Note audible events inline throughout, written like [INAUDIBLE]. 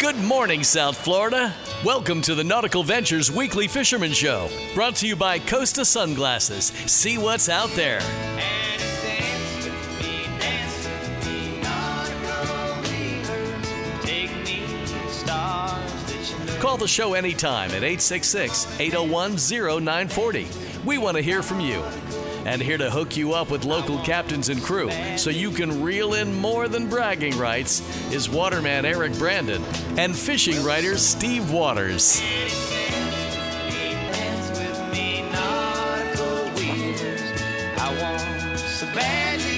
Good morning, South Florida. Welcome to the Nautical Ventures Weekly Fisherman Show, brought to you by Costa Sunglasses. See what's out there. Call the show anytime at 866 801 0940. We want to hear from you. And here to hook you up with local captains and crew so you can reel in more than bragging rights is waterman Eric Brandon and fishing writer Steve Waters.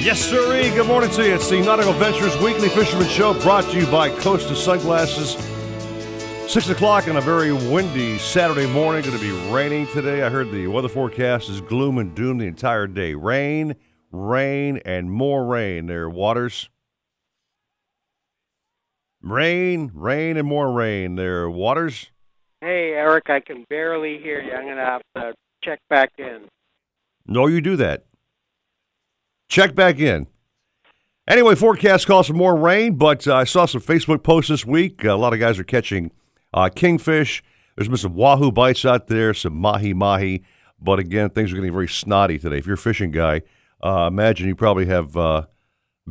Yes, sirree. Good morning to you. It's the Nautical Ventures Weekly Fisherman Show brought to you by Costa Sunglasses. Six o'clock on a very windy Saturday morning. Going to be raining today. I heard the weather forecast is gloom and doom the entire day. Rain, rain, and more rain. There, waters. Rain, rain, and more rain. There, waters. Hey, Eric, I can barely hear you. I'm going to have to check back in. No, you do that. Check back in. Anyway, forecast calls for more rain, but uh, I saw some Facebook posts this week. a lot of guys are catching uh, kingfish. There's been some wahoo bites out there, some mahi mahi. But again, things are getting very snotty today. If you're a fishing guy, uh, imagine you probably have uh,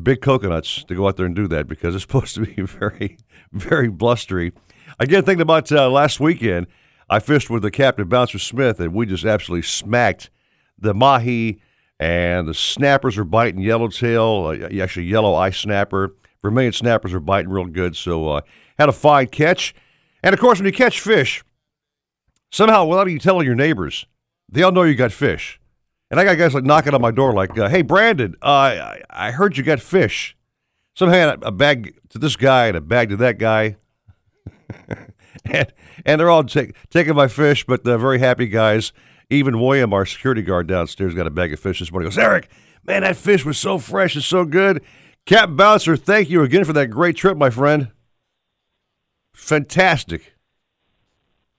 big coconuts to go out there and do that because it's [LAUGHS] supposed to be very, very blustery. Again, thinking about uh, last weekend, I fished with the captain Bouncer Smith, and we just absolutely smacked the mahi and the snappers are biting yellowtail, uh, actually yellow eye snapper. Vermilion snappers are biting real good, so uh, had a fine catch. And of course, when you catch fish, somehow without you telling your neighbors, they all know you got fish. And I got guys like knocking on my door, like, uh, "Hey, Brandon, uh, I, I heard you got fish." Somehow a bag to this guy and a bag to that guy, [LAUGHS] and and they're all take, taking my fish, but they're very happy guys. Even William, our security guard downstairs, got a bag of fish this morning. He goes, Eric, man, that fish was so fresh and so good. Captain Bouncer, thank you again for that great trip, my friend. Fantastic.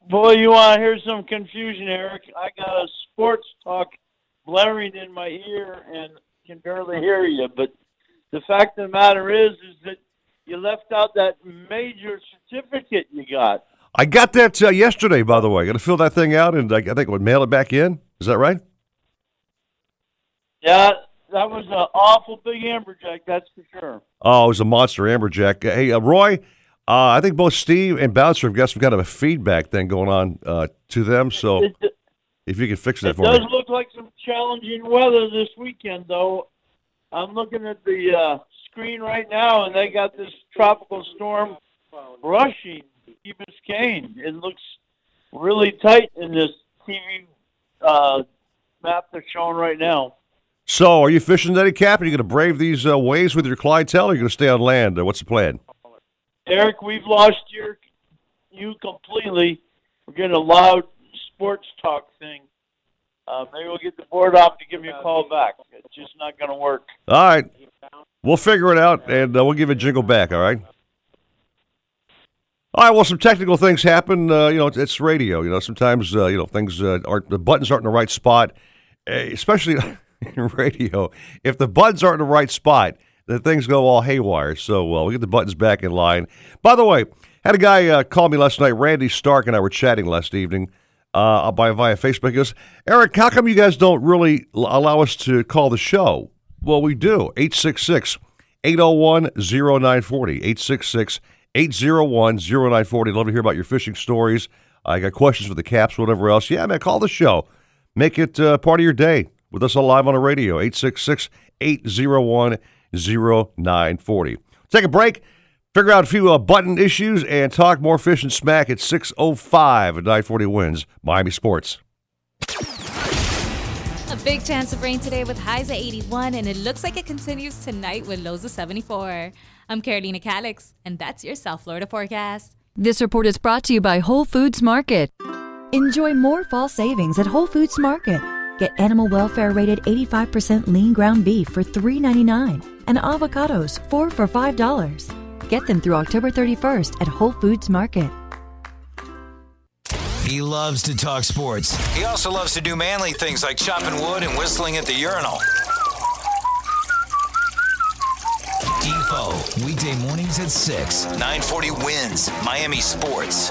Boy, you want to hear some confusion, Eric? I got a sports talk blaring in my ear and can barely hear you. But the fact of the matter is, is that you left out that major certificate you got. I got that uh, yesterday, by the way. Got to fill that thing out, and I, I think would mail it back in. Is that right? Yeah, that was an awful big amberjack. That's for sure. Oh, it was a monster amberjack. Hey, uh, Roy, uh, I think both Steve and Bouncer have got some kind of a feedback thing going on uh, to them. So, it, [LAUGHS] it, if you can fix that for me. it does look like some challenging weather this weekend, though. I'm looking at the uh, screen right now, and they got this tropical storm brushing Key Biscayne. It looks really tight in this TV uh, map they're showing right now. So, are you fishing today, Cap? Are you going to brave these uh, waves with your clientele, or are you going to stay on land? Uh, what's the plan? Eric, we've lost your you completely. We're getting a loud sports talk thing. Uh, maybe we'll get the board off to give you a call back. It's just not going to work. All right, we'll figure it out, and uh, we'll give a jingle back. All right. All right. Well, some technical things happen. Uh, you know, it's, it's, radio. You know, sometimes uh, you know things uh, aren't the buttons aren't in the right spot, eh, especially [LAUGHS] in radio. If the buttons aren't in the right spot, then things go all haywire. So uh, we'll get the buttons back in line. By the way, had a guy uh, call me last night. Randy Stark and I were chatting last evening uh, by via Facebook. He goes, Eric, how come you guys don't really allow us to call the show? Well, we do. 866 801 0940. 866 801 0940. Love to hear about your fishing stories. I got questions for the caps, whatever else. Yeah, man, call the show. Make it uh, part of your day with us live on the radio. 866 801 0940. Take a break, figure out a few uh, button issues, and talk more fish and smack at 605 at 940 wins Miami Sports. A big chance of rain today with highs at 81, and it looks like it continues tonight with lows of 74. I'm Carolina Calix, and that's your South Florida forecast. This report is brought to you by Whole Foods Market. Enjoy more fall savings at Whole Foods Market. Get animal welfare rated 85% lean ground beef for $3.99 and avocados 4 for $5. Get them through October 31st at Whole Foods Market. He loves to talk sports. He also loves to do manly things like chopping wood and whistling at the urinal. Defo, weekday mornings at 6. 940 wins Miami Sports.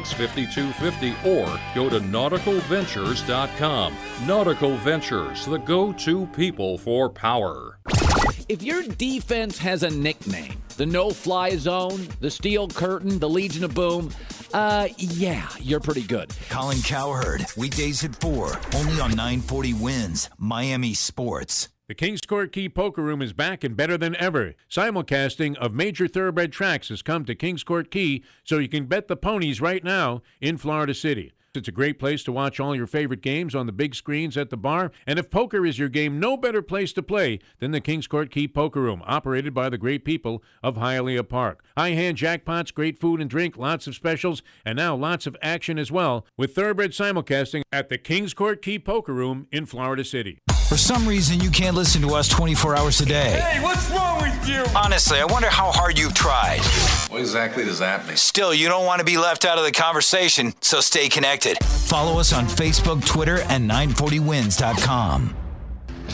5250 or go to nauticalventures.com. Nautical Ventures, the go to people for power. If your defense has a nickname, the no fly zone, the steel curtain, the Legion of Boom, uh, yeah, you're pretty good. Colin Cowherd, weekdays at 4, only on 940 wins Miami Sports. The Kings Court Key Poker Room is back and better than ever. Simulcasting of major thoroughbred tracks has come to Kings Court Key, so you can bet the ponies right now in Florida City. It's a great place to watch all your favorite games on the big screens at the bar. And if poker is your game, no better place to play than the Kings Court Key Poker Room, operated by the great people of Hialeah Park. High hand jackpots, great food and drink, lots of specials, and now lots of action as well with thoroughbred simulcasting at the Kings Court Key Poker Room in Florida City. For some reason, you can't listen to us 24 hours a day. Hey, what's wrong with you? Honestly, I wonder how hard you've tried. What exactly does that mean? Still, you don't want to be left out of the conversation, so stay connected. Follow us on Facebook, Twitter, and 940wins.com.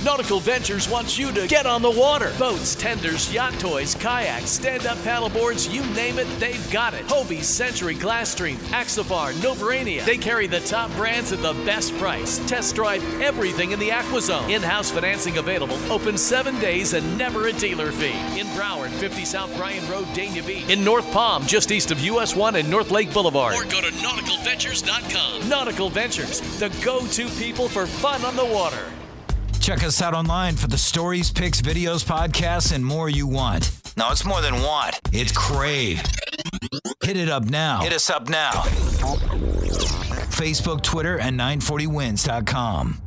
Nautical Ventures wants you to get on the water. Boats, tenders, yacht toys, kayaks, stand-up paddleboards, you name it, they've got it. Hobie, Century, Glasstream, Axopar, Novurania. They carry the top brands at the best price. Test drive everything in the AquaZone. In-house financing available. Open seven days and never a dealer fee. In Broward, 50 South Bryan Road, Dania Beach. In North Palm, just east of US 1 and North Lake Boulevard. Or go to nauticalventures.com. Nautical Ventures, the go-to people for fun on the water. Check us out online for the stories, pics, videos, podcasts, and more you want. No, it's more than want. It's crave. Hit it up now. Hit us up now. Facebook, Twitter, and 940wins.com.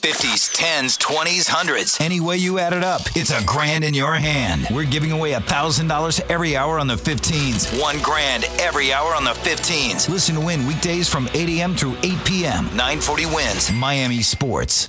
50s, 10s, 20s, 100s. Any way you add it up, it's a grand in your hand. We're giving away $1,000 every hour on the 15s. One grand every hour on the 15s. Listen to win weekdays from 8 a.m. through 8 p.m. 940 wins Miami Sports.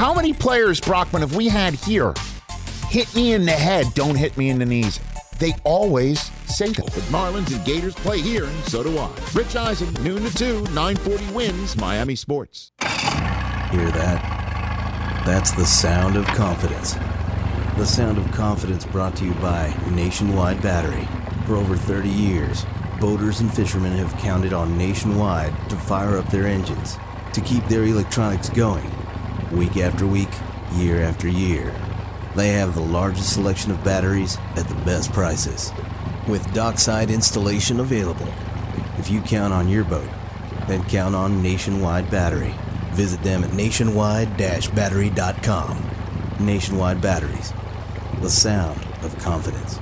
How many players, Brockman, have we had here? Hit me in the head, don't hit me in the knees. They always say that. But Marlins and Gators play here, and so do I. Rich Eisen, noon to 2, 940 wins, Miami Sports. Hear that? That's the sound of confidence. The sound of confidence brought to you by Nationwide Battery. For over 30 years, boaters and fishermen have counted on Nationwide to fire up their engines, to keep their electronics going week after week, year after year. They have the largest selection of batteries at the best prices, with dockside installation available. If you count on your boat, then count on Nationwide Battery. Visit them at nationwide-battery.com. Nationwide Batteries, the sound of confidence.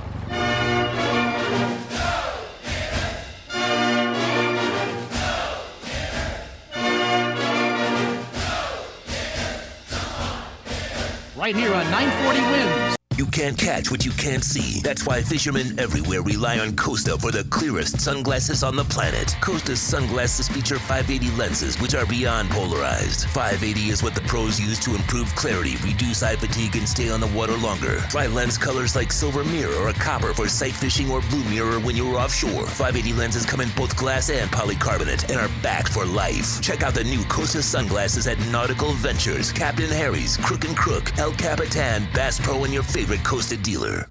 Right here on 940 Wins. You can't catch what you can't see. That's why fishermen everywhere rely on Costa for the clearest sunglasses on the planet. Costa's sunglasses feature 580 lenses, which are beyond polarized. 580 is what the pros use to improve clarity, reduce eye fatigue, and stay on the water longer. Try lens colors like silver mirror or copper for sight fishing or blue mirror when you're offshore. 580 lenses come in both glass and polycarbonate and are backed for life. Check out the new Costa sunglasses at Nautical Ventures, Captain Harry's, Crook and Crook, El Capitan, Bass Pro, and your favorite Costa dealer.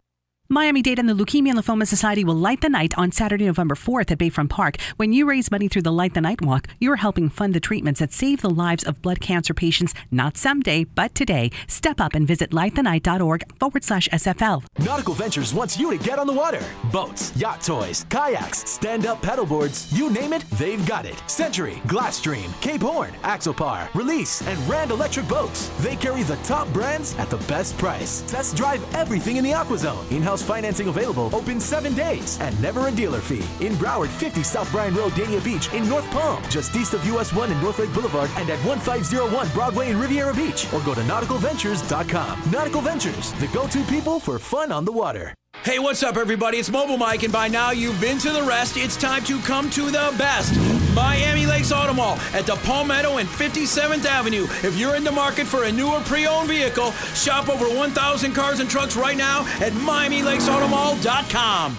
Miami Dade and the Leukemia and Lymphoma Society will light the night on Saturday, November 4th at Bayfront Park. When you raise money through the Light the Night Walk, you're helping fund the treatments that save the lives of blood cancer patients, not someday, but today. Step up and visit lightthenight.org forward slash SFL. Nautical Ventures wants you to get on the water. Boats, yacht toys, kayaks, stand up paddleboards, you name it, they've got it. Century, Glasstream, Cape Horn, Axopar, Release, and Rand Electric Boats. They carry the top brands at the best price. Test drive everything in the AquaZone. In house financing available, open seven days, and never a dealer fee. In Broward, 50 South Bryan Road, Dania Beach, in North Palm, just east of US 1 and North Lake Boulevard, and at 1501 Broadway in Riviera Beach, or go to nauticalventures.com. Nautical Ventures, the go to people for fun on the water. Hey, what's up, everybody? It's Mobile Mike, and by now you've been to the rest. It's time to come to the best. Miami Lakes Auto Mall at the Palmetto and 57th Avenue. If you're in the market for a new or pre-owned vehicle, shop over 1,000 cars and trucks right now at MiamiLakesAutomall.com.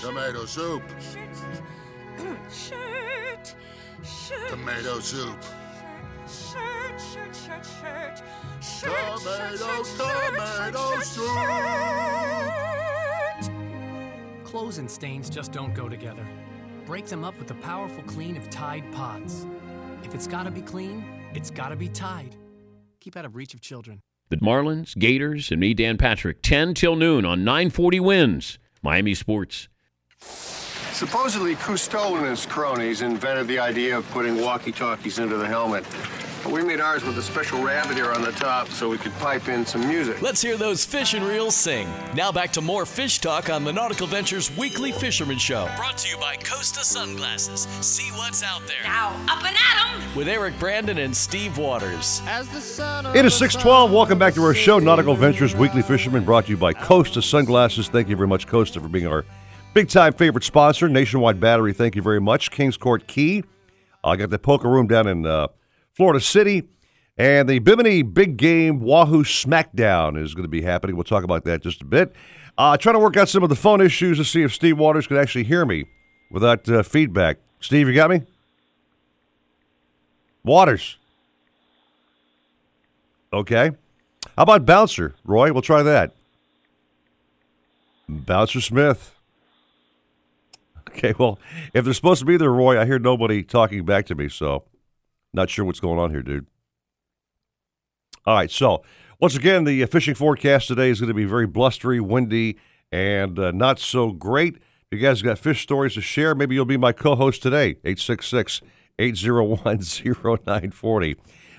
Tomato soup. Tomato soup. Tomato, tomato soup. Clothes and stains just don't go together. Break them up with the powerful clean of Tide Pods. If it's gotta be clean, it's gotta be Tide. Keep out of reach of children. The Marlins, Gators, and me, Dan Patrick, 10 till noon on 940 wins. Miami Sports. Supposedly, Cousteau and his cronies invented the idea of putting walkie-talkies into the helmet. But we made ours with a special rabbit ear on the top so we could pipe in some music. Let's hear those fish and reels sing. Now back to more fish talk on the Nautical Ventures Weekly Fisherman Show. Brought to you by Costa Sunglasses. See what's out there. Now, up and at 'em! With Eric Brandon and Steve Waters. As the sun It is 612. Welcome back to our show, Nautical Ventures Weekly Fisherman, brought to you by Costa Sunglasses. Thank you very much, Costa, for being our big time favorite sponsor. Nationwide Battery, thank you very much. Kings Court Key. I got the poker room down in uh, Florida City. And the Bimini Big Game Wahoo Smackdown is going to be happening. We'll talk about that just a bit. Uh, trying to work out some of the phone issues to see if Steve Waters can actually hear me without uh, feedback. Steve, you got me? Waters. Okay. How about Bouncer, Roy? We'll try that. Bouncer Smith. [LAUGHS] Okay, well, if they're supposed to be there, Roy, I hear nobody talking back to me, so not sure what's going on here, dude. All right, so once again, the fishing forecast today is going to be very blustery, windy, and uh, not so great. If you guys got fish stories to share, maybe you'll be my co host today, 866 801 0940.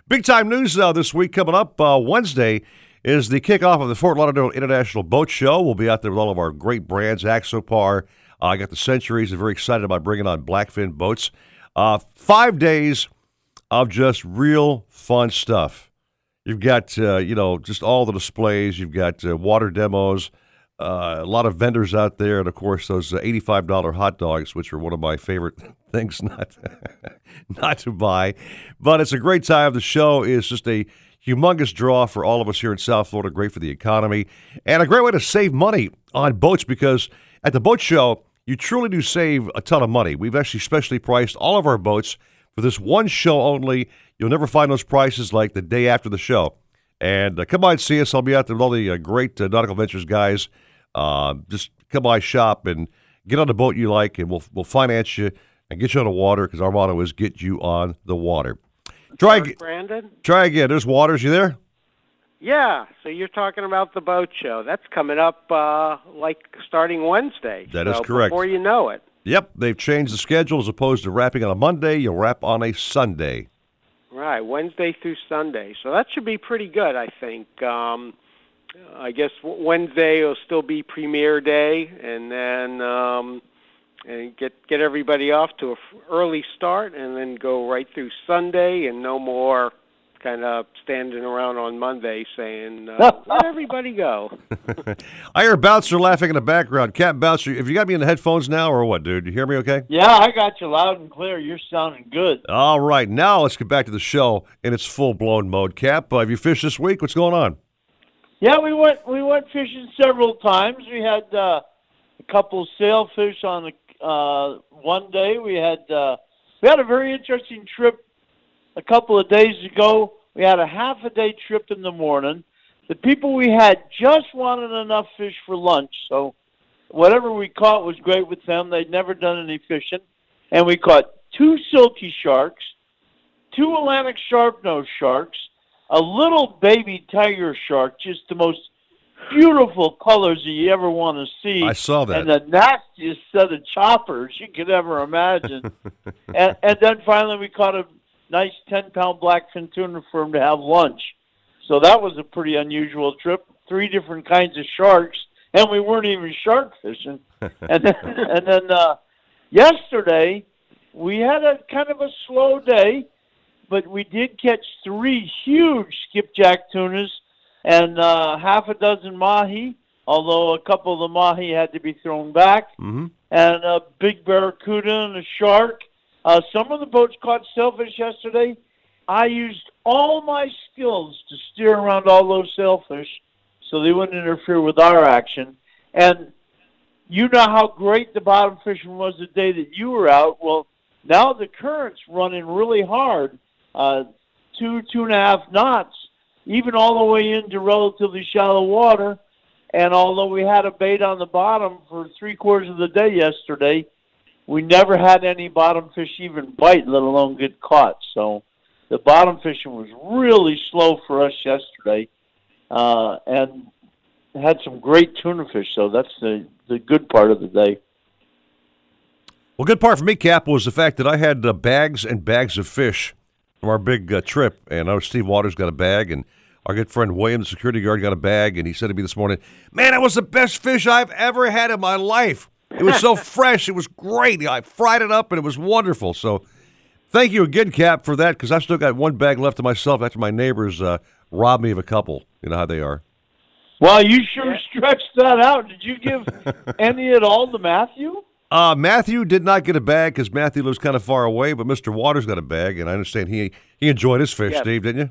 Big time news uh, this week coming up. Uh, Wednesday is the kickoff of the Fort Lauderdale International Boat Show. We'll be out there with all of our great brands, Axopar. I got the Centuries. I'm very excited about bringing on Blackfin boats. Uh, five days of just real fun stuff. You've got, uh, you know, just all the displays. You've got uh, water demos, uh, a lot of vendors out there, and of course those uh, eighty-five dollar hot dogs, which are one of my favorite [LAUGHS] things not [LAUGHS] not to buy. But it's a great time. The show is just a humongous draw for all of us here in South Florida. Great for the economy, and a great way to save money on boats because at the boat show you truly do save a ton of money. We've actually specially priced all of our boats for this one show only. You'll never find those prices like the day after the show. And uh, come by and see us. I'll be out there with all the uh, great uh, Nautical Ventures guys. Uh, just come by, shop, and get on the boat you like, and we'll we'll finance you and get you on the water because our motto is get you on the water. Try again. Brandon? Try again. There's Waters. You there? Yeah, so you're talking about the boat show. That's coming up uh, like starting Wednesday. That is is correct. Before you know it. Yep, they've changed the schedule as opposed to wrapping on a Monday. You'll wrap on a Sunday. Right, Wednesday through Sunday. So that should be pretty good, I think. Um, I guess Wednesday will still be premiere day, and then um, and get get everybody off to a early start, and then go right through Sunday, and no more kind of standing around on Monday saying, uh, [LAUGHS] "Let everybody go." [LAUGHS] I hear Bouncer laughing in the background. Captain Bouncer, have you got me in the headphones now or what, dude? You hear me okay? Yeah, I got you loud and clear. You're sounding good. All right, now let's get back to the show in its full blown mode. Cap, uh, have you fished this week? What's going on? Yeah, we went we went fishing several times. We had uh, a couple sailfish on the uh, one day. We had uh, we had a very interesting trip a couple of days ago. We had a half a day trip in the morning. The people we had just wanted enough fish for lunch, so whatever we caught was great with them. They'd never done any fishing, and we caught two silky sharks, two Atlantic sharp-nosed sharks, a little baby tiger shark, just the most beautiful colors you ever want to see. I saw that. And the nastiest set of choppers you could ever imagine. [LAUGHS] and, and then finally we caught a nice 10 pound blackfin tuna for him to have lunch. So that was a pretty unusual trip. Three different kinds of sharks, and we weren't even shark fishing. [LAUGHS] and then, and then uh, yesterday we had a kind of a slow day, but we did catch three huge skipjack tunas and uh, half a dozen mahi. Although a couple of the mahi had to be thrown back, mm-hmm. and a big barracuda and a shark. Uh, some of the boats caught sailfish yesterday. I used all my skills to steer around all those sailfish so they wouldn't interfere with our action. And you know how great the bottom fishing was the day that you were out. Well, now the current's running really hard, uh, two, two and a half knots, even all the way into relatively shallow water. And although we had a bait on the bottom for three quarters of the day yesterday, we never had any bottom fish even bite, let alone get caught. So the bottom fishing was really slow for us yesterday, uh, and had some great tuna fish. So that's the the good part of the day. Well, good part for me, Cap, was the fact that I had uh, bags and bags of fish from our big uh, trip, and know Steve Waters got a bag, and our good friend William, the security guard, got a bag, and he said to me this morning, "Man, that was the best fish I've ever had in my life." It was so fresh. It was great. I fried it up, and it was wonderful. So, thank you again, Cap, for that. Because I still got one bag left to myself after my neighbors uh, robbed me of a couple. You know how they are. Well, you sure stretched that out. Did you give [LAUGHS] any at all to Matthew? Uh, Matthew did not get a bag because Matthew lives kind of far away, but Mr. Waters got a bag, and I understand he he enjoyed his fish. Yes. Steve, didn't you?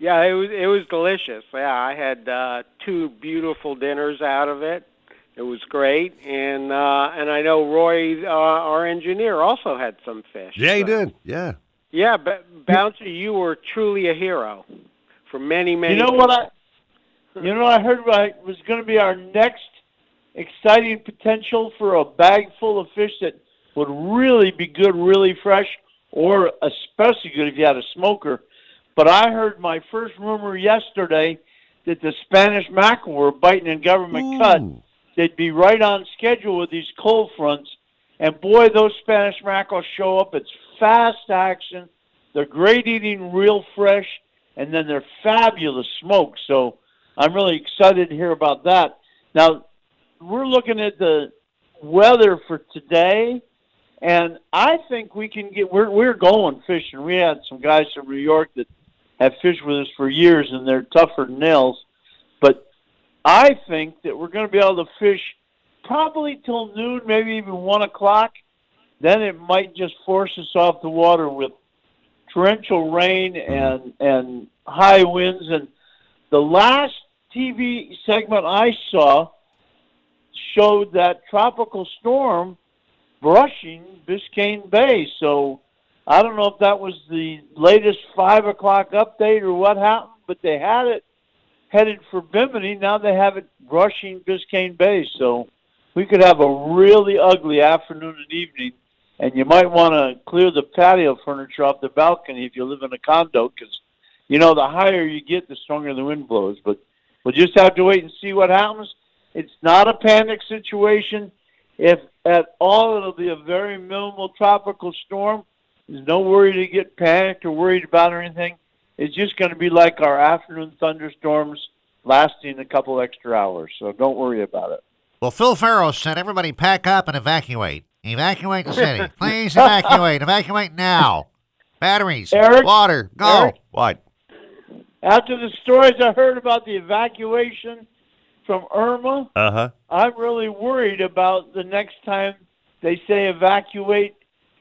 Yeah, it was it was delicious. Yeah, I had uh, two beautiful dinners out of it. It was great, and uh, and I know Roy, uh, our engineer, also had some fish. Yeah, he so- did. Yeah. Yeah, B- Bouncer, you were truly a hero for many many. You know what I? You know what I heard right, was going to be our next exciting potential for a bag full of fish that would really be good, really fresh, or especially good if you had a smoker. But I heard my first rumor yesterday that the Spanish mackerel were biting in government cut. They'd be right on schedule with these cold fronts. And boy, those Spanish mackerel show up. It's fast action. They're great eating, real fresh, and then they're fabulous smoked. So I'm really excited to hear about that. Now, we're looking at the weather for today, and I think we can get. We're we're going fishing. We had some guys from New York that have fished with us for years, and they're tougher than nails. I think that we're going to be able to fish probably till noon, maybe even one o'clock. Then it might just force us off the water with torrential rain mm-hmm. and and high winds. And the last TV segment I saw showed that tropical storm brushing Biscayne Bay. So I don't know if that was the latest five o'clock update or what happened, but they had it headed for Bimini. Now they have it brushing Biscayne Bay. So we could have a really ugly afternoon and evening. And you might want to clear the patio furniture off the balcony if you live in a condo, because you know the higher you get, the stronger the wind blows. But we'll just have to wait and see what happens. It's not a panic situation. If at all, it'll be a very minimal tropical storm. There's no worry to get panicked or worried about or anything. It's just going to be like our afternoon thunderstorms lasting a couple extra hours. So don't worry about it. Well, Phil Ferro said everybody pack up and evacuate. Evacuate the city. [LAUGHS] Please evacuate. Evacuate now. Batteries. Eric? Water. Go. Eric? What? After the stories I heard about the evacuation from Irma, Uh huh. I'm really worried about the next time they say evacuate,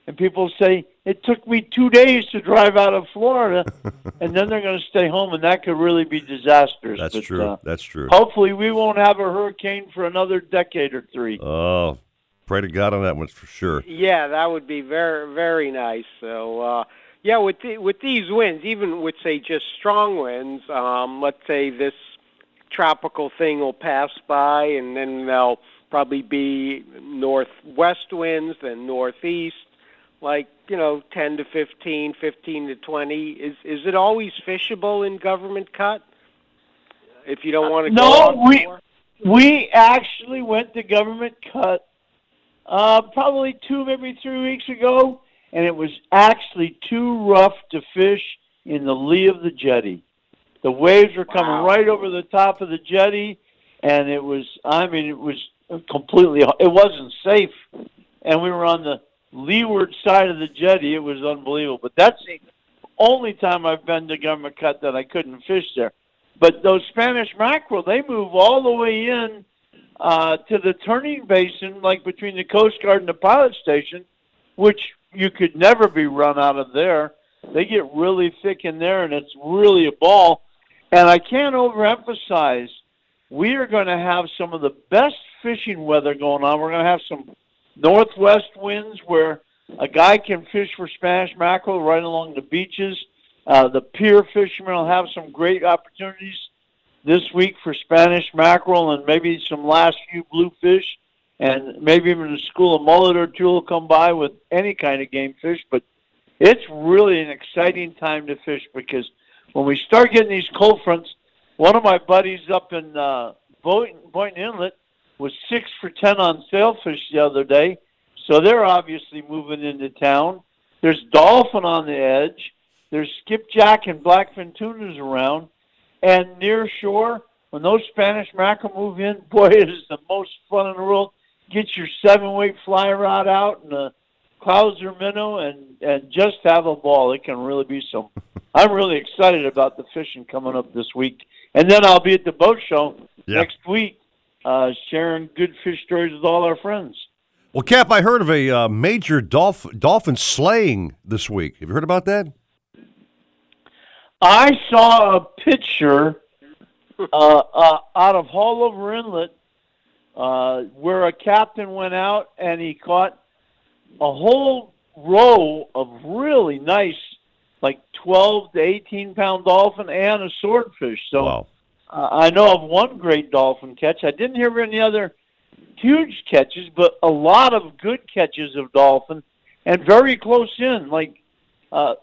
and people say it took me two days to drive out of Florida, [LAUGHS] and then they're going to stay home, and that could really be disastrous. That's But, true. uh, That's true. hopefully, we won't have a hurricane for another decade or three. Oh, pray to God on that one for sure. Yeah, that would be very very nice. So uh yeah, with the, with these winds, even with say just strong winds, um let's say this tropical thing will pass by and then there'll probably be northwest winds then northeast like, you know, 10 to 15, 15 to 20. Is is it always fishable in government cut? If you don't want to go No, out we more? we actually went to government cut uh, probably two, maybe three weeks ago, and it was actually too rough to fish in the lee of the jetty. The waves were coming right over the top of the jetty, and it was, I mean, it was completely, it wasn't safe. And we were on the leeward side of the jetty. It was unbelievable. But that's the only time I've been to government cut that I couldn't fish there. But those Spanish mackerel, they move all the way in uh, to the turning basin, like between the Coast Guard and the pilot station, which you could never be run out of there. They get really thick in there, and it's really a ball. And I can't overemphasize, we are going to have some of the best fishing weather going on. We're going to have some northwest winds where a guy can fish for Spanish mackerel right along the beaches. Uh, the pier fishermen will have some great opportunities this week for Spanish mackerel and maybe some last few bluefish, and maybe even a school of mullet or two will come by with any kind of game fish. But it's really an exciting time to fish because when we start getting these cold fronts, one of my buddies up in uh, Boynton, Boynton Inlet was six for ten on sailfish the other day, so they're obviously moving into town. There's dolphin on the edge. There's skipjack and blackfin tunas around, and near shore when those Spanish mackerel move in, [LAUGHS] boy, it is the most fun in the world. Get your seven weight fly rod out and a Clouser minnow and and just have a ball. It can really be some. [LAUGHS] I'm really excited about the fishing coming up this week, and then I'll be at the boat show Yeah. next week, uh, sharing good fish stories with all our friends. Well, Cap, I heard of a uh, major dolph- dolphin slaying this week. Have you heard about that? I saw a picture uh, uh, out of Haulover Inlet uh, where a captain went out and he caught a whole row of really nice, like 12 to 18 pound dolphin and a swordfish. So uh, I know of one great dolphin catch. I didn't hear of any other huge catches, but a lot of good catches of dolphin and very close in, like uh,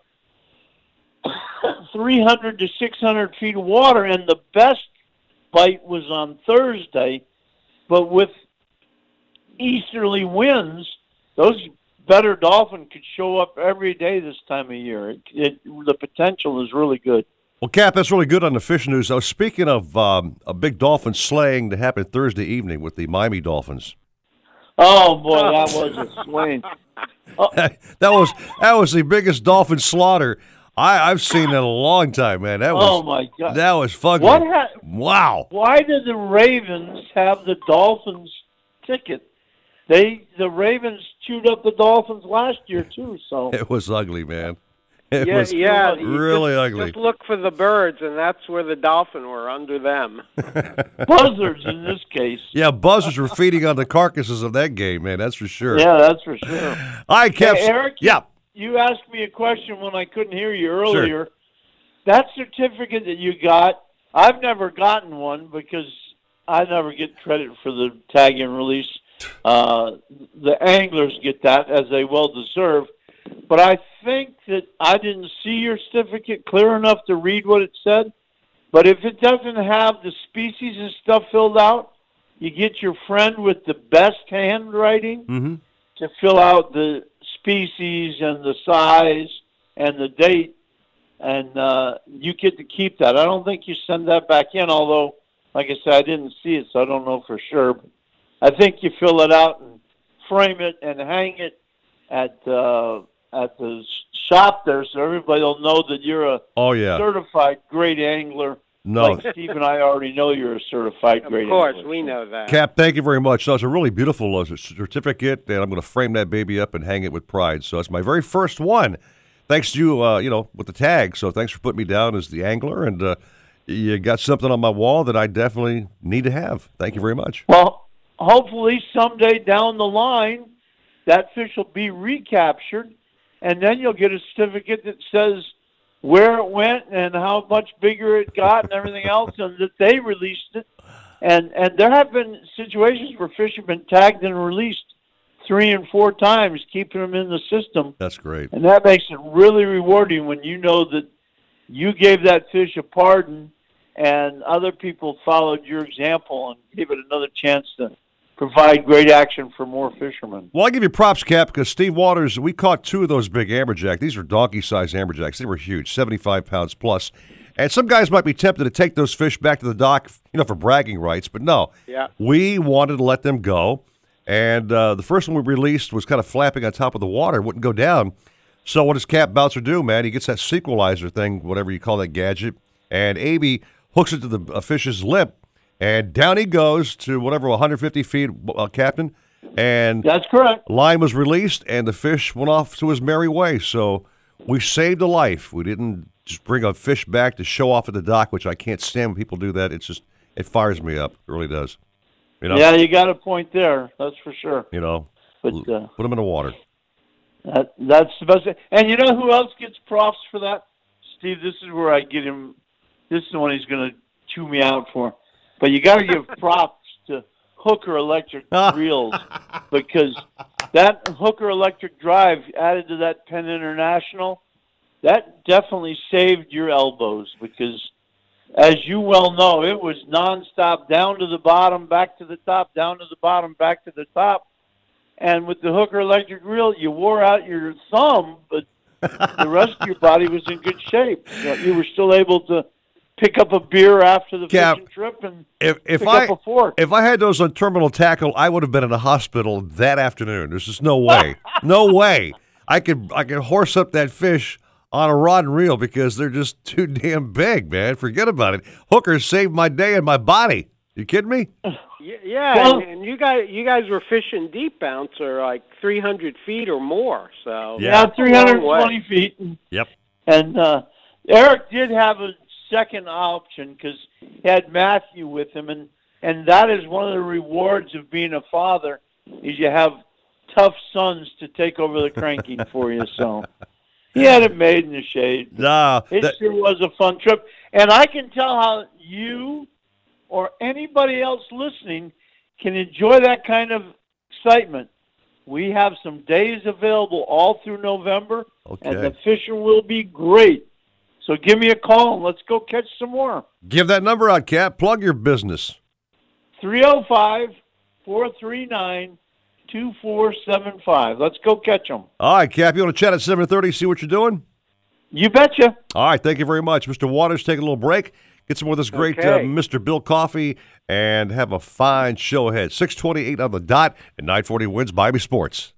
[COUGHS] 300 to 600 feet of water. And the best bite was on Thursday, but with easterly winds, those better dolphin could show up every day this time of year. It, it, the potential is really good. Well, Cap, that's really good on the fish news. I was speaking of um, a big dolphin slaying that happened Thursday evening with the Miami Dolphins. Oh boy, that was a swing. [LAUGHS] that was that was the biggest dolphin slaughter I, I've seen in a long time, man. That was Oh, my God. that was fucking What ha- wow. Why did the Ravens have the Dolphins ticket? They the Ravens chewed up the Dolphins last year too. So It was ugly, man. [LAUGHS] It yeah, was yeah. really just, ugly. Just look for the birds, and that's where the dolphin were under them. [LAUGHS] buzzards in this case. Yeah, buzzards were feeding on the carcasses of that game, man. That's for sure. Yeah, that's for sure. I kept. Hey, Eric. Yeah. You asked me a question when I couldn't hear you earlier. That certificate that you got, I've never gotten one because I never get credit for the tag and release. Uh, the anglers get that as they well deserve. But I think that I didn't see your certificate clear enough to read what it said. But if it doesn't have the species and stuff filled out, you get your friend with the best handwriting Mm-hmm. to fill out the species and the size and the date, and uh, you get to keep that. I don't think you send that back in, although, like I said, I didn't see it, so I don't know for sure. But I think you fill it out and frame it and hang it at uh, at the shop there, so everybody will know that you're a Oh, yeah. certified great angler. No. like Steve and I already know you're a certified great Of course, angler. we know that. Cap, thank you very much. No, it's a really beautiful uh, certificate, and I'm going to frame that baby up and hang it with pride. So it's my very first one. Thanks to you, uh, you know, with the tag. So thanks for putting me down as the angler, and uh, you got something on my wall that I definitely need to have. Thank you very much. Well, hopefully someday down the line, that fish will be recaptured, and then you'll get a certificate that says where it went and how much bigger it got and everything else, and that they released it. And and there have been situations where fish have been tagged and released three and four times, keeping them in the system. That's great. And that makes it really rewarding when you know that you gave that fish a pardon and other people followed your example and gave it another chance to provide great action for more fishermen. Well, I give you props, Cap, because Steve Waters, we caught two of those big amberjack. These are donkey-sized amberjacks. They were huge, 75 pounds plus. And some guys might be tempted to take those fish back to the dock, you know, for bragging rights, but no. Yeah. We wanted to let them go. And uh, the first one we released was kind of flapping on top of the water, wouldn't go down. So what does Cap Bouncer do, man? He gets that SeaQualizer thing, whatever you call that gadget, and Aby hooks it to the uh, fish's lip, and down he goes to whatever 150 feet, uh, Captain. And that's correct. Line was released, and the fish went off to his merry way. So we saved a life. We didn't just bring a fish back to show off at the dock, which I can't stand when people do that. It's just it fires me up. It really does. You know. Yeah, you got a point there. That's for sure. You know. But uh, put them in the water. That that's the best. And you know who else gets props for that? Steve, this is where I get him. This is the one he's going to chew me out for. But you got to give props to Hooker Electric [LAUGHS] reels because that Hooker Electric drive added to that Penn International, that definitely saved your elbows because, as you well know, it was nonstop down to the bottom, back to the top, down to the bottom, back to the top. And with the Hooker Electric reel, you wore out your thumb, but the rest of your body was in good shape. You, you were still able to pick up a beer after the Cap, fishing trip and If if pick I up a fork. if I had those on terminal tackle, I would have been in a hospital that afternoon. There's just no way, no [LAUGHS] way. I could I could horse up that fish on a rod and reel because they're just [LAUGHS] too damn big, man. Forget about it. Hooker saved my day and my body. You kidding me? [LAUGHS] Yeah, yeah Well- and, and you guys, you guys were fishing deep bouncer like 300 feet or more. So Yeah, that's a long way. 320 feet. Yep. And uh, Eric did have a second option because he had Matthew with him, and and that is one of the rewards of being a father is you have tough sons to take over the cranking [LAUGHS] for you. So he had it made in the shade. Nah, It that- sure was a fun trip, and I can tell how you or anybody else listening can enjoy that kind of excitement. We have some days available all through November, and the fishing will be great. So give me a call and let's go catch some more. Give that number out, Cap. Plug your business. 305 439 2475. Let's go catch them. All right, Cap. You want to chat at seven thirty? See what you're doing. You betcha. All right, thank you very much, Mr. Waters. Take a little break. Get some more of this great uh, Mr. Bill Coffee, and have a fine show ahead. Six twenty-eight on the dot, and nine forty wins Miami Sports.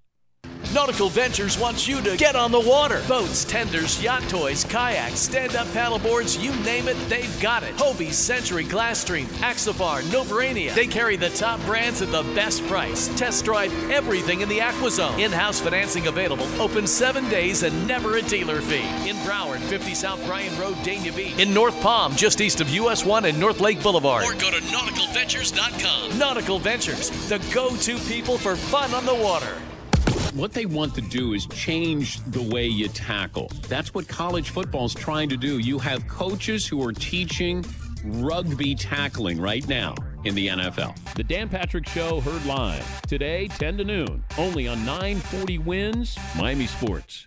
Nautical Ventures wants you to get on the water. Boats, tenders, yacht toys, kayaks, stand-up paddleboards, you name it, they've got it. Hobie, Century, Glasstream, Axopar, Novurania. They carry the top brands at the best price. Test drive everything in the AquaZone. In-house financing available. Open seven days and never a dealer fee. In Broward, 50 South Bryan Road, Dania Beach. In North Palm, just east of US 1 and North Lake Boulevard. Or go to nauticalventures.com. Nautical Ventures, the go-to people for fun on the water. What they want to do is change the way you tackle. That's what college football is trying to do. You have coaches who are teaching rugby tackling right now in the NFL. The Dan Patrick Show heard live today, 10 to noon, only on 940 Wins Miami Sports.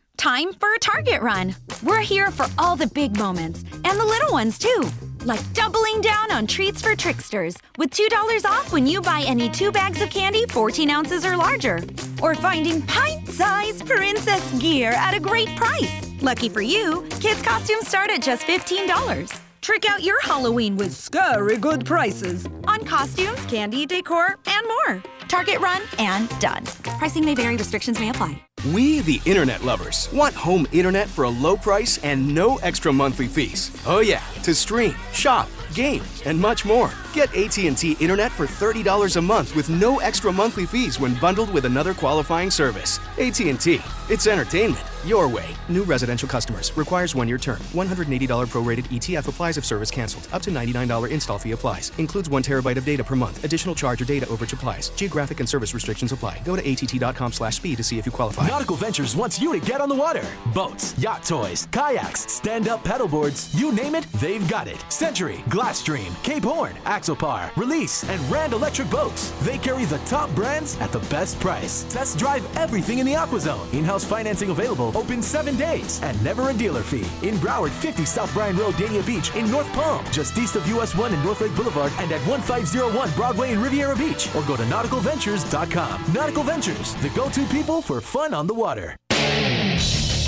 Time for a Target run. We're here for all the big moments and the little ones too. Like doubling down on treats for tricksters with $2 off when you buy any two bags of candy 14 ounces or larger. Or finding pint sized princess gear at a great price. Lucky for you, kids' costumes start at just $15. Trick out your Halloween with scary good prices on costumes, candy, decor, and more. Target run and done. Pricing may vary, restrictions may apply. We, the internet lovers, want home internet for a low price and no extra monthly fees. Oh yeah, to stream, shop, game, and much more. Get AT&T internet for $30 a month with no extra monthly fees when bundled with another qualifying service. AT&T. It's entertainment your way. New residential customers requires one-year term. $180 prorated ETF applies if service canceled. Up to $99 install fee applies. Includes 1 terabyte of data per month. Additional charge or data overage applies. Geographic and service restrictions apply. Go to att.com slash speed to see if you qualify. Nautical Ventures wants you to get on the water. Boats, yacht toys, kayaks, stand-up paddleboards, you name it, they've got it. Century, Glasstream, Cape Horn, Axopar, Release, and Rand Electric Boats. They carry the top brands at the best price. Test drive everything in the AquaZone. In-house financing available, open seven days, and never a dealer fee. In Broward, 50 South Bryan Road, Dania Beach. In North Palm, just east of US 1 and North Lake Boulevard, and at 1501 Broadway in Riviera Beach. Or go to nauticalventures.com. Nautical Ventures, the go-to people for fun on the water.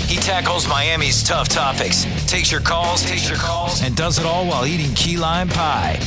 He tackles Miami's tough topics, takes your calls, takes your calls, and does it all while eating key lime pie.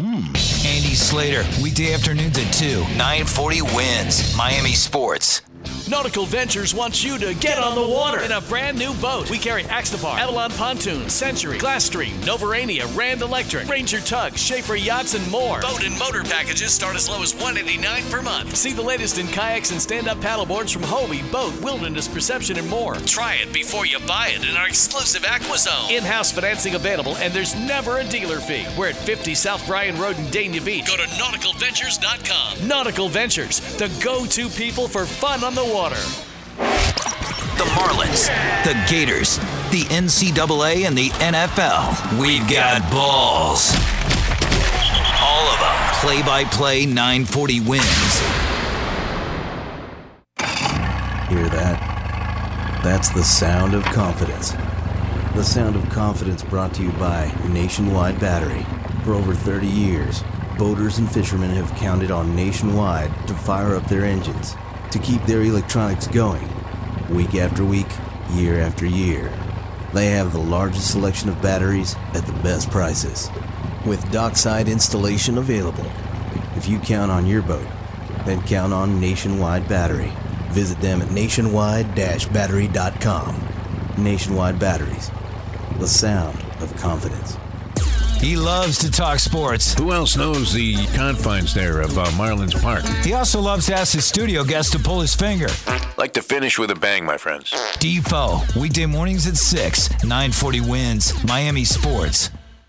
Andy Slater, weekday afternoons at 2, 940 wins. Miami Sports. Nautical Ventures wants you to get on the water in a brand new boat. We carry Axopar, Avalon Pontoon, Century, Glasstream, Novurania, Rand Electric, Ranger Tug, Schaefer Yachts, and more. Boat and motor packages start as low as 189 per month. See the latest in kayaks and stand-up paddleboards from Hobie, Boat, Wilderness Perception, and more. Try it before you buy it in our exclusive AquaZone. In-house financing available, and there's never a dealer fee. We're at 50 South Bryan Road in Dania Beach. Go to nauticalventures.com. Nautical Ventures, the go-to people for fun on the water. The Marlins, the Gators, the NCAA, and the NFL. We've got balls. All of them. Play by play 940 wins. Hear that? That's the sound of confidence. The sound of confidence brought to you by Nationwide Battery. For over 30 years, boaters and fishermen have counted on Nationwide to fire up their engines, to keep their electronics going, week after week, year after year. They have the largest selection of batteries at the best prices, with dockside installation available. If you count on your boat, then count on Nationwide Battery. Visit them at nationwide-battery.com. Nationwide Batteries, the sound of confidence. He loves to talk sports. Who else knows the confines there of uh, Marlins Park? He also loves to ask his studio guest to pull his finger. Like to finish with a bang, my friends. Defoe, weekday mornings at 6, 940 wins, Miami Sports.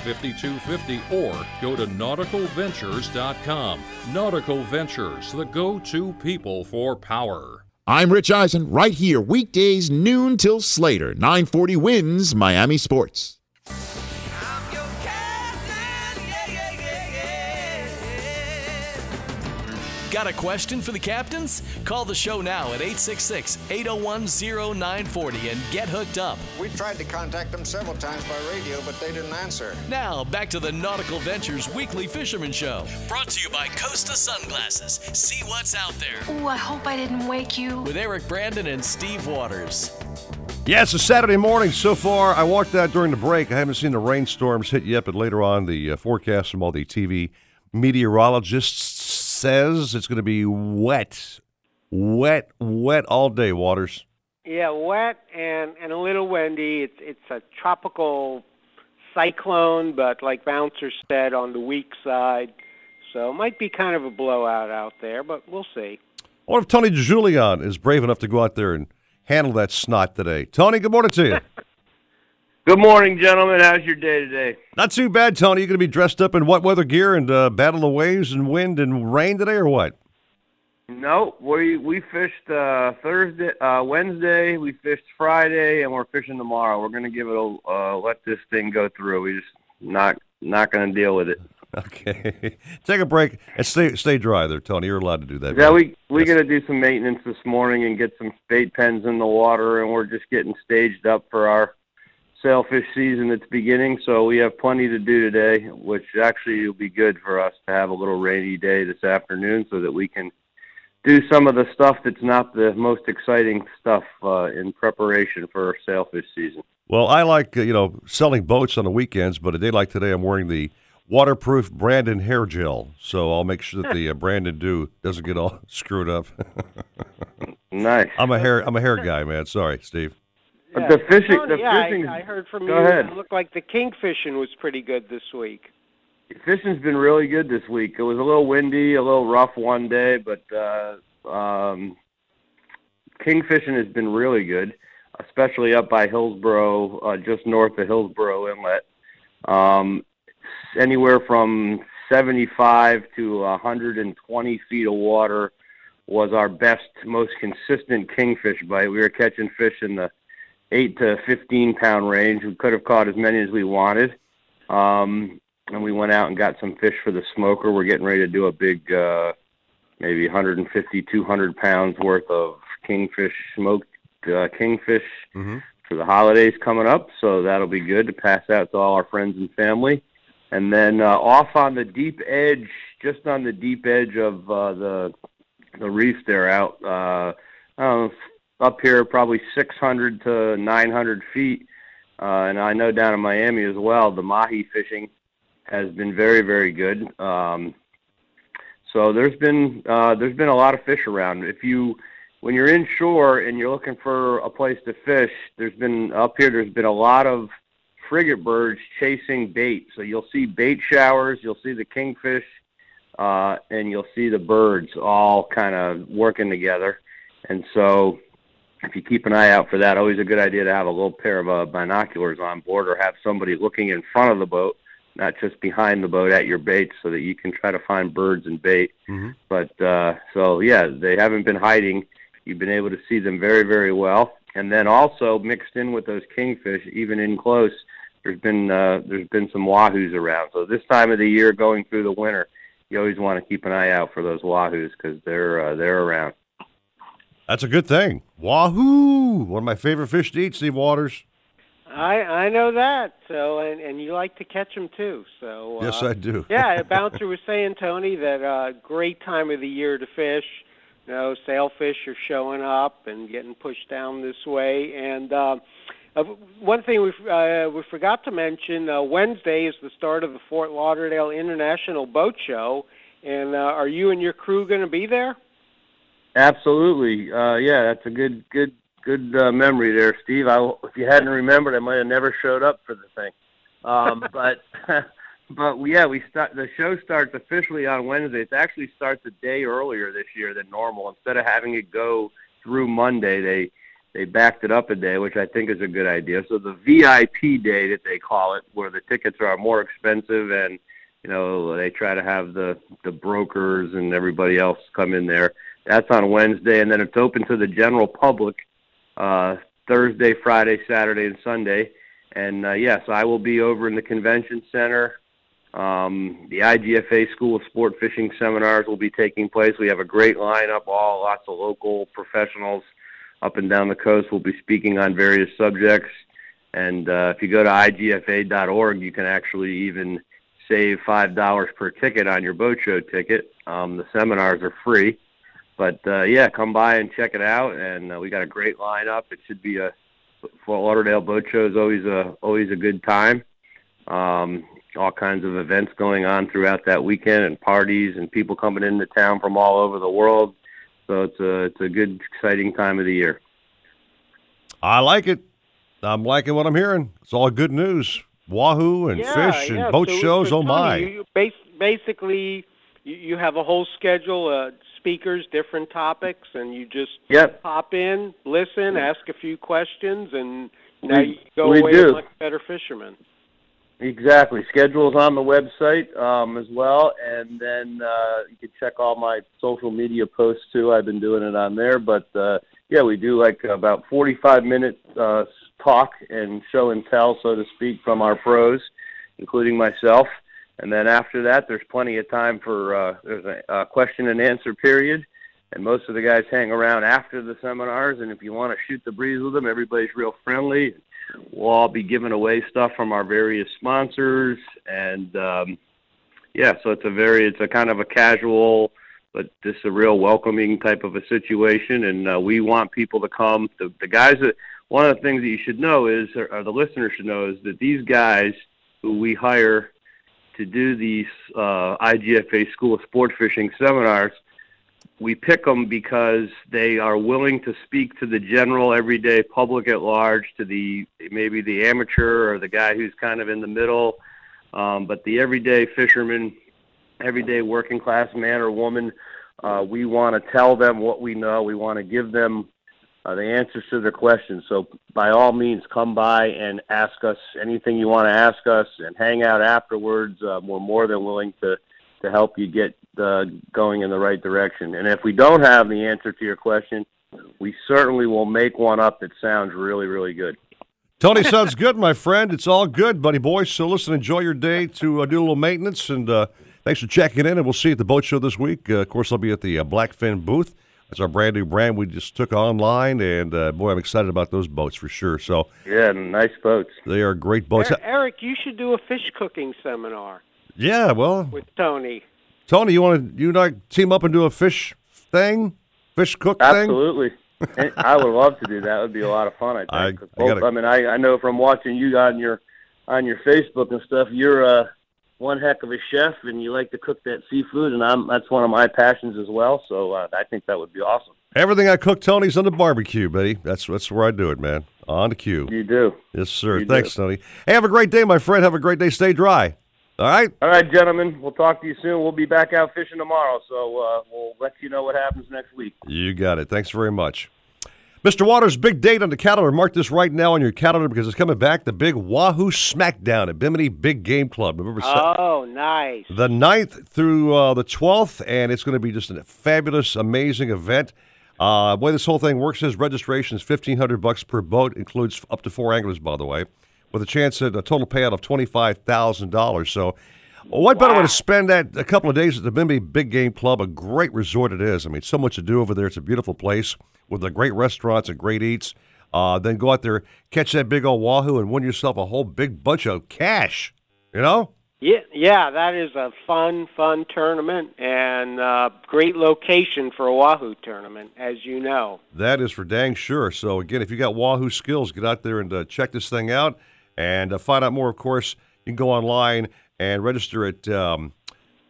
5250 or go to nauticalventures.com. Nautical Ventures, the go to people for power. I'm Rich Eisen, right here, weekdays, noon till Slater. 940 wins Miami Sports. Got a question for the captains? Call the show now at 866 801 0940 and get hooked up. We tried to contact them several times by radio, but they didn't answer. Now, back to the Nautical Ventures Weekly Fisherman Show. Brought to you by Costa Sunglasses. See what's out there. Ooh, I hope I didn't wake you. With Eric Brandon and Steve Waters. Yeah, it's a Saturday morning so far. I walked out during the break. I haven't seen the rainstorms hit yet, but later on, the uh, forecast from all the TV meteorologists says it's going to be wet, wet, wet all day. Waters. Yeah, wet and and a little windy. It's it's a tropical cyclone, but like Bouncer said, on the weak side. So it might be kind of a blowout out there, but we'll see. Wonder if Tony Julian is brave enough to go out there and handle that snot today. Tony, good morning to you. [LAUGHS] Good morning, gentlemen. How's your day today? Not too bad, Tony. You going to be dressed up in what weather gear and uh, battle the waves and wind and rain today, or what? No, we we fished uh, Thursday, uh, Wednesday. We fished Friday, and we're fishing tomorrow. We're going to give it a uh, let this thing go through. We just not not going to deal with it. [LAUGHS] Okay, take a break and stay stay dry there, Tony. You're allowed to do that. Yeah, man. we we got to do some maintenance this morning and get some bait pens in the water, and we're just getting staged up for our sailfish season that's beginning. So we have plenty to do today, which actually will be good for us to have a little rainy day this afternoon, so that we can do some of the stuff that's not the most exciting stuff uh, in preparation for our sailfish season. Well, I like uh, you know selling boats on the weekends, but a day like today, I'm wearing the waterproof Brandon hair gel, so I'll make sure that the uh, Brandon Dew doesn't get all [LAUGHS] screwed up. [LAUGHS] nice. I'm a hair I'm a hair guy, man. Sorry, Steve. But the fishing, the yeah, fishing. I, I heard from Go you. ahead. It looked like the kingfishing was pretty good this week. Fishing's been really good this week. It was a little windy, a little rough one day, but uh, um, kingfishing has been really good, especially up by Hillsboro, uh, just north of Hillsboro Inlet. Um, anywhere from 75 to 120 feet of water was our best, most consistent kingfish bite. We were catching fish in the eight to 15 pound range. We could have caught as many as we wanted. Um, and we went out and got some fish for the smoker. We're getting ready to do a big, uh, maybe 150, 200 pounds worth of kingfish, smoked uh, kingfish for the holidays coming up. So that'll be good to pass out to all our friends and family. And then uh, off on the deep edge, just on the deep edge of uh, the the reef there out uh, I don't know, up here, probably 600 to 900 feet. Uh, and I know down in Miami as well, the mahi fishing has been very, very good. Um, so there's been uh, there's been a lot of fish around. If you when you're inshore and you're looking for a place to fish, there's been up here. There's been a lot of frigate birds chasing bait. So you'll see bait showers. You'll see the kingfish, uh, and you'll see the birds all kind of working together. And so if you keep an eye out for that, always a good idea to have a little pair of uh, binoculars on board or have somebody looking in front of the boat, not just behind the boat at your bait, so that you can try to find birds and bait. But uh, so yeah, they haven't been hiding. You've been able to see them very, very well. And then also mixed in with those kingfish, even in close, there's been uh, there's been some wahoos around. So this time of the year, going through the winter, you always want to keep an eye out for those wahoos because they're uh, they're around. That's a good thing. Wahoo! One of my favorite fish to eat, Steve Waters. I I know that. So and and you like to catch them too. So uh, Yes, I do. yeah, [LAUGHS] Bouncer was saying Tony that uh great time of the year to fish. You know, sailfish are showing up and getting pushed down this way. And uh, uh, one thing we uh, we forgot to mention: uh, Wednesday is the start of the Fort Lauderdale International Boat Show. And uh, are you and your crew going to be there? Absolutely. Uh, yeah, that's a good, good, good uh, memory there, Steve. I, if you hadn't remembered, I might have never showed up for the thing. Um, [LAUGHS] but, [LAUGHS] but yeah, we start. The show starts officially on Wednesday. It actually starts a day earlier this year than normal. Instead of having it go through Monday, they they backed it up a day, which I think is a good idea. So the VIP day that they call it, where the tickets are more expensive and you know they try to have the the brokers and everybody else come in there. That's on Wednesday, and then it's open to the general public uh, Thursday, Friday, Saturday, and Sunday. And uh, yes, I will be over in the convention center. Um, the IGFA School of Sport Fishing seminars will be taking place. We have a great lineup, all lots of local professionals up and down the coast will be speaking on various subjects. And uh, if you go to igfa.org, you can actually even save five dollars per ticket on your boat show ticket. Um, the seminars are free, but uh, yeah, come by and check it out. And uh, we got a great lineup. It should be a Fort Lauderdale Boat Show is always a always a good time. Um, all kinds of events going on throughout that weekend, and parties, and people coming into town from all over the world. So it's a it's a good, exciting time of the year. I like it. I'm liking what I'm hearing. It's all good news. Wahoo and yeah, fish and yeah. boat so, shows. so oh my! Tony, you bas- basically, you, you have a whole schedule of speakers, different topics, and you just Yep. pop in, listen, ask a few questions, and now We- you go away do. a much better fisherman. Exactly. Schedule's on the website um, as well, and then uh, you can check all my social media posts too. I've been doing it on there, but uh, yeah, we do like about 45 minute uh, talk and show and tell, so to speak, from our pros, including myself. And then after that, there's plenty of time for uh, there's a, a question and answer period. And most of the guys hang around after the seminars. And if you want to shoot the breeze with them, everybody's real friendly. We'll all be giving away stuff from our various sponsors, and um, yeah, so it's a very, it's a kind of a casual, but just a real welcoming type of a situation. And uh, we want people to come. The, the guys that one of the things that you should know is, or, or the listeners should know, is that these guys who we hire to do these uh, IGFA School of Sport Fishing seminars we pick them because they are willing to speak to the general everyday public at large, to the maybe the amateur or the guy who's kind of in the middle, um, but the everyday fisherman, everyday working class man or woman. Uh, we want to tell them what we know. We want to give them uh, the answers to their questions. So by all means, come by and ask us anything you want to ask us, and hang out afterwards. Uh, we're more than willing to to help you get uh, going in the right direction. And if we don't have the answer to your question, we certainly will make one up that sounds really, really good. Tony, sounds good, my friend. It's all good, buddy boy. So listen, enjoy your day to uh, do a little maintenance, and uh, thanks for checking in. And we'll see you at the boat show this week. Uh, of course, I'll be at the uh, Blackfin booth. That's our brand new brand we just took online, and uh, boy, I'm excited about those boats for sure. So Yeah, nice boats. they are great boats. Er- Eric, you should do a fish cooking seminar Yeah, well, with Tony. Tony, you want to you and I team up and do a fish thing, fish cook thing? Absolutely. [LAUGHS] I would love to do that. It would be a lot of fun. I think. I- 'Cause I gotta- I mean, I, I know from watching you on your on your Facebook and stuff, you're uh, one heck of a chef, and you like to cook that seafood, and I'm that's one of my passions as well. So uh, I think that would be awesome. Everything I cook, Tony's on the barbecue, buddy. That's that's where I do it, man. On the cue. You do. Yes, sir. You Thanks, do. Tony. Hey, have a great day, my friend. Have a great day. Stay dry. All right. All right, gentlemen. We'll talk to you soon. We'll be back out fishing tomorrow, so uh, we'll let you know what happens next week. You got it. Thanks very much. Mr. Waters, big date on the calendar. Mark this right now on your calendar because it's coming back. The big Wahoo Smackdown at Bimini Big Game Club. November Oh, nice. the 9th through uh, the 12th, and it's going to be just a fabulous, amazing event. Uh, the way this whole thing works is registration is fifteen hundred bucks per boat, includes up to four anglers, by the way, with a chance at a total payout of twenty five So, what better way to spend that a couple of days at the Bimini Big Game Club? A great resort it is. I mean, so much to do over there. It's a beautiful place with the great restaurants and great eats. Uh, then go out there, catch that big old wahoo, and win yourself a whole big bunch of cash. You know. Yeah, yeah, that is a fun, fun tournament and uh, great location for a Wahoo tournament, as you know. That is for dang sure. So again, if you got Wahoo skills, get out there and uh, check this thing out, and uh, find out more. Of course, you can go online and register at um,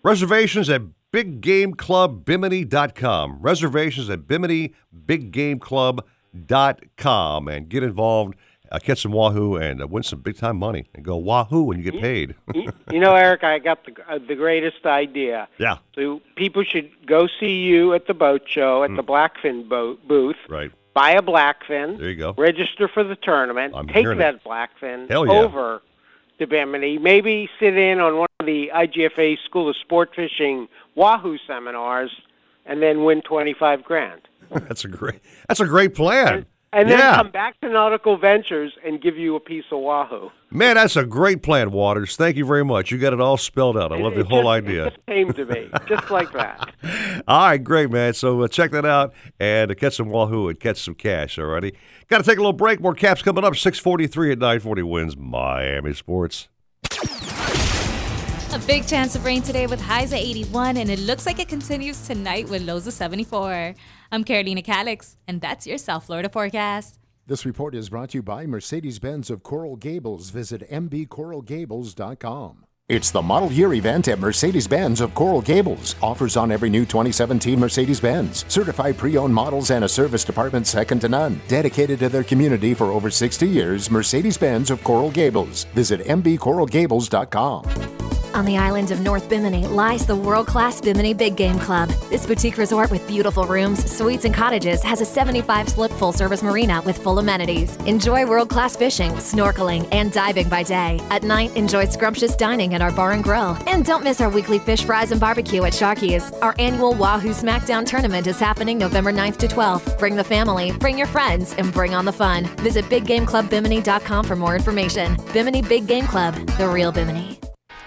reservations at BigGameClubBimini.com. Reservations at BiminiBigGameClub.com, and get involved. Uh, catch some Wahoo and uh, win some big time money, and go Wahoo when you get paid. [LAUGHS] you, know, Eric, I got the uh, the greatest idea. yeah, So people should go see you at the boat show at the Blackfin boat booth. right. Buy a Blackfin. There you go. Register for the tournament. I'm take that Blackfin Hell yeah. over to Bimini. Maybe sit in on one of the IGFA School of Sport Fishing Wahoo seminars, and then win twenty five grand. That's a great. That's a great plan. And then yeah. come back to Nautical Ventures and give you a piece of Wahoo. Man, that's a great plan, Waters. Thank you very much. You got it all spelled out. I love the It whole just- idea. It just came to me, just like that. [LAUGHS] All right, great, man. So uh, check that out and uh, catch some wahoo and catch some cash. All righty. Got to take a little break. More caps coming up. Six forty-three at nine forty wins Miami Sports. A big chance of rain today with highs at 81, and it looks like it continues tonight with lows of 74. I'm Carolina Calix, and that's your South Florida forecast. This report is brought to you by Mercedes Benz of Coral Gables. Visit mbcoralgables.com. It's the model year event at Mercedes Benz of Coral Gables. Offers on every new 2017 Mercedes Benz. Certified pre owned models and a service department second to none. Dedicated to their community for over 60 years, Mercedes Benz of Coral Gables. Visit mbcoralgables.com. On the island of North Bimini lies the world class Bimini Big Game Club. This boutique resort with beautiful rooms, suites, and cottages has a 75 slip full service marina with full amenities. Enjoy world class fishing, snorkeling, and diving by day. At night, enjoy scrumptious dining our bar and grill. And don't miss our weekly fish fries and barbecue at Sharky's. Our annual Wahoo SmackDown tournament is happening November 9th to 12th. Bring the family, bring your friends, and bring on the fun. Visit BigGameClubBimini.com for more information. Bimini Big Game Club, the real Bimini.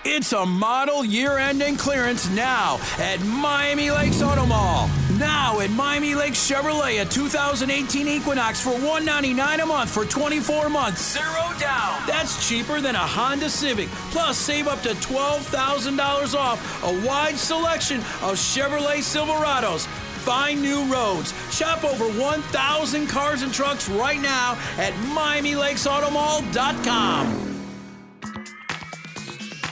It's a model year ending clearance now at Miami Lakes Auto Mall. Now at Miami Lakes Chevrolet, a 2018 Equinox for 199 a month for 24 months, zero down. That's cheaper than a Honda Civic. Plus, save up to $12,000 off a wide selection of Chevrolet Silverados. Find new roads. Shop over 1,000 cars and trucks right now at MiamiLakesAutomall.com.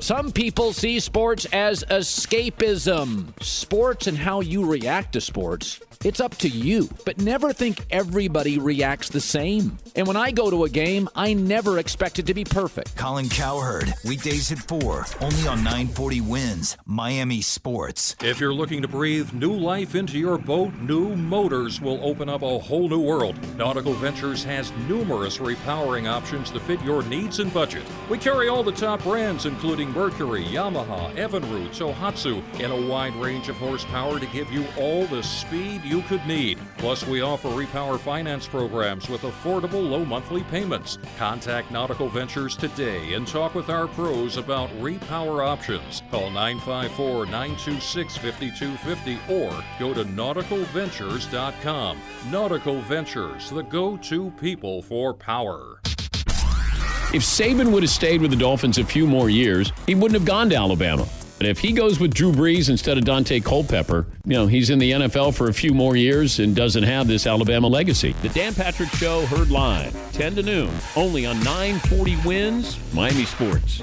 Some people see sports as escapism. Sports and how you react to sports, it's up to you. But never think everybody reacts the same. And when I go to a game, I never expect it to be perfect. Colin Cowherd, weekdays at 4, only on 940 Wins, Miami Sports. If you're looking to breathe new life into your boat, new motors will open up a whole new world. Nautical Ventures has numerous repowering options to fit your needs and budget. We carry all the top brands, including Mercury, Yamaha, Evinrude, Tohatsu, and a wide range of horsepower to give you all the speed you could need. Plus, we offer repower finance programs with affordable low monthly payments. Contact Nautical Ventures today and talk with our pros about repower options. Call 954 926 5250 or go to nauticalventures.com. Nautical Ventures, the go to people for power. If Saban would have stayed with the Dolphins a few more years, he wouldn't have gone to Alabama. But if he goes with Drew Brees instead of Dante Culpepper, you know, he's in the NFL for a few more years and doesn't have this Alabama legacy. The Dan Patrick Show heard live, 10 to noon, only on 940 Wins, Miami Sports.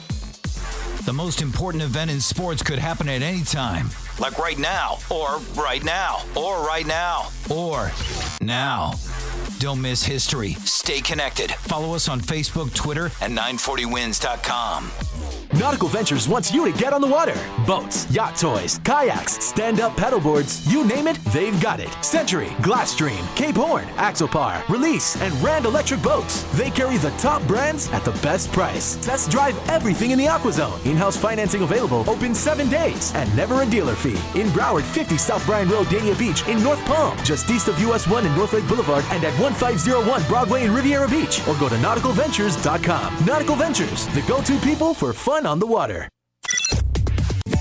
The most important event in sports could happen at any time. Like right now, or right now, or right now, or now. Don't miss history. Stay connected. Follow us on Facebook, Twitter, and 940wins.com. Nautical Ventures wants you to get on the water. Boats, yacht toys, kayaks, stand-up paddleboards, you name it, they've got it. Century, Glasstream, Cape Horn, Axopar, Release, and Rand Electric Boats. They carry the top brands at the best price. Test drive everything in the AquaZone. In-house financing available, open seven days, and never a dealer fee. In Broward, 50 South Bryan Road, Dania Beach. In North Palm, just east of US 1 and North Lake Boulevard, and at 1501 Broadway in Riviera Beach. Or go to nauticalventures.com. Nautical Ventures, the go-to people for fun on the water.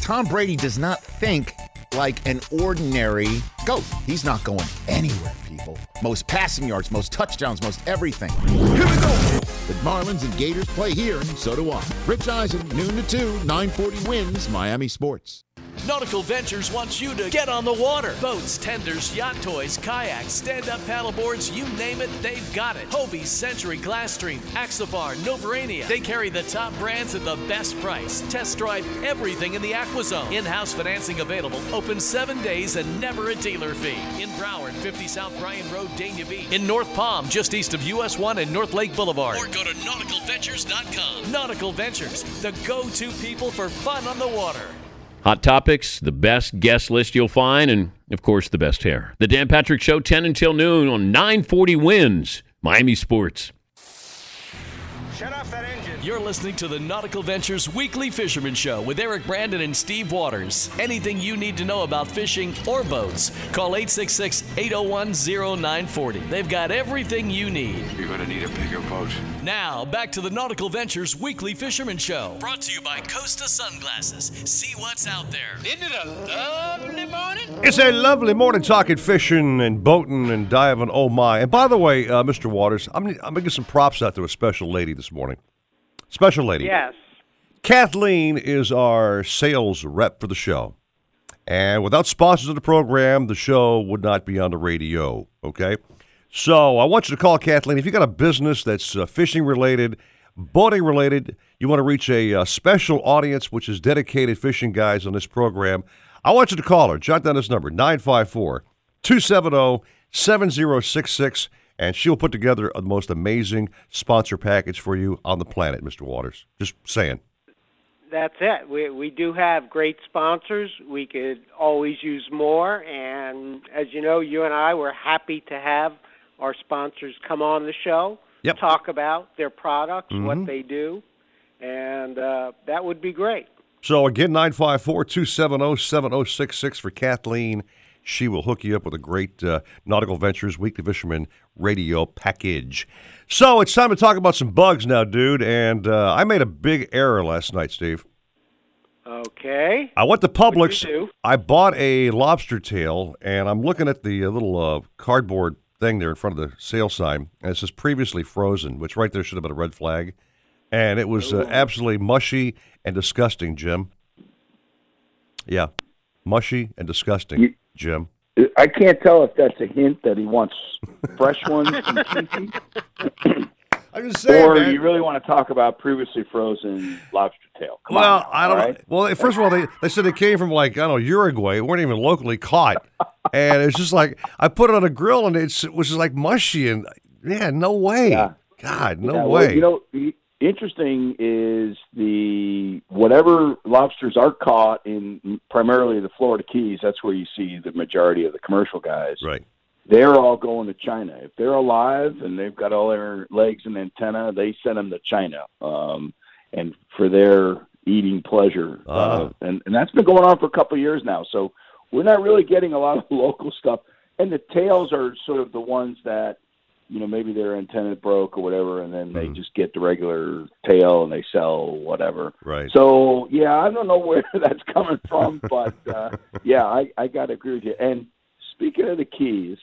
Tom Brady does not think like an ordinary goat. He's not going anywhere, people. Most passing yards, most touchdowns, most everything. Here we go. The Marlins and Gators play here, and so do I. Rich Eisen, noon to 2, 940 wins Miami Sports. Nautical Ventures wants you to get on the water. Boats, tenders, yacht toys, kayaks, stand-up paddleboards, you name it, they've got it. Hobie, Century, Glasstream, Axopar, Novurania. They carry the top brands at the best price. Test drive everything in the AquaZone. In-house financing available. Open seven days and never a dealer fee. In Broward, 50 South Bryan Road, Dania Beach. In North Palm, just east of US 1 and North Lake Boulevard. Or go to nauticalventures.com. Nautical Ventures, the go-to people for fun on the water. Hot topics, the best guest list you'll find, and of course, the best hair. The Dan Patrick Show, 10 until noon on 940 Wins, Miami Sports. Shut off that engine. You're listening to the Nautical Ventures Weekly Fisherman Show with Eric Brandon and Steve Waters. Anything you need to know about fishing or boats, call 866 801 0940. They've got everything you need. You're going to need a bigger boat. Now, back to the Nautical Ventures Weekly Fisherman Show. Brought to you by Costa Sunglasses. See what's out there. Isn't it a lovely morning? It's a lovely morning talking fishing and boating and diving. Oh my! And by the way, uh, Mr. Waters, I'm I'm gonna give some props out to a special lady this morning. Special lady. Yes. Kathleen is our sales rep for the show. And without sponsors of the program, the show would not be on the radio. Okay. So I want you to call Kathleen. If you got a business that's uh, fishing related, boating related, you want to reach a uh, special audience, which is dedicated fishing guys on this program, I want you to call her. Jot down this number 954 270 7066, and she'll put together the most amazing sponsor package for you on the planet, Mr. Waters. Just saying. That's it. We we do have great sponsors. We could always use more, and as you know, you and I were happy to have our sponsors come on the show, Yep. talk about their products, Mhm. what they do, and uh, that would be great. So again, 954-270-7066 for Kathleen. She will hook you up with a great uh, Nautical Ventures Weekly Fisherman radio package. So it's time to talk about some bugs now, dude. And uh, I made a big error last night, Steve. Okay. I went to Publix. you? I bought a lobster tail, and I'm looking at the uh, little uh, cardboard thing there in front of the sale sign, and it says previously frozen, which right there should have been a red flag. And it was uh, absolutely mushy and disgusting, Jim. Yeah, mushy and disgusting, Jim. I can't tell if that's a hint that he wants fresh [LAUGHS] ones [LAUGHS] I'm just saying, or man. you really want to talk about previously frozen lobster tail. Come well, on now, I don't. all right? Well, first of all, they, they said it came from like I don't know Uruguay. It weren't even locally caught, and it's just like I put it on a grill and it's, it was just like mushy and yeah, no way. God, no Yeah, well, way. you know, the interesting is the whatever lobsters are caught in primarily the Florida Keys. That's where you see the majority of the commercial guys. Right. They're all going to China. If they're alive and they've got all their legs and antenna, they send them to China, um, and for their eating pleasure. Ah. Uh, and and that's been going on for a couple of years now. So we're not really getting a lot of [LAUGHS] local stuff. And the tails are sort of the ones that you know maybe their antenna broke or whatever, and then they just get the regular tail and they sell whatever. Right. So yeah, I don't know [LAUGHS] where that's coming from, but uh, yeah, I I got to agree with you. And speaking of the keys,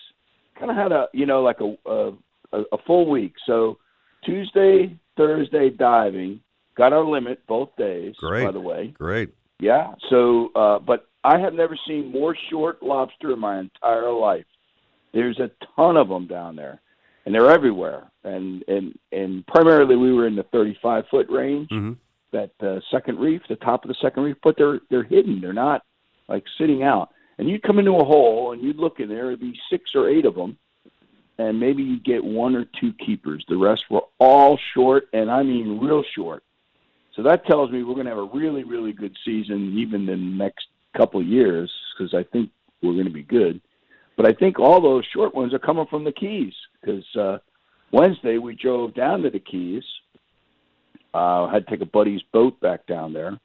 kind of had a you know like a a, a full week. So Tuesday, Thursday diving, got our limit both days. Great. by the way. Great. Yeah. So, uh, but I have never seen more short lobster in my entire life. There's a ton of them down there, and they're everywhere. And and and primarily, we were in the 35 foot range. Mm-hmm. That uh, second reef, the top of the second reef, but they're they're hidden. They're not like sitting out. And you'd come into a hole, and you'd look in there. It'd be six or eight of them, and maybe you'd get one or two keepers. The rest were all short, and I mean real short. So that tells me we're going to have a really, really good season, even in the next couple years, because I think we're going to be good. But I think all those short ones are coming from the Keys, because uh, Wednesday we drove down to the Keys. Uh, had to take a buddy's boat back down there,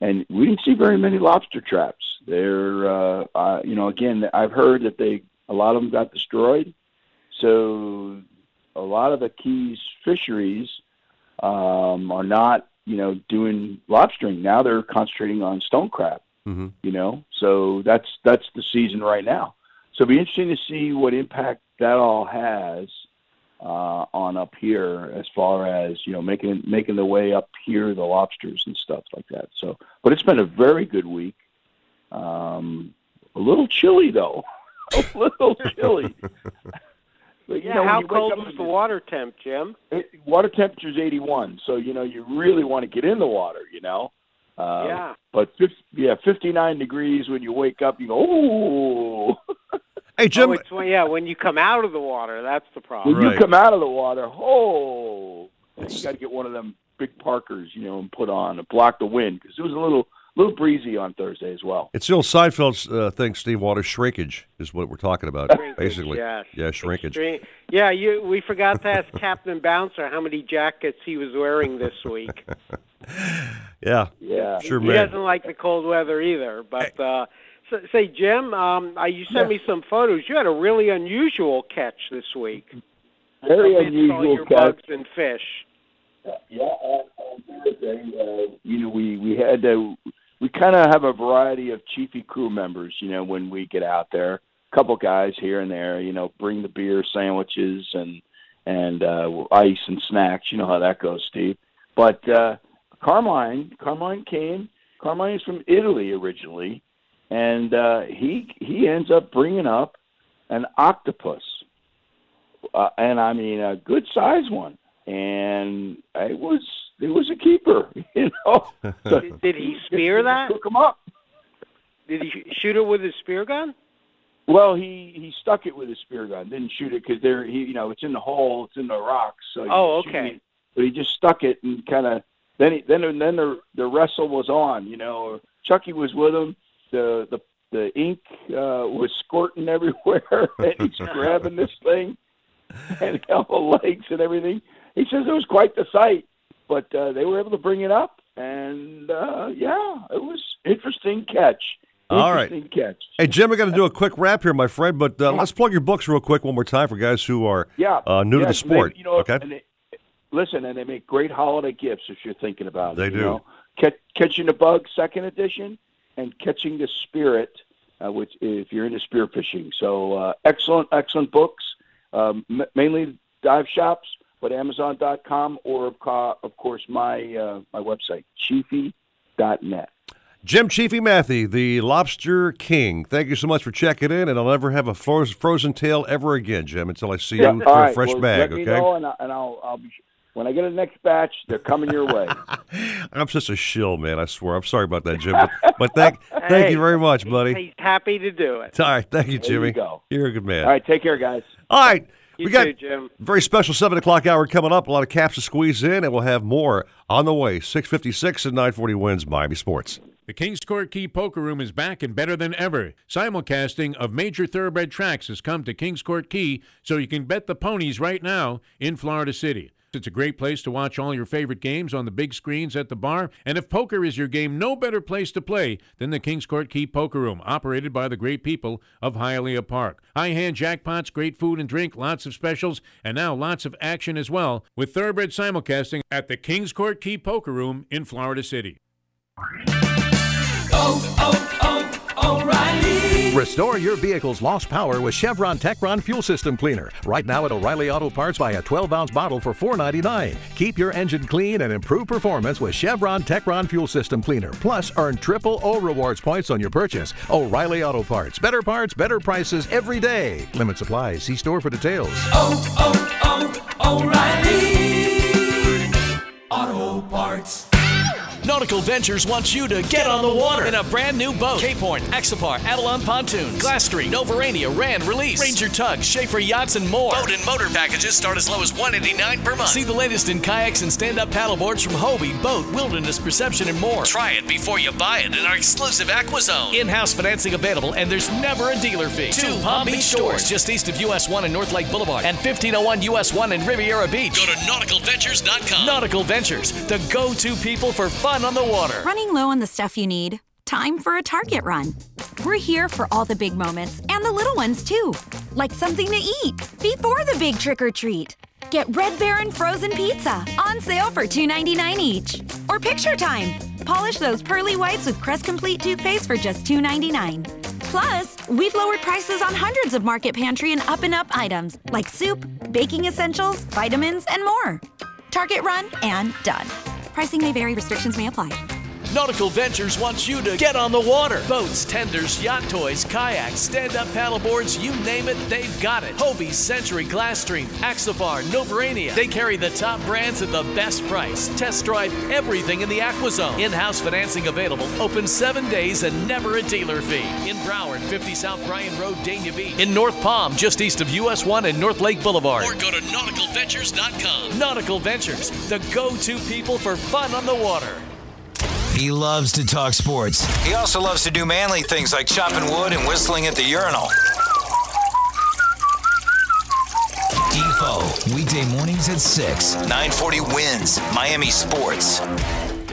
and we didn't see very many lobster traps. They're, uh, uh, you know, again, I've heard that they a lot of them got destroyed. So a lot of the Keys fisheries um, are not, you know, doing lobstering now. They're concentrating on stone crab. Mm-hmm. You know, so that's that's the season right now. So it'll be interesting to see what impact that all has uh, on up here, as far as you know, making making the way up here, the lobsters and stuff like that. So, but it's been a very good week. Um, a little chilly though, [LAUGHS] a little chilly. [LAUGHS] But, you Yeah, know, how cold was the water temp, Jim? it, water temperature is 81, so you know you really want to get in the water, you know. Uh, Yeah. But 50, yeah, 59 degrees when you wake up, you go, ooh. [LAUGHS] Hey Oh, it's when, yeah, when you come out of the water, that's the problem. when you come out of the water, oh, you got to get one of them big Parkers, you know, and put on to block the wind because it was a little little breezy on Thursday as well. It's the old Seinfeld uh, thing, Steve Waters. Shrinkage is what we're talking about, Shrinkage, basically. yes. Yeah, shrinkage. Extreme- Yeah, you. We forgot to ask Captain Bouncer how many jackets he was wearing this week. [LAUGHS] Yeah. Yeah. Sure, he man. doesn't like the cold weather either. But uh, so, say, Jim, um, uh, you sent me some photos. You had a really unusual catch this week. Very unusual catch. bugs and fish. Yeah, on, on Thursday, uh, you know, we we had to, we kind of have a variety of chiefy crew members. You know, when we get out there, a couple guys here and there. You know, bring the beer, sandwiches, and and uh, ice and snacks. You know how that goes, Steve. But uh, Carmine, Carmine came. Carmine is from Italy originally, and uh, he he ends up bringing up an octopus, uh, and I mean a good size one and it was it was a keeper, [LAUGHS] you know. So [LAUGHS] Did, did he spear that? Took him up. Did he shoot it with his spear gun? Well, he he stuck it with his spear gun, didn't shoot it because there he you know it's in the hole, it's in the rocks. So Oh, okay. it, But he just stuck it and kind of then he, then then the the wrestle was on. You know, Chucky was with him. The the the ink uh, was squirting [LAUGHS] everywhere, and he's grabbing this thing and all the legs and everything. He says it was quite the sight, but uh, they were able to bring it up, and uh, yeah, it was interesting catch. All right. Interesting catch. Hey, Jim, I got to do a quick wrap here, my friend, but uh, let's plug your books real quick one more time for guys who are Yeah, uh, new to the sport. they- you know, okay? and they, listen, and they make great holiday gifts if you're thinking about it. They you do. Know? Catch, Catching the Bug, second edition, and Catching the Spirit, uh, which if you're into spear fishing. So uh, excellent, excellent books. Um, m- mainly dive shops, but Amazon.com or of, co- of course my uh, my website, Chiefy.net. Jim Chiefy Matthew, the Lobster King. Thank you so much for checking in, and I'll never have a frozen tail ever again, Jim, until I see you all for a right, fresh well, bag. Let me okay? know, and, I, and I'll, I'll be when I get the next batch, they're coming your way. [LAUGHS] I'm such a shill, man. I swear. I'm sorry about that, Jim, but, but thank [LAUGHS] thank Hey, you very much, buddy. He's happy to do it. All right, thank you, There you Jimmy. go. You're a good man. All right, take care, guys. All right. You we got too, Jim. very special seven o'clock hour coming up. A lot of caps to squeeze in, and we'll have more on the way. Six fifty six and nine forty wins Miami Sports. The Kings Court Key Poker Room is back and better than ever. Simulcasting of major thoroughbred tracks has come to Kings Court Key, so you can bet the ponies right now in Florida City. It's a great place to watch all your favorite games on the big screens at the bar. And if poker is your game, no better place to play than the Kings Court Key Poker Room, operated by the great people of Hialeah Park. High hand jackpots, great food and drink, lots of specials, and now lots of action as well with thoroughbred simulcasting at the Kings Court Key Poker Room in Florida City. Oh, oh, oh, Restore your vehicle's lost power with Chevron Techron Fuel System Cleaner. Right now at O'Reilly Auto Parts, buy a 12 ounce bottle for $4.99. Keep your engine clean and improve performance with Chevron Techron Fuel System Cleaner. Plus, earn triple O rewards points on your purchase. O'Reilly Auto Parts. Better parts, better prices every day. Limit supply. See store for details. Oh, oh, oh, O'Reilly Auto Parts. Nautical Ventures wants you to get on the water in a brand new boat. Cape Horn, Axopar, Avalon Pontoons, Glass Street, Novurania, Rand, Release, Ranger Tug, Schaefer Yachts, and more. Boat and motor packages start as low as 189 per month. See the latest in kayaks and stand-up paddleboards from Hobie, Boat, Wilderness Perception, and more. Try it before you buy it in our exclusive AquaZone. In-house financing available, and there's never a dealer fee. Two Palm Beach stores just east of US 1 and North Lake Boulevard, and 1501 US 1 in Riviera Beach. Go to nauticalventures.com. Nautical Ventures, the go-to people for fun on the water. Running low on the stuff you need? Time for a Target run. We're here for all the big moments and the little ones too, like something to eat before the big trick or treat. Get Red Baron frozen pizza on sale for $2.99 each. Or picture time. Polish those pearly whites with Crest Complete toothpaste for just $2.99. Plus, we've lowered prices on hundreds of Market Pantry and Up and Up items like soup, baking essentials, vitamins, and more. Target run and done. Pricing may vary, restrictions may apply. Nautical Ventures wants you to get on the water. Boats, tenders, yacht toys, kayaks, stand-up paddleboards, you name it, they've got it. Hobie, Century, Glasstream, Axopar, Novurania. They carry the top brands at the best price. Test drive everything in the AquaZone. In-house financing available. Open seven days and never a dealer fee. In Broward, 50 South Bryan Road, Dania Beach. In North Palm, just east of US 1 and North Lake Boulevard. Or go to nauticalventures.com. Nautical Ventures, the go-to people for fun on the water. He loves to talk sports. He also loves to do manly things like chopping wood and whistling at the urinal. Defo, weekday mornings at 6, 940 wins, Miami Sports.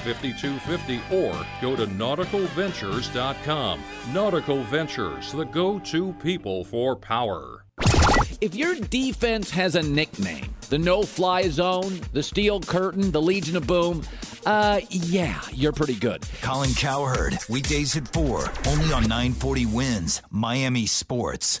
5250 or go to nauticalventures.com. Nautical Ventures, the go to people for power. If your defense has a nickname, the no fly zone, the steel curtain, the Legion of Boom, uh, yeah, you're pretty good. Colin Cowherd, weekdays at 4, only on 940 wins, Miami Sports.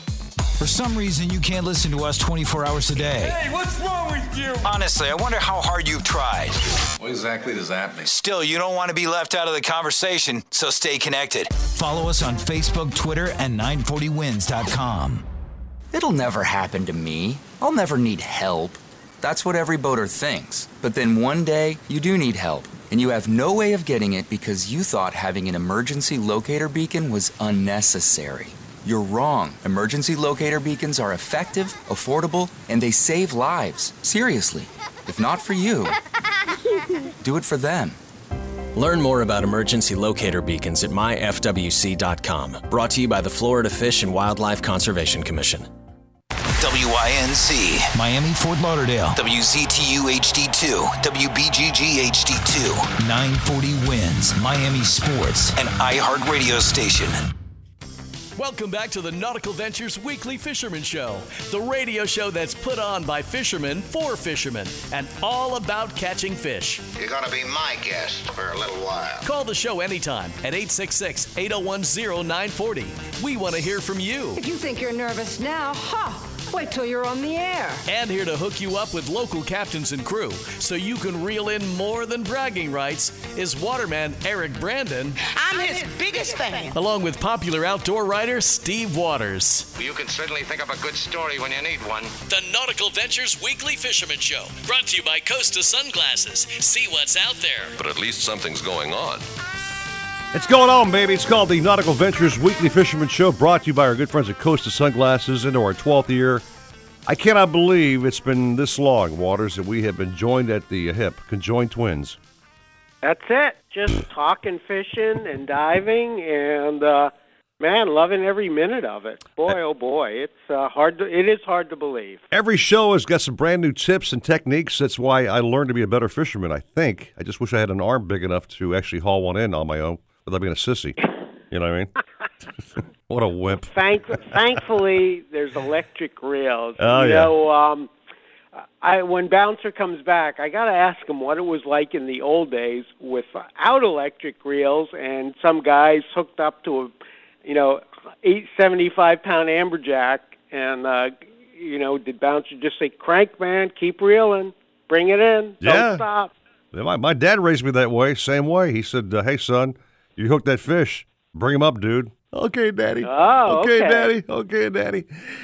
For some reason, you can't listen to us 24 hours a day. Hey, what's wrong with you? Honestly, I wonder how hard you've tried. What exactly does that mean? Still, you don't want to be left out of the conversation, so stay connected. Follow us on Facebook, Twitter, and 940wins.com. It'll never happen to me. I'll never need help. That's what every boater thinks. But then one day, you do need help, and you have no way of getting it because you thought having an emergency locator beacon was unnecessary. You're wrong. Emergency locator beacons are effective, affordable, and they save lives. Seriously. If not for you, [LAUGHS] do it for them. Learn more about emergency locator beacons at myfwc.com. Brought to you by the Florida Fish and Wildlife Conservation Commission. WINZ, Miami, Fort Lauderdale, WZTU HD2, WBGG HD2, 940 wins, Miami Sports, and iHeart Radio Station. Welcome back to the Nautical Ventures Weekly Fisherman Show, the radio show that's put on by fishermen for fishermen and all about catching fish. You're going to be my guest for a little while. Call the show anytime at 866 801 0940. We want to hear from you. If you think you're nervous now, ha! Wait till you're on the air. And here to hook you up with local captains and crew so you can reel in more than bragging rights is waterman Eric Brandon. I'm his biggest fan. Along with popular outdoor writer Steve Waters. You can certainly think of a good story when you need one. The Nautical Ventures Weekly Fisherman Show, brought to you by Costa Sunglasses. See what's out there. But at least something's going on. It's going on, baby. It's called the Nautical Ventures Weekly Fisherman Show, brought to you by our good friends at Costa Sunglasses into our 12th year. I cannot believe it's been this long, Waters, that we have been joined at the hip, conjoined twins. That's it. Just talking fishing and diving, and uh, man, loving every minute of it. Boy, oh boy, it's uh, hard. To, it is hard to believe. Every show has got some brand new tips and techniques. That's why I learned to be a better fisherman, I think. I just wish I had an arm big enough to actually haul one in on my own without being a sissy. You know what I mean? [LAUGHS] what a wimp. Thank, thankfully, there's electric reels. Oh, you yeah. know, um, I when Bouncer comes back, I got to ask him what it was like in the old days without electric reels and some guys hooked up to a, you know, eight seventy five pound amberjack, and uh, you know, did Bouncer just say, "Crank, man, keep reeling, bring it in, Yeah. don't stop." Yeah, My, my dad raised me that way, same way. He said, uh, hey, son, you hooked that fish. Bring him up, dude. Okay, daddy. Oh, okay, okay. daddy. Okay, daddy.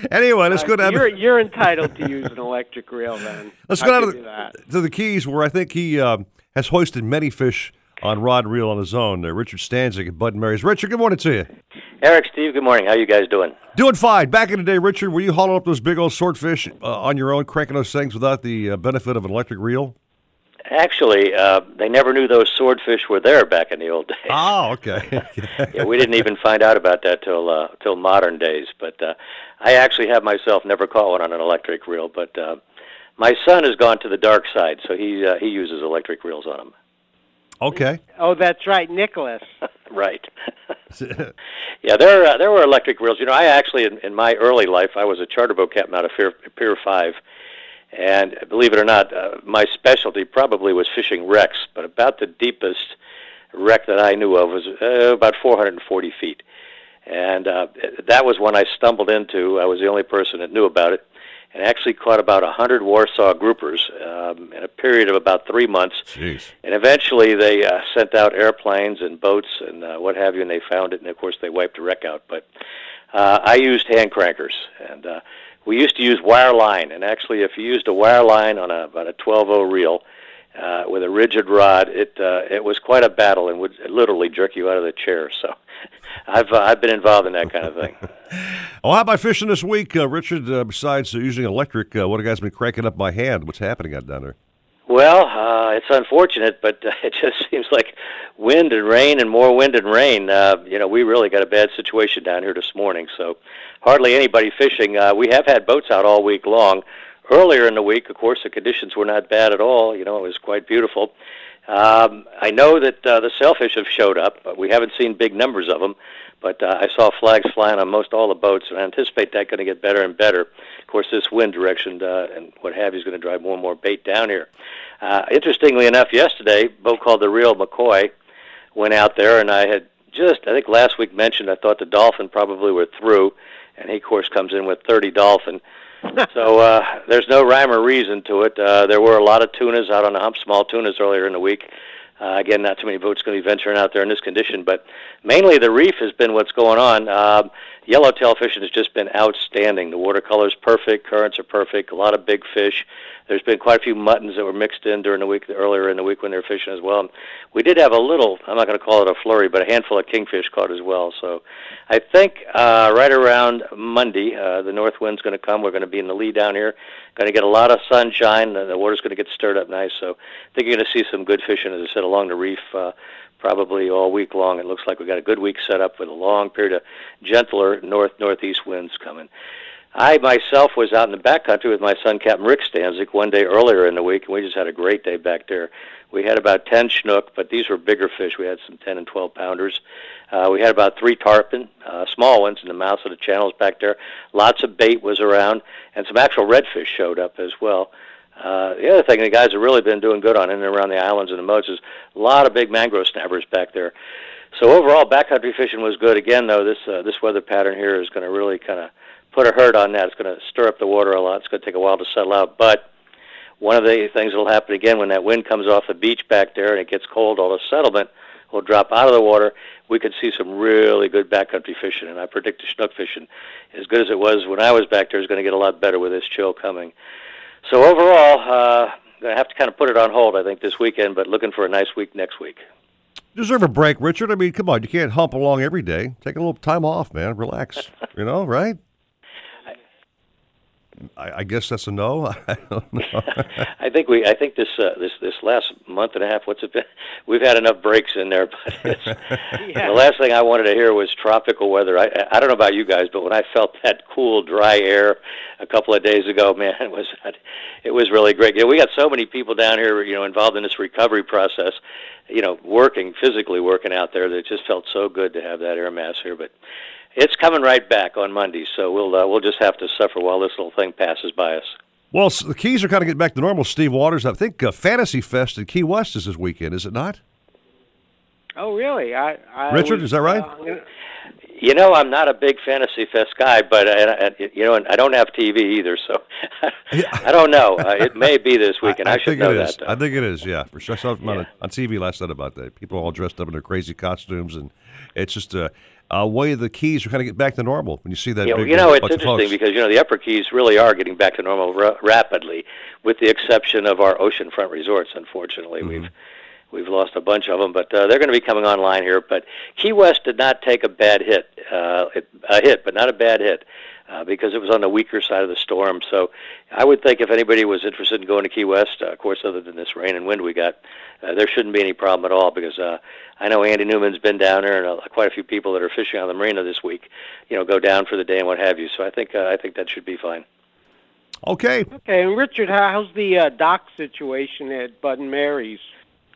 Anyway, let's Uh, go down You're to, you're entitled to use an electric reel then. [LAUGHS] let's I'll go down to the, to the Keys, where I think he um, has hoisted many fish on rod reel on his own. Uh, Richard Stanczyk at Bud and Mary's. Richard, good morning to you. Eric, Steve, good morning. How you guys doing? Doing fine. Back in the day, Richard, were you hauling up those big old swordfish uh, on your own, cranking those things without the uh, benefit of an electric reel? Actually, uh, they never knew those swordfish were there back in the old days. Oh, okay. [LAUGHS] yeah, we didn't even find out about that till uh, till modern days. But uh, I actually have myself never caught one on an electric reel. But uh, my son has gone to the dark side, so he uh, he uses electric reels on them. Okay. Oh, that's right, Nicholas. [LAUGHS] right. [LAUGHS] yeah, there uh, there were electric reels. You know, I actually in, in my early life I was a charter boat captain out of Pier, Pier Five, and believe it or not, uh, my specialty probably was fishing wrecks. But about the deepest wreck that I knew of was uh, about 440 feet, and uh, that was when I stumbled into. I was the only person that knew about it and actually caught about a 100 Warsaw groupers um, in a period of about three months. Jeez. And eventually they uh, sent out airplanes and boats and uh, what have you, and they found it, and of course they wiped the wreck out. But uh, I used hand crankers, and uh, we used to use wire line. And actually, if you used a wire line on a, about a 12-0 reel, uh, with a rigid rod, it uh, it was quite a battle and would literally jerk you out of the chair. [LAUGHS] So, I've uh, I've been involved in that kind of thing. well, [LAUGHS] how about fishing this week, uh, Richard? Uh, besides using electric, uh, what have guys been cranking up by hand? What's happening out down there? Well, uh, it's unfortunate, but uh, [LAUGHS] it just seems like wind and rain and more wind and rain. Uh, you know, we really got a bad situation down here this morning, so hardly anybody fishing. Uh, we have had boats out all week long. Earlier in the week, of course, the conditions were not bad at all. You know, it was quite beautiful. Um, I know that uh, the sailfish have showed up, but we haven't seen big numbers of them. But uh, I saw flags flying on most all the boats, and I anticipate that going to get better and better. Of course, this wind direction uh, and what have you is going to drive more and more bait down here. Uh, interestingly enough, yesterday, a boat called the Real McCoy went out there, and I had just, I think last week mentioned, I thought the Dolphin probably were through, and he, of course, comes in with 30 Dolphin. [LAUGHS] so uh, there's no rhyme or reason to it. Uh, there were a lot of tunas out on the hump, small tunas earlier in the week. Uh, again, not too many boats going to be venturing out there in this condition, but mainly the reef has been what's going on. Um, yellowtail fishing has just been outstanding. The watercolor's perfect, currents are perfect, a lot of big fish. There's been quite a few muttons that were mixed in during the week, earlier in the week when they were fishing as well. We did have a little, I'm not going to call it a flurry, but a handful of kingfish caught as well. So I think uh, right around Monday, uh, the north wind's going to come. We're going to be in the lee down here. Going to get a lot of sunshine. The, the water's going to get stirred up nice. So I think you're going to see some good fishing, as I said, along the reef. Uh, probably all week long. It looks like we got a good week set up with a long period of gentler north northeast winds coming. I myself was out in the backcountry with my son, Captain Rick Stanczyk, one day earlier in the week, and we just had a great day back there. We had about 10 snook, but these were bigger fish. We had some 10 and 12 pounders. Uh, we had about three tarpon, uh, small ones in the mouths of the channels back there. Lots of bait was around, and some actual redfish showed up as well. The other thing the guys have really been doing good on in and around the islands and the moats is a lot of big mangrove snappers back there. So overall, backcountry fishing was good. Again, though, this uh, this weather pattern here is going to really kind of put a hurt on that. It's going to stir up the water a lot. It's going to take a while to settle out. But one of the things that will happen again when that wind comes off the beach back there and it gets cold, all the settlement will drop out of the water. We could see some really good backcountry fishing, and I predict the snook fishing, as good as it was when I was back there, is going to get a lot better with this chill coming. So overall, uh, I'm going to have to kind of put it on hold, I think, this weekend, but looking for a nice week next week. Deserve a break, Richard. I mean, come on, you can't hump along every day. Take a little time off, man. Relax. [LAUGHS] you know, right? I, I guess that's a no. [LAUGHS] I don't know. [LAUGHS] I think we. I think this uh, this this last month and a half. What's it been? [LAUGHS] We've had enough breaks in there, but it's, yeah. the last thing I wanted to hear was tropical weather. I I don't know about you guys, but when I felt that cool, dry air a couple of days ago, man, it was it was really great. You know, we got so many people down here, you know, involved in this recovery process. You know, working physically working out there. That it just felt so good to have that air mass here, but it's coming right back on Monday, so we'll uh, we'll just have to suffer while this little thing passes by us. Well, the Keys are kind of getting back to normal. Steve Waters, I think uh, Fantasy Fest in Key West is this weekend, is it not? Oh, really? I, I Richard, was, is that right? Uh, you know, I'm not a big Fantasy Fest guy, but uh, you know, I don't have TV either, so [LAUGHS] I don't know. Uh, it may be this [LAUGHS] weekend. I, I, I should think know it is. that. Though. I think it is. Yeah, for sure. I saw it Yeah. on, on TV last night about that. People all dressed up in their crazy costumes, and it's just a, a way the Keys are kind of get back to normal when you see that. You know, big you know, uh, it's interesting because you know the Upper Keys really are getting back to normal ra- rapidly, with the exception of our oceanfront resorts. Unfortunately, Mm-hmm. we've we've lost a bunch of them, but uh, they're going to be coming online here. But Key West did not take a bad hit, uh, it, a hit, but not a bad hit. Uh, because it was on the weaker side of the storm, so I would think if anybody was interested in going to Key West, uh, of course, other than this rain and wind we got, uh, there shouldn't be any problem at all. Because uh, I know Andy Newman's been down there, and uh, quite a few people that are fishing on the marina this week, you know, go down for the day and what have you. So I think uh, I think that should be fine. Okay. Okay, and Richard, how- how's the uh, dock situation at Bud and Mary's?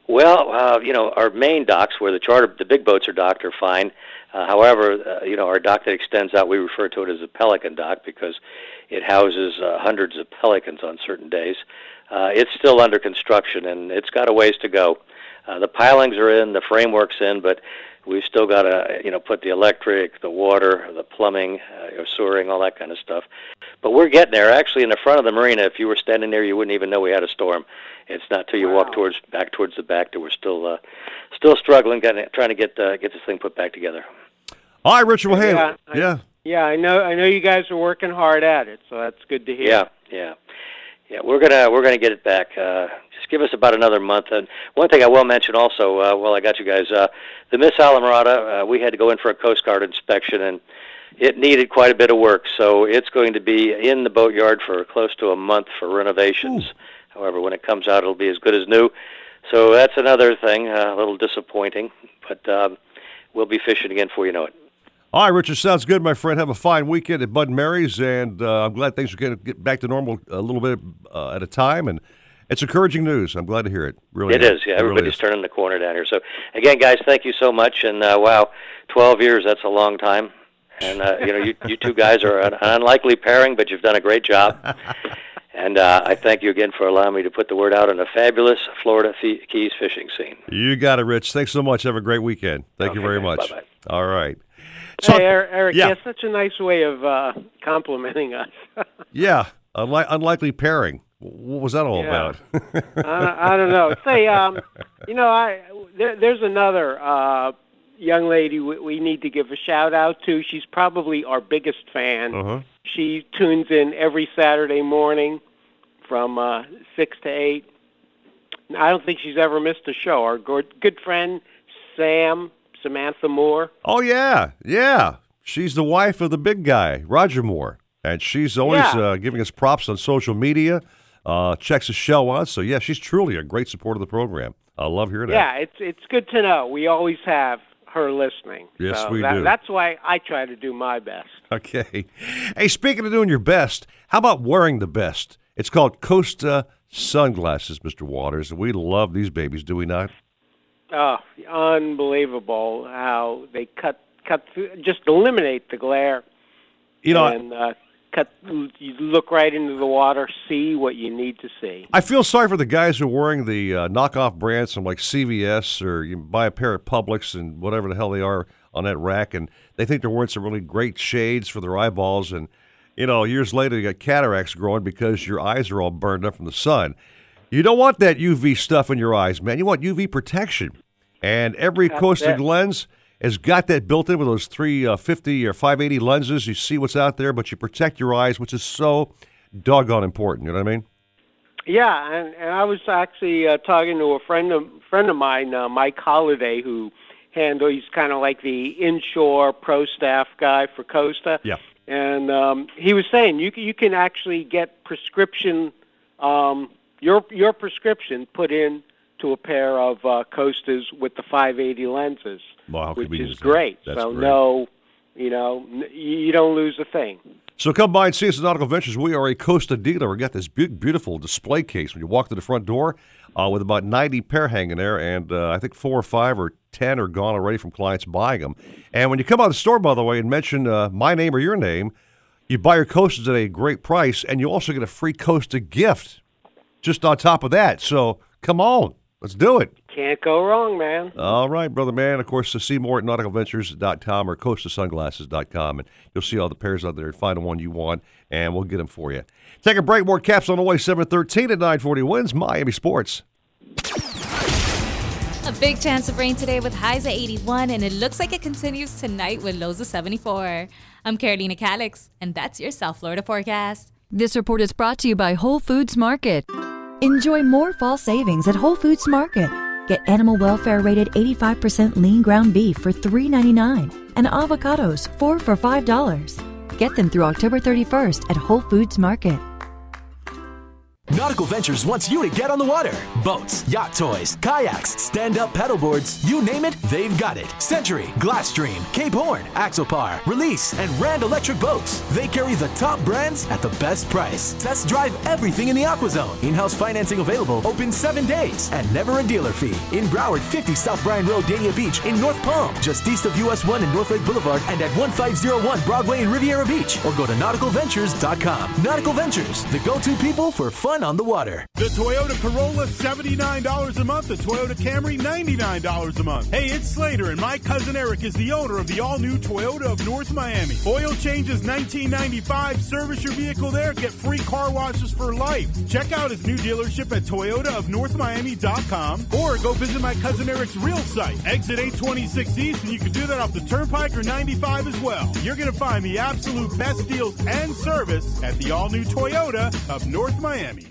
Well, uh, you know, our main docks where the charter, the big boats are docked are fine. Uh, however, uh, you know, our dock that extends out, we refer to it as a pelican dock because it houses uh, hundreds of pelicans on certain days. Uh, it's still under construction and it's got a ways to go. Uh, the pilings are in, the framework's in, but we've still got to, you know, put the electric, the water, the plumbing, uh, sewering, all that kind of stuff. But we're getting there. Actually, in the front of the marina, if you were standing there, you wouldn't even know we had a storm. It's not till you walk towards back towards the back that we're still uh, still struggling, getting, trying to get uh, get this thing put back together. All right, Richard. Well, hey, Yeah, I- yeah. Yeah, I know. I know you guys are working hard at it, so that's good to hear. Yeah, yeah, yeah. We're gonna we're gonna get it back. Uh, just give us about another month. And one thing I will mention also, uh, while I got you guys, uh, the Miss Islamorada, uh, we had to go in for a Coast Guard inspection, and it needed quite a bit of work. So it's going to be in the boatyard for close to a month for renovations. However, when it comes out, it'll be as good as new. So that's another thing, uh, a little disappointing, but um, we'll be fishing again before you know it. All right, Richard. Sounds good, my friend. Have a fine weekend at Bud and Mary's, and uh, I'm glad things are going to get back to normal a little bit uh, at a time. And it's encouraging news. I'm glad to hear it. Really, It is, yeah. It really Everybody's is. turning the corner down here. So, again, guys, thank you so much. And uh, wow, 12 years—that's a long time. And uh, you know, you, you two guys are an unlikely pairing, but you've done a great job. [LAUGHS] And uh, I thank you again for allowing me to put the word out on a fabulous Florida Fe- Keys fishing scene. You got it, Rich. Thanks so much. Have a great weekend. Thank you very much. Bye-bye. All right. Hey, Er- Eric, yeah. yeah. such a nice way of uh, complimenting us. [LAUGHS] Yeah, unli- unlikely pairing. What was that all Yeah. about? [LAUGHS] I, [LAUGHS] I don't know. Say, um, you know, I there, there's another uh, young lady we, we need to give a shout out to. She's probably our biggest fan. Uh-huh. She tunes in every Saturday morning from uh, six to eight. I don't think she's ever missed a show. Our good, good friend Sam Samantha Moore. Oh yeah, yeah. She's the wife of the big guy, Roger Moore, and she's always Yeah. uh, giving us props on social media. Uh, checks the show out. So yeah, she's truly a great supporter of the program. I love hearing that. Yeah, it's it's good to know. We always have her listening. Yes, So we that- do. That's why I try to do my best. Okay. [LAUGHS] Hey, speaking of doing your best, how about wearing the best? It's called Costa sunglasses, Mr. Waters. We love these babies, do we not? Oh, unbelievable how they cut cut through, just eliminate the glare. You know, and uh, cut. You look right into the water, see what you need to see. I feel sorry for the guys who are wearing the uh, knockoff brands from like CVS or you buy a pair of Publix and whatever the hell they are on that rack, and they think they're wearing some really great shades for their eyeballs, and you know, years later you got cataracts growing because your eyes are all burned up from the sun. You don't want that UV stuff in your eyes, man. You want UV protection, and every That's Costa it. lens has got that built in with those 350 or 580 lenses. You see what's out there, but you protect your eyes, which is so doggone important. You know what I mean? Yeah, and, and I was actually uh, talking to a friend of friend of mine, uh, Mike Holiday, who handle. He's kind of like the inshore pro staff guy for Costa. Yeah. And um, he was saying you can, you can actually get prescription um, your your prescription put in to a pair of uh, Costas with the 580 lenses, Wow, which is great. So great. no, you know, n- you don't lose a thing. So come by and see us at Nautical Ventures. We are a Costa dealer. We got this big, beautiful display case when you walk to the front door uh, with about 90 pair hanging there, and uh, I think four or five or 10 are gone already from clients buying them. And when you come out of the store, by the way, and mention uh, my name or your name, you buy your Costas at a great price, and you also get a free Costa gift just on top of that. So come on, let's do it. Can't go wrong, man. All right, brother man. Of course, to see more at nauticalventures.com or costasunglasses.com, and you'll see all the pairs out there. and Find the one you want, and we'll get them for you. Take a break. More caps on the way. 713 at 940 wins Miami Sports. A big chance of rain today with highs at 81, and it looks like it continues tonight with lows of 74. I'm Carolina Calix, and that's your South Florida forecast. This report is brought to you by Whole Foods Market. Enjoy more fall savings at Whole Foods Market. Get animal welfare rated 85% lean ground beef for $3.99 and avocados 4 for $5. Get them through October 31st at Whole Foods Market. Nautical Ventures wants you to get on the water. Boats, yacht toys, kayaks, stand-up paddleboards, you name it, they've got it. Century, Glasstream, Cape Horn, Axopar, Release, and Rand Electric Boats. They carry the top brands at the best price. Test drive everything in the AquaZone. In-house financing available, open seven days, and never a dealer fee. In Broward, 50 South Bryan Road, Dania Beach. In North Palm, just east of US 1 and North Lake Boulevard, and at 1501 Broadway in Riviera Beach. Or go to nauticalventures.com. Nautical Ventures, the go-to people for fun on the water. The Toyota Corolla, $79 a month. The Toyota Camry, $99 a month. Hey, it's Slater, and my cousin Eric is the owner of the all-new Toyota of North Miami. Oil changes $19.95. Service your vehicle there. Get free car washes for life. Check out his new dealership at toyotaofnorthmiami.com or go visit my cousin Eric's real site, exit 826 East, and you can do that off the Turnpike or 95 as well. You're going to find the absolute best deals and service at the all-new Toyota of North Miami.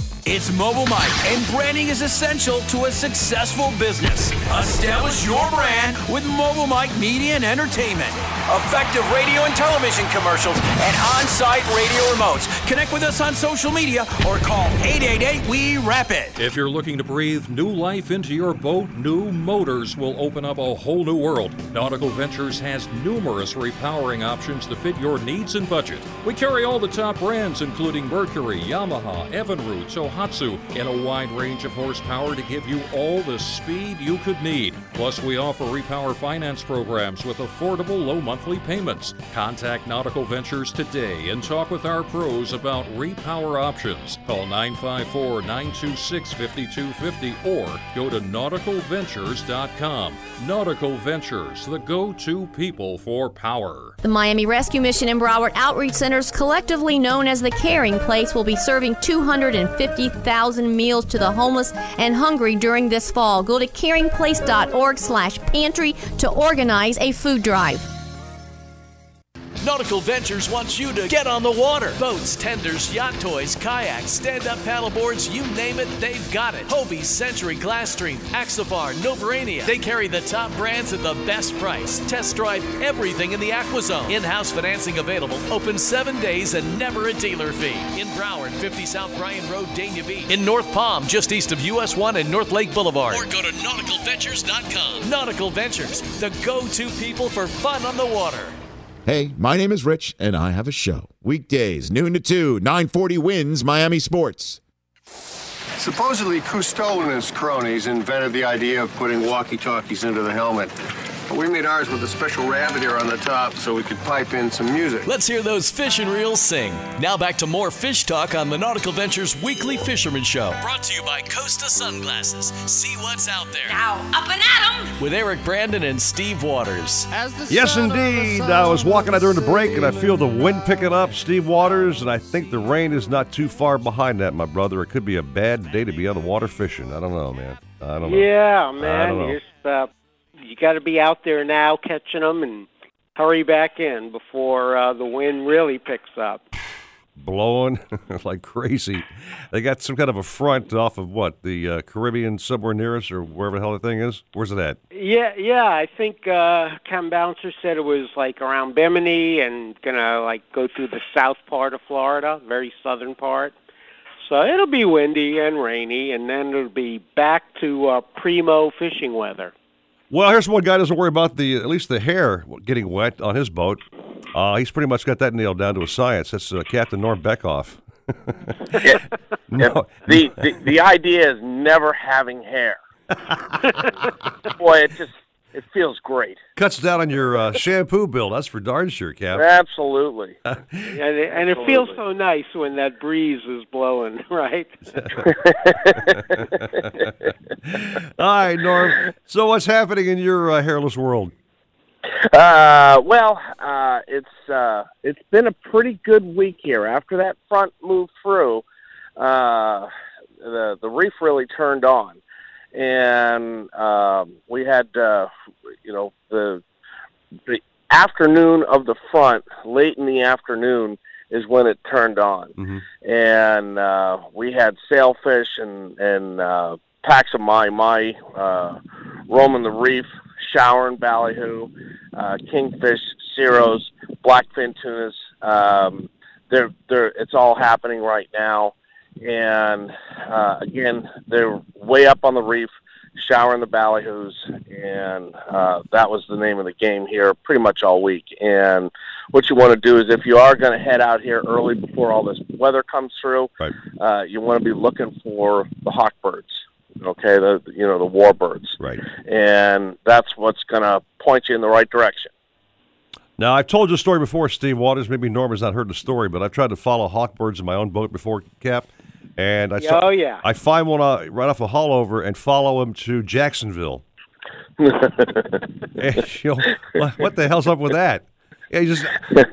It's Mobile Mike, and branding is essential to a successful business. Establish your brand with Mobile Mike Media and Entertainment. Effective radio and television commercials and on site radio remotes. Connect with us on social media or call 888 We Wrap It. If you're looking to breathe new life into your boat, new motors will open up a whole new world. Nautical Ventures has numerous repowering options to fit your needs and budget. We carry all the top brands, including Mercury, Yamaha, Evinrude, Tohatsu, in a wide range of horsepower to give you all the speed you could need. Plus, we offer repower finance programs with affordable low monthly payments. Contact Nautical Ventures today and talk with our pros about repower options. Call 954 926 5250 or go to nauticalventures.com. Nautical Ventures, the go to people for power. The Miami Rescue Mission and Broward Outreach Centers, collectively known as the Caring Place, will be serving 250,000 meals to the homeless and hungry during this fall. Go to caringplace.org slash pantry to organize a food drive. Nautical Ventures wants you to get on the water. Boats, tenders, yacht toys, kayaks, stand-up paddleboards, you name it, they've got it. Hobie, Century, Glasstream, Axopar, Novurania. They carry the top brands at the best price. Test drive everything in the AquaZone. In-house financing available. Open seven days and never a dealer fee. In Broward, 50 South Bryan Road, Dania Beach. In North Palm, just east of US 1 and North Lake Boulevard. Or go to nauticalventures.com. Nautical Ventures, the go-to people for fun on the water. Hey, my name is Rich, and I have a show. Weekdays, noon to 2, 940 wins Miami Sports. Supposedly, Cousteau and his cronies invented the idea of putting walkie-talkies into the helmet. But we made ours with a special rabbit ear on the top so we could pipe in some music. Let's hear those fish and reels sing. Now back to more fish talk on the Nautical Ventures Weekly Fisherman Show. Brought to you by Costa Sunglasses. See what's out there. Now, up and at 'em! With Eric Brandon and Steve Waters. Yes, indeed. I was walking out during the break and I feel the wind picking up, Steve Waters, and I think the rain is not too far behind that, my brother. It could be a bad day to be on the water fishing. I don't know, man. I don't know. Yeah, I man. don't know. You got to be out there now catching them and hurry back in before uh, the wind really picks up. Blowing [LAUGHS] like crazy. They got some kind of a front off of what? The uh, Caribbean somewhere near us or wherever the hell the thing is? Where's it at? Yeah, yeah. I think uh, Cam Bouncer said it was like around Bimini and gonna like go through the south part of Florida, very southern part. So it'll be windy and rainy, and then it'll be back to uh, primo fishing weather. Well, here's one guy doesn't worry about the at least the hair getting wet on his boat. Uh, he's pretty much got that nailed down to a science. That's uh, Captain Norm Beckhoff. [LAUGHS] no, the, the the idea is never having hair. [LAUGHS] Boy, it just it feels great. cuts down on your uh, shampoo bill. That's for darn sure, Cap. Absolutely. [LAUGHS] And it, and it feels so nice when that breeze is blowing, [LAUGHS] right? [LAUGHS] All right, Norm. So what's happening in your uh, hairless world? Uh, well, uh, it's uh, it's been a pretty good week here. After that front moved through, uh, the the reef really turned on, and um, we had uh, you know the the afternoon of the front, late in the afternoon, is when it turned on, Mm-hmm. and uh, we had sailfish and and uh, packs of my my uh, roaming the reef, showering ballyhoo, uh, kingfish, ceros, blackfin tunas. Um, they're they're it's all happening right now, and uh, again they're way up on the reef, showering the ballyhoos, and uh, that was the name of the game here pretty much all week. And what you want to do is if you are going to head out here early before all this weather comes through, right. uh, you want to be looking for the hawk birds. Okay, the you know the warbirds, right? And that's what's going to point you in the right direction. Now, I've told you a story before, Steve Waters. Maybe Norm has not heard the story, but I've tried to follow hawkbirds in my own boat before, Cap. And I saw, Oh, yeah. I find one uh, right off a haulover and follow him to Jacksonville. [LAUGHS] And, you know, what, what the hell's up with that? Yeah, just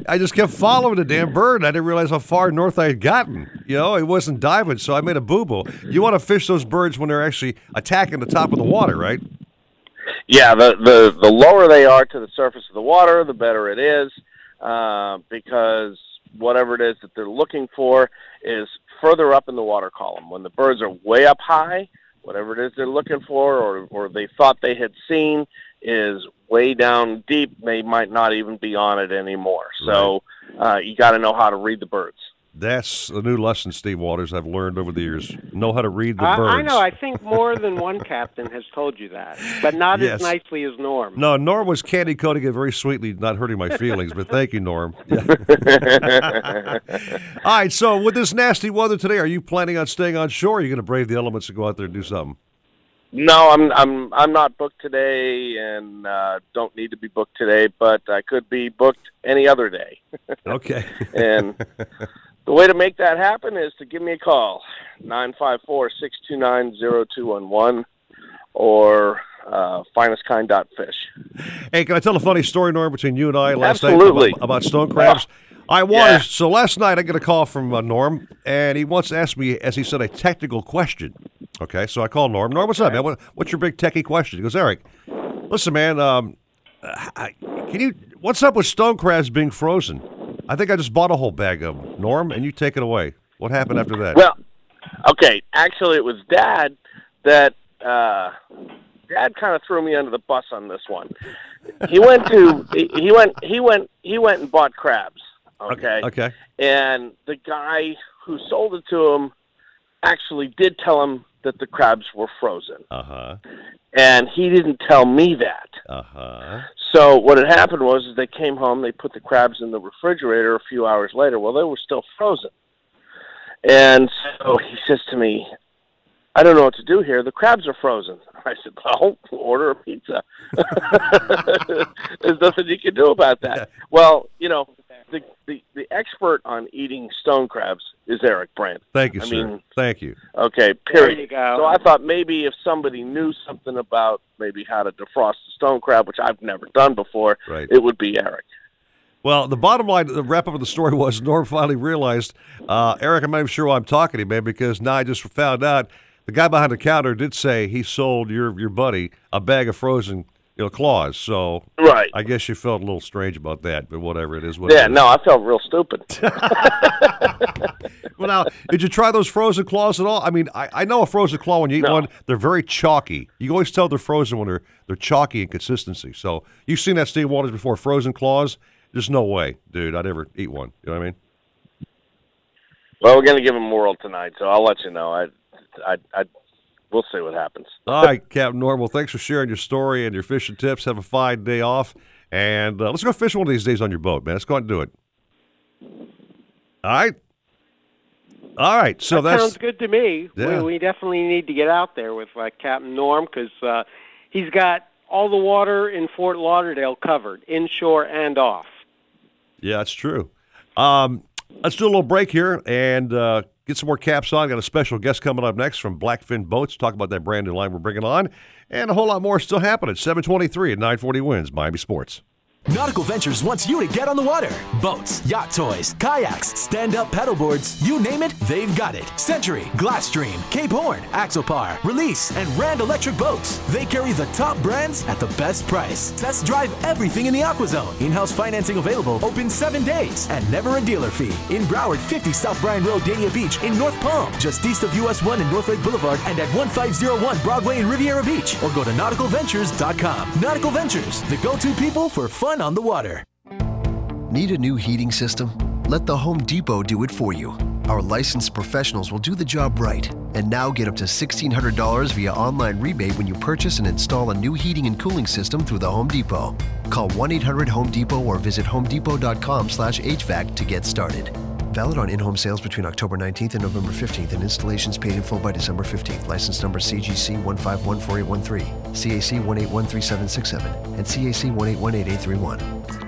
I just kept following the damn bird. I didn't realize how far north I had gotten. You know, it wasn't diving, so I made a boo boo. You want to fish those birds when they're actually attacking the top of the water, right? Yeah, the, the the lower they are to the surface of the water, the better it is, uh, because whatever it is that they're looking for is further up in the water column. When the birds are way up high, whatever it is they're looking for, or or they thought they had seen, is way down deep. They might not even be on it anymore. So uh, you got to know how to read the birds. That's a new lesson, Steve Waters, I've learned over the years. Know how to read the I, birds. I know. I think more than one captain has told you that, but not Yes. as nicely as Norm. No, Norm was candy coating it very sweetly, not hurting my feelings. but thank you, Norm. Yeah. [LAUGHS] All right. So with this nasty weather today, are you planning on staying on shore? Or are you going to brave the elements and go out there and do something? No, I'm I'm I'm not booked today, and uh, don't need to be booked today. But I could be booked any other day. Okay. [LAUGHS] and the way to make that happen is to give me a call nine five four six two nine zero two one one or uh, finestkind.fish. Hey, can I tell a funny story, Norm, between you and I last Absolutely. night about, about stone crabs? [LAUGHS] I was so last night I get a call from uh, Norm, and he wants to ask me, as he said, a technical question. Okay, so I call Norm. Norm, what's up, man? What, what's your big techie question? He goes, Eric, listen, man, um, I, can you? What's up with stone crabs being frozen? I think I just bought a whole bag of them, Norm, and you take it away. What happened after that? Well, okay, actually, it was Dad that uh, Dad kind of threw me under the bus on this one. He went to he, he went he went he went and bought crabs. Okay. okay. And the guy who sold it to him actually did tell him that the crabs were frozen. Uh huh. And he didn't tell me that. Uh huh. So what had happened was is they came home, they put the crabs in the refrigerator a few hours later. Well, they were still frozen. And so he says to me, I don't know what to do here. The crabs are frozen. [LAUGHS] I said, well, order a pizza. [LAUGHS] There's nothing you can do about that. Well, you know, the, the, the expert on eating stone crabs is Eric Brandt. Thank you, I sir. mean, Thank you. Okay, period. There you go. So I thought maybe if somebody knew something about maybe how to defrost a stone crab, which I've never done before, Right. it would be Eric. Well, the bottom line, the wrap up of the story was Norm finally realized, uh, Eric, I'm not even sure why I'm talking to you, man, because now I just found out the guy behind the counter did say he sold your your buddy a bag of frozen you know, claws. So Right. I guess you felt a little strange about that, but whatever it is. What Yeah, it is. no, I felt real stupid. [LAUGHS] [LAUGHS] Well, now, did you try those frozen claws at all? I mean, I, I know a frozen claw when you eat No. one, they're very chalky. You always tell they're frozen when they're they're chalky in consistency. So you've seen that Steve Waters before, frozen claws. There's no way, dude. I'd ever eat one. You know what I mean? well, we're gonna give him a whirl tonight, so I'll let you know. I, I, I, we'll see what happens. All right, Captain Norm. Well, thanks for sharing your story and your fishing tips. Have a fine day off, and uh, let's go fish one of these days on your boat, man. Let's go out and do it. All right. All right. So that sounds good to me. Yeah. We, we definitely need to get out there with uh, Captain Norm because uh, he's got all the water in Fort Lauderdale covered, inshore and off. yeah, that's true. Um, let's do a little break here and uh, get some more caps on. Got a special guest coming up next from Blackfin Boats. Talk about that brand new line we're bringing on, and a whole lot more still happening. Seven twenty three at nine forty wins Miami Sports. Nautical Ventures wants you to get on the water. Boats, yacht toys, kayaks, stand up paddleboards, you name it, they've got it. Century, Glasstream, Cape Horn, Axopar, Release, and Rand Electric Boats. They carry the top brands at the best price. Test drive everything in the AquaZone. In house financing available, open seven days, and never a dealer fee. In Broward, 50 South Bryan Road, Dania Beach, in North Palm, just east of US 1 and North Lake Boulevard, and at 1501 Broadway in Riviera Beach, or go to nauticalventures.com. Nautical Ventures, the go to people for fun on the water. Need a new heating system? Let the Home Depot do it for you. Our licensed professionals will do the job right and now get up to $1,600 via online rebate when you purchase and install a new heating and cooling system through the Home Depot. Call 1-800-HOME Depot or visit homedepot.com slash HVAC to get started. Valid on in-home sales between October 19th and November 15th and installations paid in full by December 15th. License number CGC 1514813, CAC 1813767, and CAC 1818831.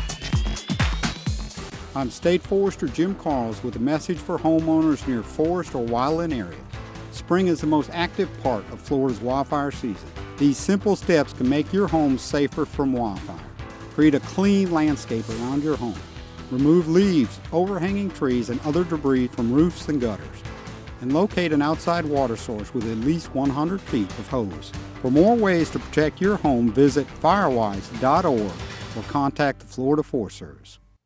I'm State Forester Jim Karels with a message for homeowners near forest or wildland areas. Spring is the most active part of Florida's wildfire season. These simple steps can make your home safer from wildfire. Create a clean landscape around your home. Remove leaves, overhanging trees, and other debris from roofs and gutters. And locate an outside water source with at least 100 feet of hose. For more ways to protect your home, visit firewise.org or contact the Florida Forest Service.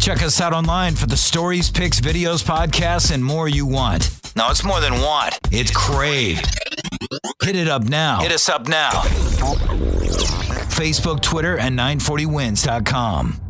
Check us out online for the stories, pics, videos, podcasts, and more you want. No, it's more than want. It's craved. Hit it up now. Hit us up now. Facebook, Twitter, and 940wins.com.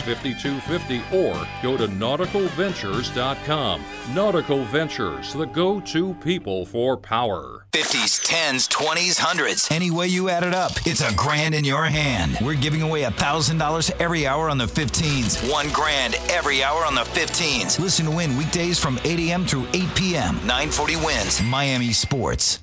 5250 or go to nauticalventures.com. Nautical Ventures, the go to people for power. 50s, 10s, 20s, 100s. Any way you add it up, it's a grand in your hand. We're giving away $1,000 every hour on the 15s. One grand every hour on the 15s. Listen to win weekdays from 8 a.m. through 8 p.m. 940 wins Miami Sports.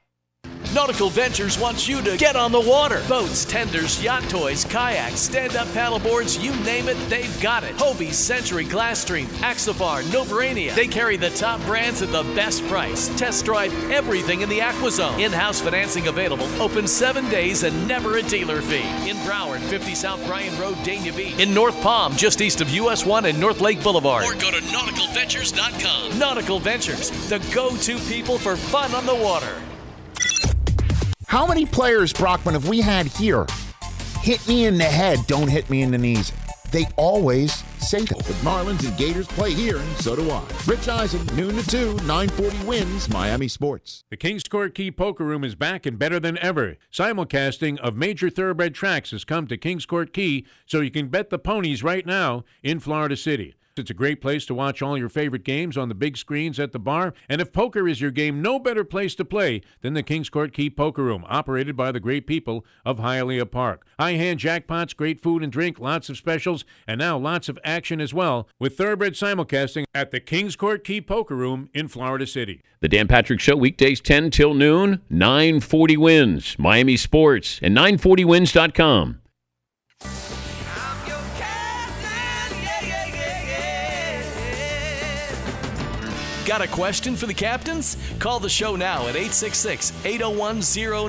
Nautical Ventures wants you to get on the water. Boats, tenders, yacht toys, kayaks, stand-up paddleboards, you name it, they've got it. Hobie, Century, Glasstream, Axopar, Novurania. They carry the top brands at the best price. Test drive everything in the AquaZone. In-house financing available. Open seven days and never a dealer fee. In Broward, 50 South Bryan Road, Dania Beach. In North Palm, just east of US 1 and North Lake Boulevard. Or go to nauticalventures.com. Nautical Ventures, the go-to people for fun on the water. How many players, Brockman, have we had here? Hit me in the head, don't hit me in the knees. They always say that. The Marlins and Gators play here, and so do I. Rich Eisen, noon to 2, 940 wins, Miami Sports. The Kings Court Key Poker Room is back and better than ever. Simulcasting of major thoroughbred tracks has come to Kings Court Key, so you can bet the ponies right now in Florida City. It's a great place to watch all your favorite games on the big screens at the bar. And if poker is your game, no better place to play than the Kings Court Key Poker Room, operated by the great people of Hialeah Park. High hand jackpots, great food and drink, lots of specials, and now lots of action as well with thoroughbred simulcasting at the Kings Court Key Poker Room in Florida City. The Dan Patrick Show, weekdays 10 till noon, 940 wins, Miami Sports, and 940wins.com. Got a question for the captains? Call the show now at 866 801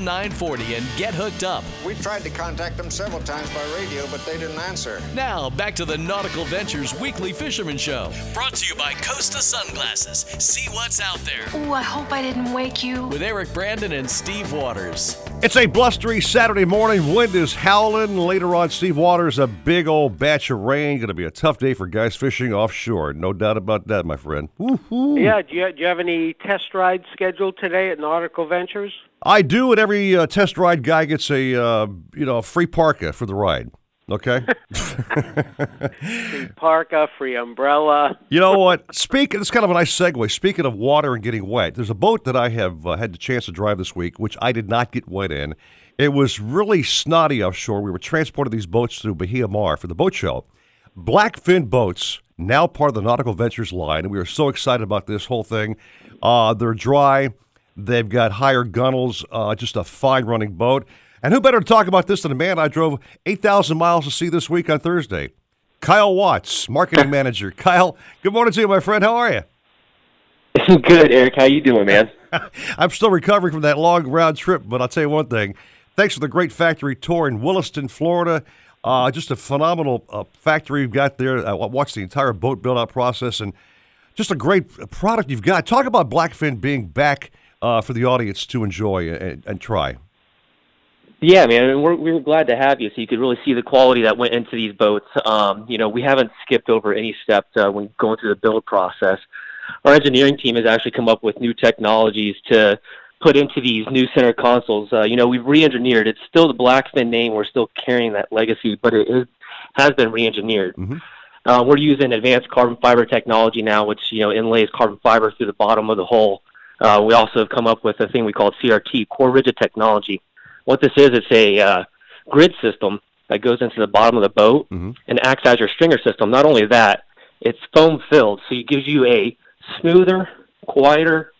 0940 and get hooked up. We tried to contact them several times by radio, but they didn't answer. Now, back to the Nautical Ventures Weekly Fisherman Show. Brought to you by Costa Sunglasses. See what's out there. Ooh, I hope I didn't wake you. With Eric Brandon and Steve Waters. It's a blustery Saturday morning. Wind is howling. Later on, Steve Waters, a big old batch of rain. Going to be a tough day for guys fishing offshore. No doubt about that, my friend. Woo-hoo. Yeah, do you, do you have any test rides scheduled today at Nautical Ventures? I do, and every uh, test ride guy gets a uh, you know a free parka for the ride. Okay. [LAUGHS] [LAUGHS] free parka, free umbrella. You know what? Speaking, it's kind of a nice segue. Speaking of water and getting wet, there's a boat that I have uh, had the chance to drive this week, which I did not get wet in. It was really snotty offshore. We were transporting these boats through Bahia Mar for the boat show. Blackfin boats, now part of the Nautical Ventures line, and we are so excited about this whole thing. Uh, they're dry. They've got higher gunnels, uh, just a fine running boat. And who better to talk about this than a man I drove 8,000 miles to see this week on Thursday? Kyle Watts, marketing manager. Kyle, good morning to you, my friend. How are you? [LAUGHS] Good, Eric. How you doing, man? [LAUGHS] I'm still recovering from that long round trip, but I'll tell you one thing. Thanks for the great factory tour in Williston, Florida. Uh, just a phenomenal uh, factory you've got there. I watched the entire boat build out process and just a great product you've got. Talk about Blackfin being back uh, for the audience to enjoy and, and try. Yeah, man, and we're we were glad to have you, so you could really see the quality that went into these boats. Um, you know, we haven't skipped over any steps uh, when going through the build process. Our engineering team has actually come up with new technologies to put into these new center consoles. Uh, you know, we've re-engineered. It's still the Blackfin name. We're still carrying that legacy, but it is, has been re-engineered. Mm-hmm. Uh, we're using advanced carbon fiber technology now, which you know inlays carbon fiber through the bottom of the hull. Uh, we also have come up with a thing we call CRT, core rigid technology. What this is, it's a uh, grid system that goes into the bottom of the boat mm-hmm. and acts as your stringer system. Not only that, it's foam filled, so it gives you a smoother, quieter,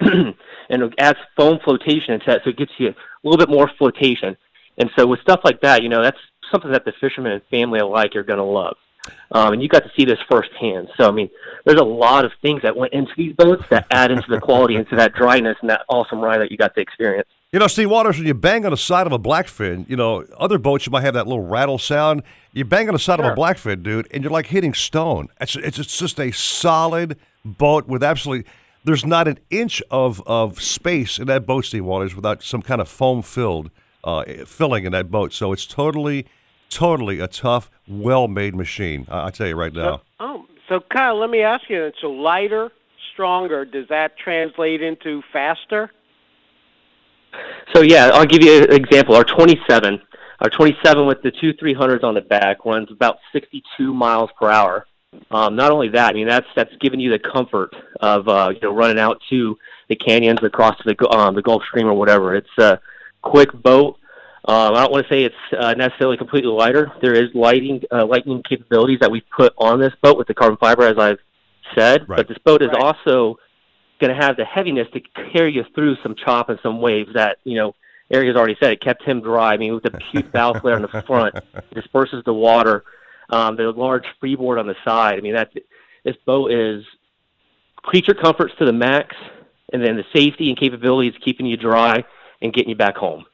[CLEARS THROAT] and it adds foam flotation into that, so it gets you a little bit more flotation. And so with stuff like that, you know, that's something that the fishermen and family alike are going to love. Um, and you got to see this firsthand. So I mean, there's a lot of things that went into these boats that add into the quality, into that dryness, and that awesome ride that you got to experience. You know, Steve Waters, when you bang on the side of a blackfin, you know, other boats you might have that little rattle sound. You bang on the side Sure. of a blackfin, dude, and you're like hitting stone. It's, it's it's just a solid boat with absolutely. There's not an inch of, of space in that boat, Steve Waters, without some kind of foam filled uh, filling in that boat. So it's totally, totally a tough, well made machine. I, I tell you right now. Oh, so Kyle, let me ask you. So lighter, stronger. Does that translate into faster? So yeah, I'll give you an example. Our 27, our 27 with the two 300s on the back runs about 62 miles per hour. Um, not only that, I mean that's that's giving you the comfort of uh, you know running out to the canyons across the um, the Gulf Stream or whatever. It's a quick boat. Um, I don't want to say it's uh, necessarily completely lighter. There is lighting uh, lightning capabilities that we've put on this boat with the carbon fiber, as I've said. But this boat is also going to have the heaviness to carry you through some chop and some waves that you know Eric has already said it kept him dry. I mean, with the huge bow flare on the front, it [LAUGHS] disperses the water. Um, the large freeboard on the side. I mean, that this boat is creature comforts to the max, and then the safety and capabilities keeping you dry and getting you back home.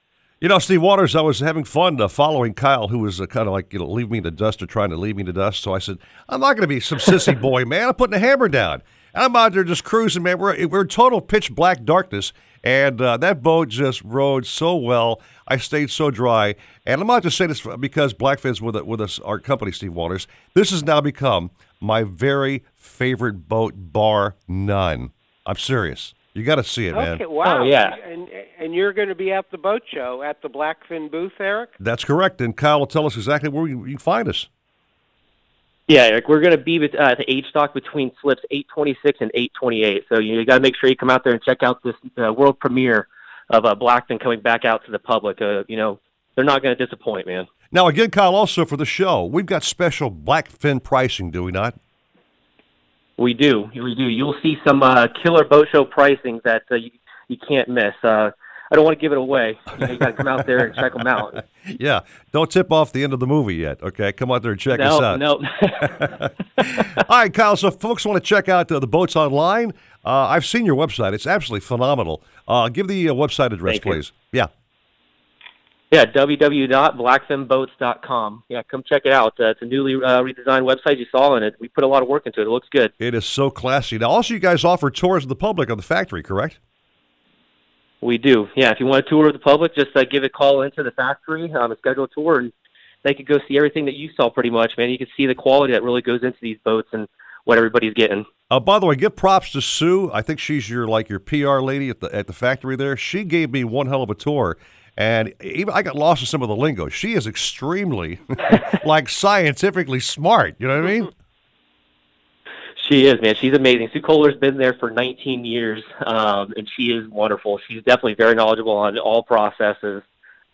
You know, Steve Waters, I was having fun uh, following Kyle, who was uh, kind of like, you know, leave me in the dust or trying to leave me in the dust. So I said, I'm not going to be some sissy [LAUGHS] boy, man. I'm putting the hammer down. And I'm out there just cruising, man. We're, we're in total pitch black darkness. And uh, that boat just rode so well. I stayed so dry. And I'm not just saying this because Blackfin's with, with us, our company, Steve Waters. This has now become my very favorite boat, bar none. I'm serious. You got to see it, man. Okay, wow. Oh, yeah. And and you're going to be at the boat show at the Blackfin booth, Eric? That's correct. And Kyle will tell us exactly where you you can find us. Yeah, Eric, we're going to be with, uh, at the age stock between slips 826 and 828. So you, got to make sure you come out there and check out this uh, world premiere of uh, Blackfin coming back out to the public. Uh, you know, they're not going to disappoint, man. Now, again, Kyle, also for the show, we've got special Blackfin pricing, do we not? We do, we do. You'll see some uh, killer boat show pricing that uh, you, you can't miss. Uh, I don't want to give it away. You, know, you got to come out there and check them out. [LAUGHS] Yeah, don't tip off the end of the movie yet. Okay, come out there and check no, us out. no. [LAUGHS] [LAUGHS] All right, Kyle. So, folks want to check out uh, the boats online. Uh, I've seen your website. It's absolutely phenomenal. Uh, give the uh, website address, Thank you. please. Yeah. Yeah, www.blackfinboats.com. Yeah, come check it out. Uh, it's a newly uh, redesigned website you saw, and it we put a lot of work into it. It looks good. It is so classy. Now, also, you guys offer tours of the public of the factory, correct? We do. Yeah, if you want a tour of the public, just uh, give a call into the factory, um, schedule a tour, and they could go see everything that you saw pretty much, man. You can see the quality that really goes into these boats and what everybody's getting. Uh, by the way, give props to Sue. I think she's your like your PR lady at the at the factory there. She gave me one hell of a tour, and even I got lost in some of the lingo. She is extremely [LAUGHS] like scientifically smart. You know what I mean? She is, man. She's amazing. Sue Kohler's been there for 19 years, um, and she is wonderful. She's definitely very knowledgeable on all processes.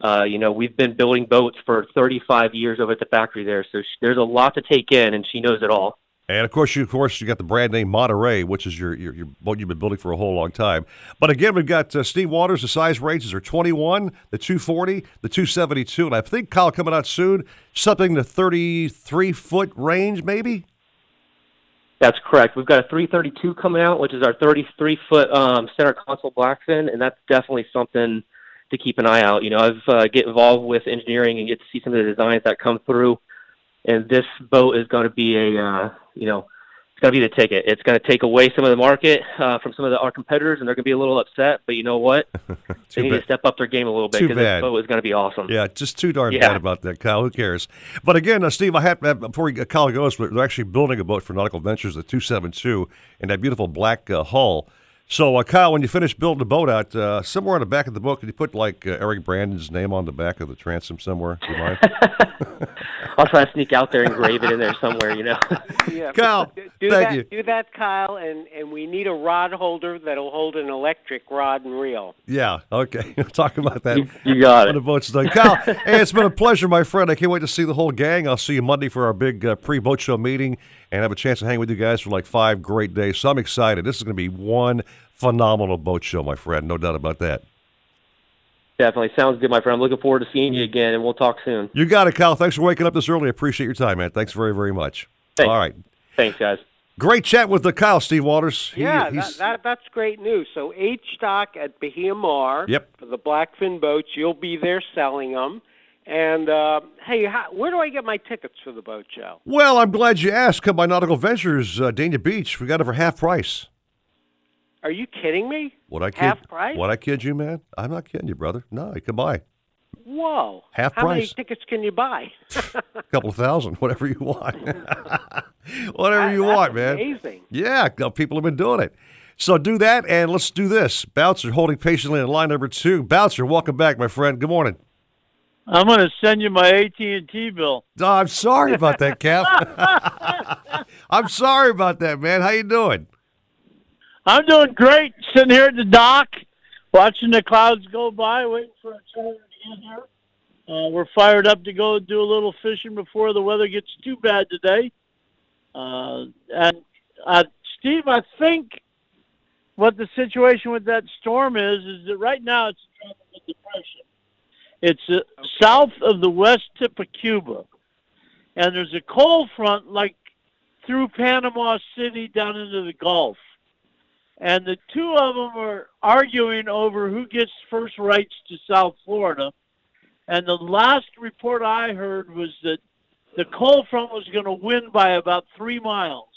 Uh, you know, we've been building boats for 35 years over at the factory there, so she, there's a lot to take in, and she knows it all. And of course, you of course you got the brand name Monterey, which is your your, your boat you've been building for a whole long time. But again, we've got uh, Steve Waters. The size ranges are 21, the 240, the 272, and I think Kyle coming out soon, something the 33 foot range, maybe. That's correct. We've got a 332 coming out, which is our 33 foot um, center console blackfin, and that's definitely something to keep an eye out. You know, I've uh, get involved with engineering and get to see some of the designs that come through, and this boat is going to be a uh, you know it's going to be the ticket. It's going to take away some of the market uh, from some of the, our competitors, and they're going to be a little upset. But you know what? [LAUGHS] they need bad. to step up their game a little bit Too because bad. this boat is going to be awesome. Yeah, just too darn Yeah. bad about that, Kyle. Who cares? But again, uh, Steve, I have uh, before we, uh, Kyle goes, they're actually building a boat for Nautical Ventures, the 272, in that beautiful black uh, hull. So, uh, Kyle, when you finish building the boat out, uh, somewhere on the back of the boat, can you put like uh, Eric Brandon's name on the back of the transom somewhere? Do you mind? [LAUGHS] I'll try to sneak out there and grave it in there somewhere. You know. [LAUGHS] Yeah, Kyle, do, do thank that, you. Do that, Kyle, and and we need a rod holder that'll hold an electric rod and reel. Yeah, okay. [LAUGHS] We'll talk about that. You- you got when it. the boat's done. Kyle, hey, it's been a pleasure, my friend. I can't wait to see the whole gang. I'll see you Monday for our big uh, pre-boat show meeting and have a chance to hang with you guys for like five great days. So I'm excited. This is going to be one phenomenal boat show, my friend. No doubt about that. Definitely sounds good, my friend. I'm looking forward to seeing you mm-hmm. again, and we'll talk soon. You got it, Kyle. Thanks for waking up this early. I appreciate your time, man. Thanks very, very much. Thanks. All right. Thanks, guys. Great chat with the Kyle, Steve Waters. He- yeah, that, that that's great news. So H stock at Bahia Mar Yep. for the Blackfin boats. You'll be there selling them. And uh, hey, how, where do I get my tickets for the boat show? Well, I'm glad you asked. Come by Nautical Ventures, uh, Dania Beach. We got it for half price. Are you kidding me? What I kid? Half price? What I kid you, man? I'm not kidding you, brother. No, you come by. Whoa! Half How many tickets can you buy? A [LAUGHS] couple of thousand, [LAUGHS] whatever you want. [LAUGHS] whatever you want, man. amazing. Yeah, people have been doing it. So do that, and let's do this. Bouncer holding patiently in line number two. Bouncer, welcome back, my friend. Good morning. I'm going to send you my AT and T bill. Oh, I'm sorry about that, Cap. [LAUGHS] I'm sorry about that, man. How you doing? I'm doing great, sitting here at the dock, watching the clouds go by, waiting for a charter to get here. Uh, we're fired up to go do a little fishing before the weather gets too bad today. Uh, and uh, Steve, I think what the situation with that storm is is that right now it's a tropical depression. It's uh, south of the west tip of Cuba, and there's a cold front like through Panama City down into the Gulf. And the two of them are arguing over who gets first rights to South Florida. And the last report I heard was that the cold front was going to win by about three miles.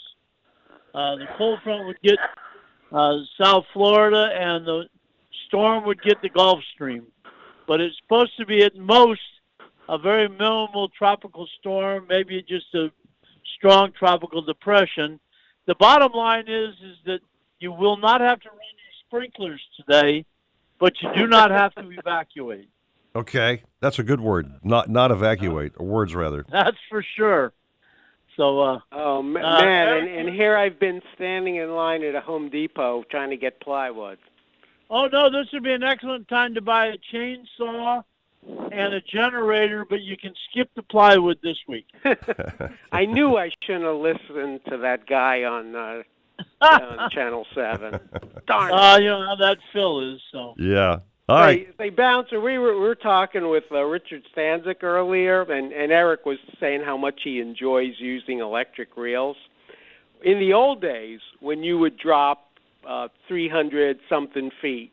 Uh, the cold front would get uh, South Florida, and the storm would get the Gulf Stream. But it's supposed to be at most a very minimal tropical storm, maybe just a strong tropical depression. The bottom line is is that you will not have to run your sprinklers today, but you do not have to evacuate. Okay, that's a good word. Not not evacuate, or words rather. That's for sure. So, uh, Oh ma- Uh, man, and, and here I've been standing in line at a Home Depot trying to get plywood. Oh no, this would be an excellent time to buy a chainsaw and a generator, but you can skip the plywood this week. [LAUGHS] I knew I shouldn't have listened to that guy on, uh, on [LAUGHS] Channel Seven. [LAUGHS] Darn. it. Uh, you know how that Phil is. So Yeah. All right. They, they bouncer. We were we were talking with uh, Richard Stanczyk earlier, and and Eric was saying how much he enjoys using electric reels. In the old days, when you would drop uh, 300 something feet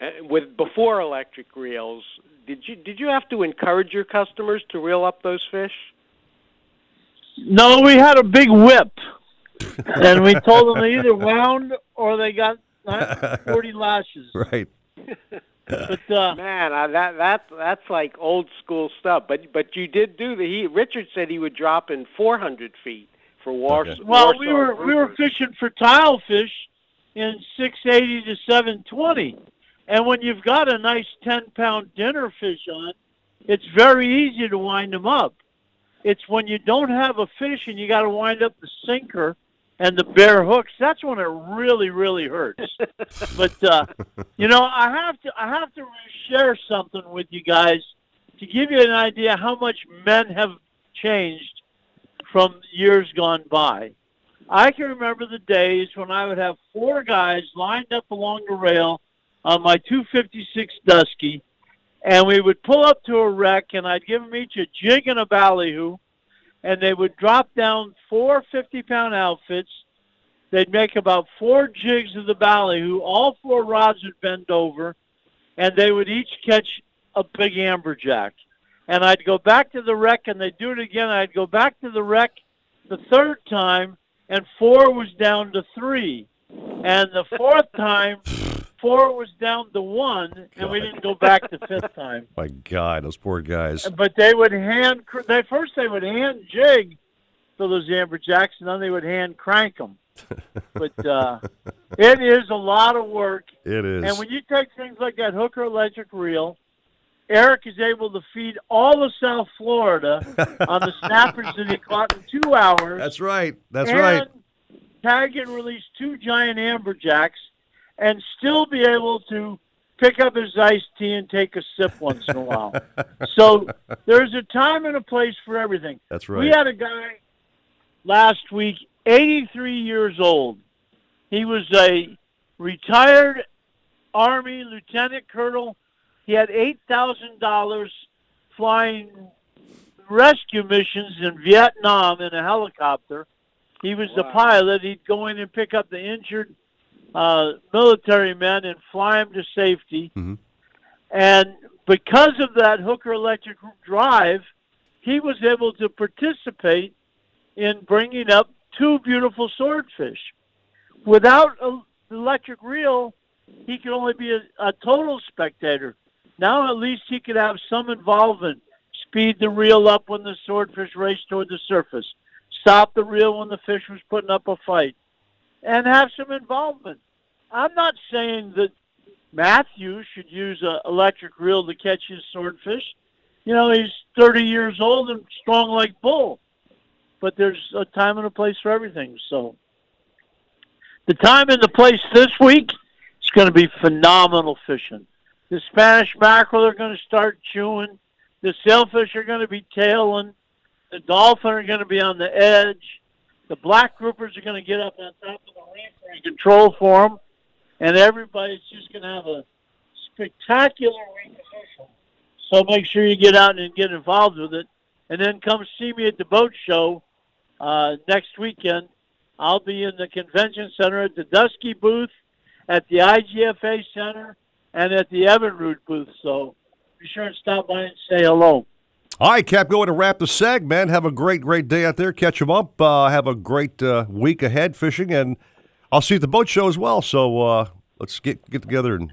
uh, with before electric reels. Did you did you have to encourage your customers to reel up those fish? No, we had a big whip, [LAUGHS] and we told them they either wound or they got 40 [LAUGHS] lashes. Right. [LAUGHS] But uh, Man, I, that that that's like old school stuff. But but you did do the he. Richard said he would drop in 400 feet for war. Okay. well, Warsaw we were we were fishing for tile fish in 680 to 720, and when you've got a nice 10 pound dinner fish on, it's very easy to wind them up. It's when you don't have a fish and you got to wind up the sinker and the bare hooks. That's when it really, really hurts. [LAUGHS] but uh, you know, I have to I have to share something with you guys to give you an idea how much men have changed from years gone by. I can remember the days when I would have four guys lined up along the rail on my 256 Dusky, and we would pull up to a wreck, and I'd give them each a jig and a ballyhoo, and they would drop down four 50-pound outfits. They'd make about four jigs of the ballyhoo. All four rods would bend over, and they would each catch a big amberjack. And I'd go back to the wreck, and they'd do it again. I'd go back to the wreck the third time, and four was down to three. And the fourth time, four was down to one, and we didn't go back the fifth time. [LAUGHS] My God, those poor guys. But they would hand they first they would hand jig for those amberjacks, and then they would hand crank them. [LAUGHS] But uh, it is a lot of work. It is. And when you take things like that hooker electric reel, Eric is able to feed all of South Florida [LAUGHS] on the snappers that he caught in two hours. That's right. That's and right. Tag and release two giant amberjacks, and still be able to pick up his iced tea and take a sip once in a while. [LAUGHS] so there's a time and a place for everything. That's right. We had a guy last week, 83 years old. He was a retired Army lieutenant colonel. He had $8,000 flying rescue missions in Vietnam in a helicopter. He was the pilot. He'd go in and pick up the injured uh, military men and fly them to safety. And because of that hooker electric drive, he was able to participate in bringing up two beautiful swordfish. Without an electric reel, he could only be a, a total spectator. Now at least he could have some involvement. Speed the reel up when the swordfish raced toward the surface. Stop the reel when the fish was putting up a fight. And have some involvement. I'm not saying that Matthew should use an electric reel to catch his swordfish. You know, he's 30 years old and strong like bull. But there's a time and a place for everything. So the time and the place this week is going to be phenomenal fishing. The Spanish mackerel are going to start chewing. The sailfish are going to be tailing. The dolphin are going to be on the edge. The black groupers are going to get up on top of the reef and control for them. And everybody's just going to have a spectacular week. So make sure you get out and get involved with it. And then come see me at the boat show uh, next weekend. I'll be in the convention center at the Dusky booth, at the IGFA center, and at the Evinrude booth. So be sure and stop by and say hello. All right, Cap, going to wrap the seg, man. Have a great, great day out there. Catch them up. Uh, have a great uh, week ahead fishing, and I'll see you at the boat show as well. So uh, let's get get together and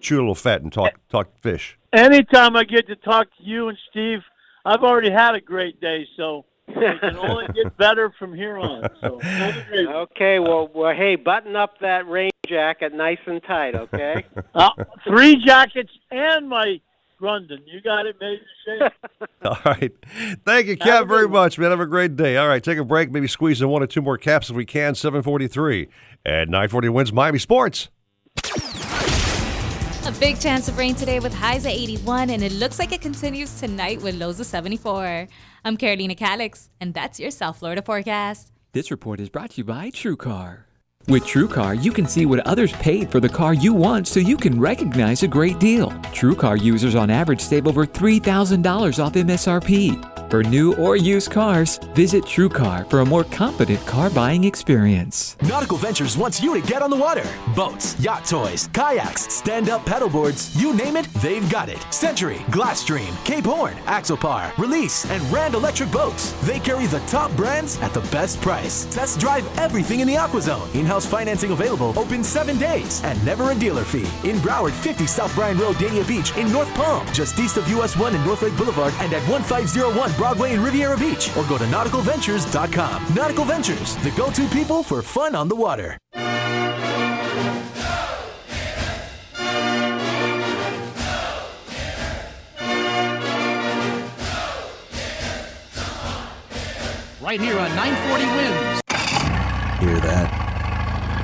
chew a little fat and talk talk fish. Anytime I get to talk to you and Steve, I've already had a great day. So it can only [LAUGHS] get better from here on. So have a great Okay, well, well, hey, button up that rain jacket nice and tight, okay? [LAUGHS] Uh, three jackets and my Grundon. You got it, made the [LAUGHS] shape. All right. Thank you, Cap, very much, man. Have a great day. All right, take a break. Maybe squeeze in one or two more caps if we can. 743 at 940 wins Miami Sports. A big chance of rain today with highs at 81, and it looks like it continues tonight with lows of 74. I'm Carolina Calix, and that's your South Florida forecast. This report is brought to you by TrueCar. With TrueCar, you can see what others paid for the car you want so you can recognize a great deal. TrueCar users on average save over $3,000 off MSRP. For new or used cars, visit TrueCar for a more competent car buying experience. Nautical Ventures wants you to get on the water. Boats, yacht toys, kayaks, stand up paddleboards, you name it, they've got it. Century, Glasstream, Cape Horn, Axopar, Release, and Rand Electric Boats. They carry the top brands at the best price. Test drive everything in the AquaZone. In house financing available, open seven days, and never a dealer fee. In Broward, 50 South Bryan Road, Dania Beach, in North Palm, just east of US 1 and North Lake Boulevard, and at 1501 Broadway in Riviera Beach, or go to nauticalventures.com. Nautical Ventures, the go to people for fun on the water. Right here on 940 Wins. Hear that?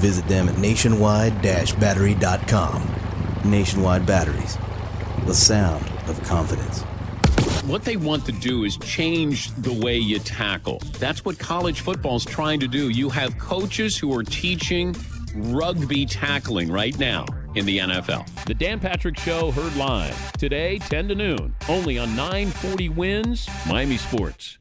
Visit them at nationwide-battery.com. Nationwide Batteries, the sound of confidence. What they want to do is change the way you tackle. That's what college football is trying to do. You have coaches who are teaching rugby tackling right now in the NFL. The Dan Patrick Show heard live today, 10 to noon, only on 940 Wins Miami Sports.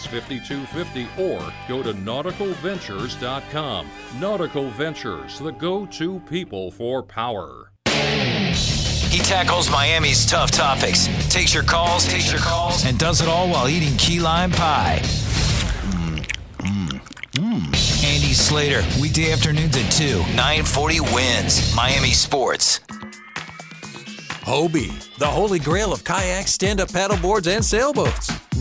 5250 or go to nauticalventures.com. Nautical Ventures, the go to people for power. He tackles Miami's tough topics, takes your calls, takes your calls, and does it all while eating key lime pie. Mm, mm, mm. Andy Slater, weekday afternoons at 2, 940 wins. Miami Sports. Hobie, the holy grail of kayaks, stand up paddleboards, and sailboats.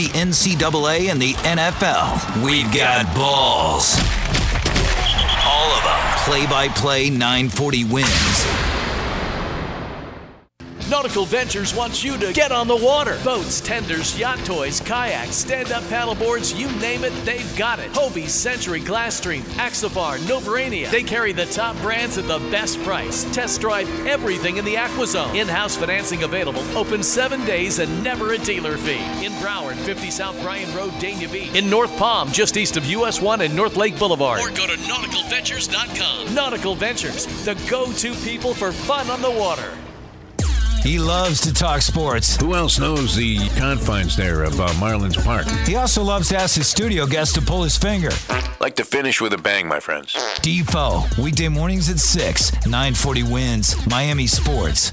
the NCAA, and the NFL. We've got balls. All of them. Play by play 940 wins. Nautical Ventures wants you to get on the water. Boats, tenders, yacht toys, kayaks, stand-up paddleboards, you name it, they've got it. Hobie, Century, Glasstream, Axopar, Novurania. They carry the top brands at the best price. Test drive everything in the AquaZone. In-house financing available. Open seven days and never a dealer fee. In Broward, 50 South Bryan Road, Dania Beach. In North Palm, just east of US 1 and North Lake Boulevard. Or go to nauticalventures.com. Nautical Ventures, the go-to people for fun on the water. He loves to talk sports. Who else knows the confines there of uh, Marlins Park? He also loves to ask his studio guests to pull his finger. Like to finish with a bang, my friends. Defoe, weekday mornings at 6, 940 wins, Miami Sports.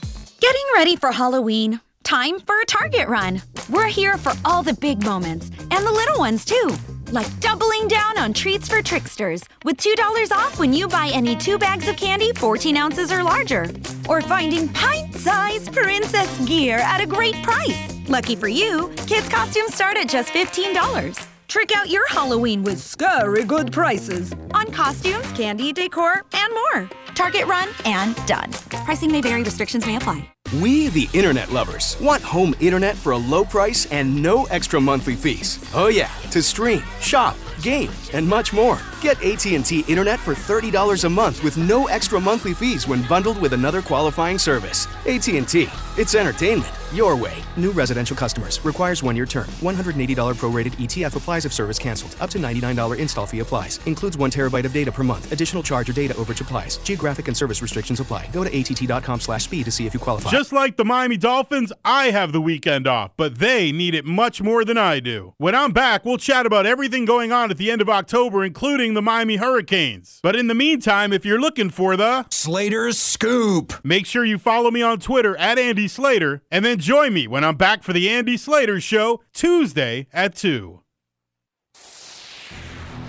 Getting ready for Halloween. Time for a Target run. We're here for all the big moments and the little ones too. Like doubling down on treats for tricksters with $2 off when you buy any two bags of candy 14 ounces or larger. Or finding pint sized princess gear at a great price. Lucky for you, kids' costumes start at just $15. Trick out your Halloween with scary good prices on costumes, candy, decor, and more. Target run and done. Pricing may vary, restrictions may apply. We, the internet lovers, want home internet for a low price and no extra monthly fees. Oh yeah, to stream, shop, game, and much more. Get AT&T Internet for $30 a month with no extra monthly fees when bundled with another qualifying service. AT&T. It's entertainment your way. New residential customers requires one-year term. $180 prorated ETF applies if service canceled. Up to $99 install fee applies. Includes 1 terabyte of data per month. Additional charge or data overage applies. Geographic and service restrictions apply. Go to att.com/speed to see if you qualify. Just like the Miami Dolphins, I have the weekend off, but they need it much more than I do. When I'm back, we'll chat about everything going on at the end of October, including the Miami Hurricanes. But in the meantime, if you're looking for the Slater's Scoop, make sure you follow me on Twitter at Andy Slater, and then join me when I'm back for the Andy Slater Show Tuesday at 2.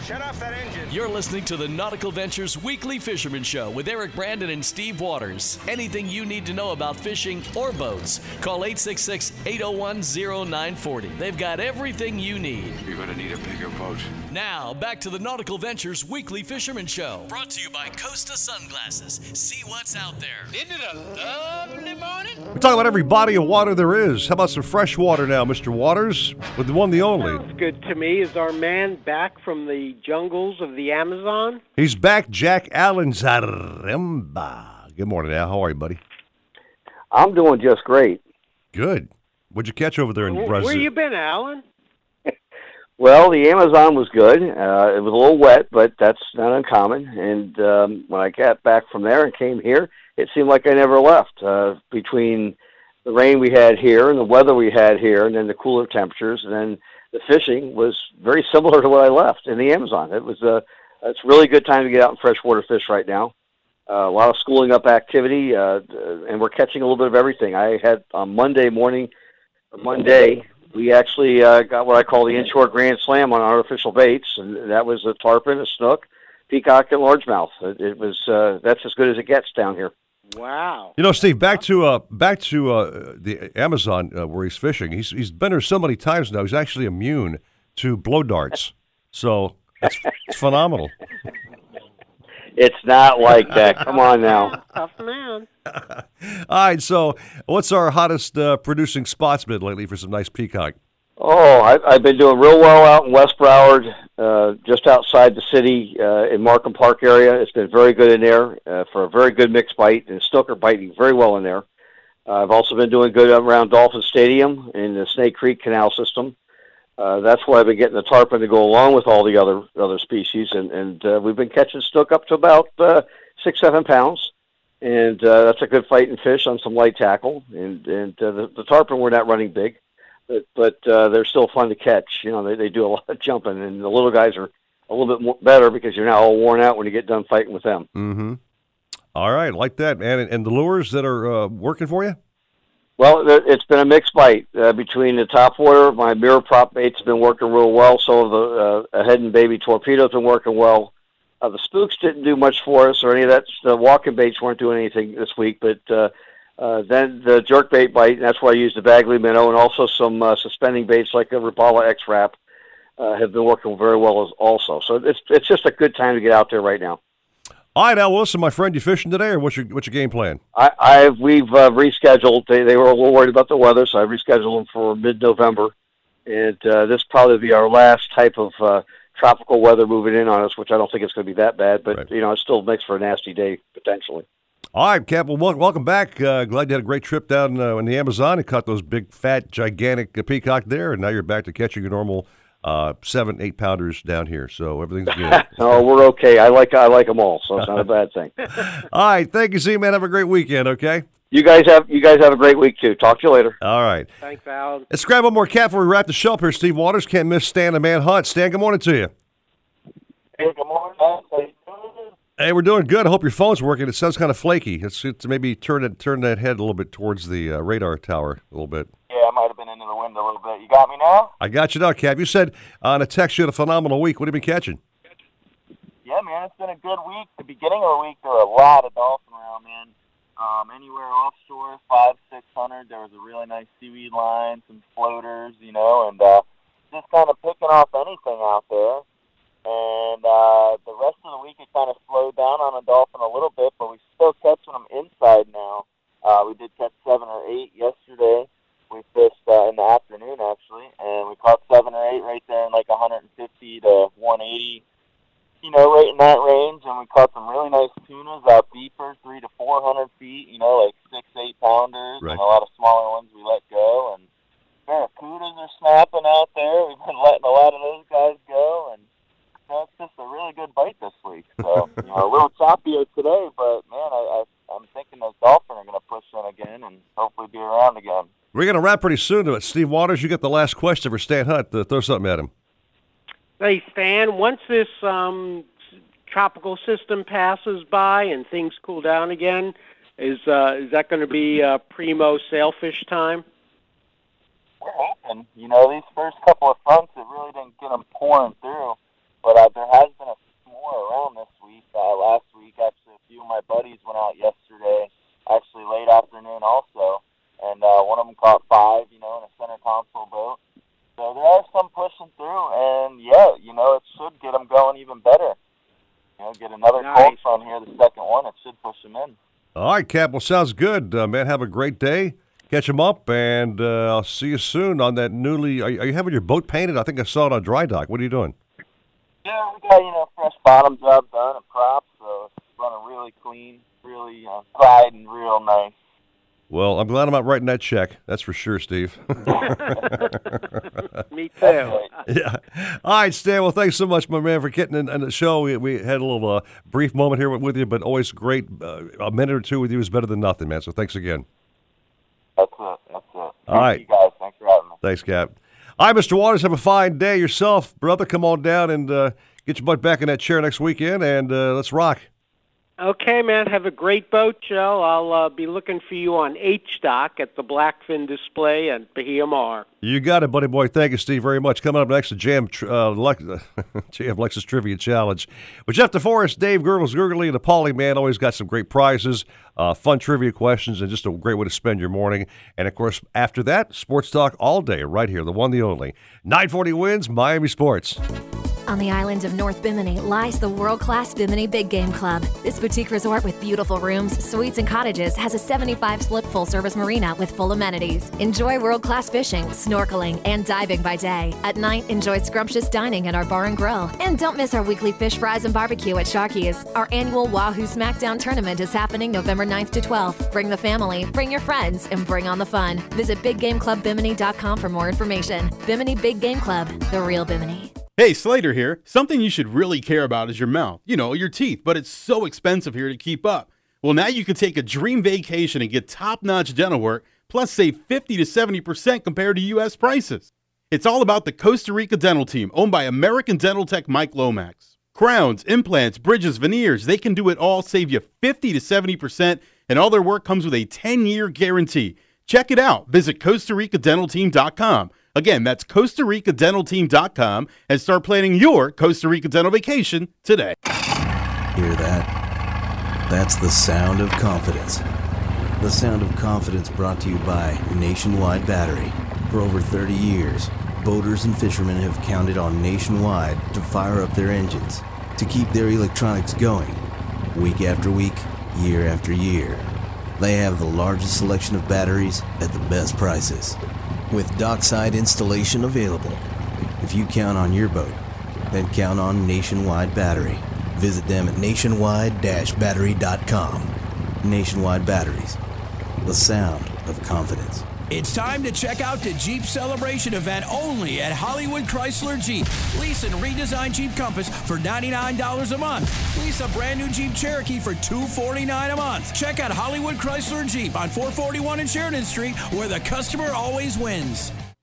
Shut off that engine. You're listening to the Nautical Ventures Weekly Fisherman Show with Eric Brandon and Steve Waters. Anything you need to know about fishing or boats, call 866 801 0940. They've got everything you need. You're going to need a bigger boat. Now, back to the Nautical Ventures Weekly Fisherman Show. Brought to you by Costa Sunglasses. See what's out there. Isn't it a lovely morning? We're talking about every body of water there is. How about some fresh water now, Mr. Waters? With the one, the only. Sounds good to me. Is our man back from the jungles of the Amazon? He's back, Jack Alan Zaremba. Good morning, Al. How are you, buddy? I'm doing just great. Good. What'd you catch over there in Where, Brazil? where you been, Alan? [LAUGHS] Well, the Amazon was good. Uh, it was a little wet, but that's not uncommon. And um, when I got back from there and came here, it seemed like I never left. Uh, between the rain we had here and the weather we had here, and then the cooler temperatures, and then the fishing was very similar to what I left in the Amazon. It was a it's a really good time to get out and freshwater fish right now. Uh, a lot of schooling up activity, uh, and we're catching a little bit of everything. I had on Monday morning, Monday, we actually uh, got what I call the inshore grand slam on artificial baits, and that was a tarpon, a snook, peacock, and largemouth. It, it was uh, that's as good as it gets down here. Wow. You know, Steve, back to uh, back to uh, the Amazon uh, where he's fishing. He's he's been there so many times now. He's actually immune to blow darts. So it's, it's phenomenal. It's not like that. Come on [LAUGHS] now. Tough man. [LAUGHS] All right. So, what's our hottest uh, producing spots been lately for some nice peacock? Oh, I, I've been doing real well out in West Broward, uh, just outside the city uh, in Markham Park area. It's been very good in there uh, for a very good mixed bite, and Snook are biting very well in there. I've also been doing good around Dolphin Stadium in the Snake Creek Canal system. Uh, that's where I've been getting the tarpon to go along with all the other other species, and and uh, we've been catching snook up to about uh, six seven pounds, and that's a good fighting fish on some light tackle. And and the, the tarpon we're not running big, but but uh, they're still fun to catch. You know, they they do a lot of jumping, and the little guys are a little bit more, better because you're now all worn out when you get done fighting with them. Mm-hmm. All right, like that, man. And, and the lures that are uh, working for you? Well, it's been a mixed bite uh, between the top water. My mirror prop bait's been working real well. So the uh, Heddon baby torpedo's been working well. Uh, the spooks didn't do much for us, or any of that. The walking baits weren't doing anything this week. But uh, uh, then the jerk bait bite, and that's why I use the Bagley minnow, and also some uh, suspending baits like a Rapala X-Rap uh, have been working very well as also. So it's it's just a good time to get out there right now. All right, Al Wilson, my friend, you fishing today, or what's your what's your game plan? I, I've we've uh, rescheduled. They they were a little worried about the weather, so I rescheduled them for mid-November, and uh, this probably be our last type of uh, tropical weather moving in on us, which I don't think it's going to be that bad, but you know it still makes for a nasty day potentially. All right, Cap. Well, welcome back. Uh, glad you had a great trip down uh, in the Amazon and caught those big, fat, gigantic uh, peacock there, and now you're back to catching your normal uh, seven, eight pounders down here. So everything's good. [LAUGHS] oh, we're okay. I like I like them all, so it's not a bad thing. [LAUGHS] All right, thank you, Z man. Have a great weekend. Okay. You guys have you guys have a great week too. Talk to you later. All right. Thanks, Alan. Let's grab one more cap before we wrap the show up here. Steve Waters can't miss Stan the Man Hunt. Stan, good morning to you. Hey, good morning. Hey, we're doing good. I hope your phone's working. It sounds kind of flaky. It's, it's maybe turn it turn that head a little bit towards the uh, radar tower a little bit. Yeah, I might have been into the wind a little bit. You got me now? I got you now, Cap. You said on a text you had a phenomenal week. What have you been catching? Yeah, man, it's been a good week. The beginning of the week, there were a lot of dolphin around, man. Um, anywhere offshore, five, six hundred. There was a really nice seaweed line, some floaters, you know, and uh, just kind of picking off anything out there. And uh, the rest of the week it kind of slowed down on a dolphin a little bit, but we're still catching them inside now. Uh, we did catch seven or eight yesterday. We fished uh, in the afternoon actually, and we caught seven or eight right there in like 150 to 180 you know, right in that range, and we caught some really nice tunas out deeper, three to four hundred feet. You know, like six, eight pounders, Right. and a lot of smaller ones we let go. And barracudas are snapping out there. We've been letting a lot of those guys go, and you know, it's just a really good bite this week. So you know, a little choppier today, but man, I, I I'm thinking those dolphin are going to push in again and hopefully be around again. We're going to wrap pretty soon. But Steve Waters, you get the last question for Stan Hunt. Uh, throw something at him. Hey, Stan, once this um, tropical system passes by and things cool down again, is uh, is that going to be uh, primo sailfish time? We're hoping. You know, these first couple of fronts, it really didn't get them pouring through. But uh, there has been a few more around this week. Uh, last week, actually, a few of my buddies went out yesterday, actually late afternoon also. And uh, one of them caught five, you know, in a center console boat. So there are some pushing through. And, yeah, you know, it should get them going even better. You know, get another cold front here, the second one. It should push them in. All right, Cap. Well, sounds good, uh, man. Have a great day. Catch them up, and uh, I'll see you soon on that newly. Are you, are you having your boat painted? I think I saw it on dry dock. What are you doing? Yeah, we got, you know, fresh bottom job done and props, so it's running really clean, really uh, and real nice. Well, I'm glad I'm not writing that check. That's for sure, Steve. [LAUGHS] [LAUGHS] Me too. Yeah. All right, Stan. Well, thanks so much, my man, for getting in, in the show. We, we had a little uh, brief moment here with you, but always great. Uh, a minute or two with you is better than nothing, man. So thanks again. That's it. That's it. All right. You guys, thanks for having me. Thanks, Cap. All right, Mr. Waters, have a fine day yourself, brother. Come on down and uh, get your butt back in that chair next weekend, and uh, let's rock. Okay, man. Have a great boat Joe. I'll uh, be looking for you on H Dock at the Blackfin display at Bahia Mar. You got it, buddy boy. Thank you, Steve, very much. Coming up next, the Jam, uh, Lex- [LAUGHS] Jam Lexus Trivia Challenge. With Jeff DeForest, Dave Gurgles, Gurgly, and the Pauly Man always got some great prizes, uh, fun trivia questions, and just a great way to spend your morning. And of course, after that, sports talk all day, right here, the one, the only. 940 wins, Miami Sports. On the island of North Bimini lies the world class Bimini Big Game Club. This boutique resort with beautiful rooms, suites, and cottages has a 75 slip full service marina with full amenities. Enjoy world class fishing, snorkeling, and diving by day. At night, enjoy scrumptious dining at our bar and grill. And don't miss our weekly fish fries and barbecue at Sharky's. Our annual Wahoo SmackDown tournament is happening November 9th to 12th. Bring the family, bring your friends, and bring on the fun. Visit BigGameClubBimini.com for more information. Bimini Big Game Club, the real Bimini. Hey, Slater here. Something you should really care about is your mouth. You know, your teeth, but it's so expensive here to keep up. Well, now you can take a dream vacation and get top notch dental work, plus save 50 to 70% compared to U.S. prices. It's all about the Costa Rica dental team, owned by American Dental Tech Mike Lomax. Crowns, implants, bridges, veneers, they can do it all, save you 50 to 70%, and all their work comes with a 10 year guarantee. Check it out. Visit Costa Rica CostaRicaDentalTeam.com. Again, that's Costa Rica CostaRicaDentalTeam.com and start planning your Costa Rica dental vacation today. Hear that? That's the sound of confidence. The sound of confidence brought to you by Nationwide Battery. For over 30 years, boaters and fishermen have counted on Nationwide to fire up their engines, to keep their electronics going, week after week, year after year. They have the largest selection of batteries at the best prices, with dockside installation available. If you count on your boat, then count on Nationwide Battery. Visit them at nationwide-battery.com. Nationwide Batteries, the sound of confidence. It's time to check out the Jeep Celebration event only at Hollywood Chrysler Jeep. Lease and redesign Jeep Compass for $99 a month. Lease a brand new Jeep Cherokee for 249 a month. Check out Hollywood Chrysler Jeep on 441 and Sheridan Street, where the customer always wins.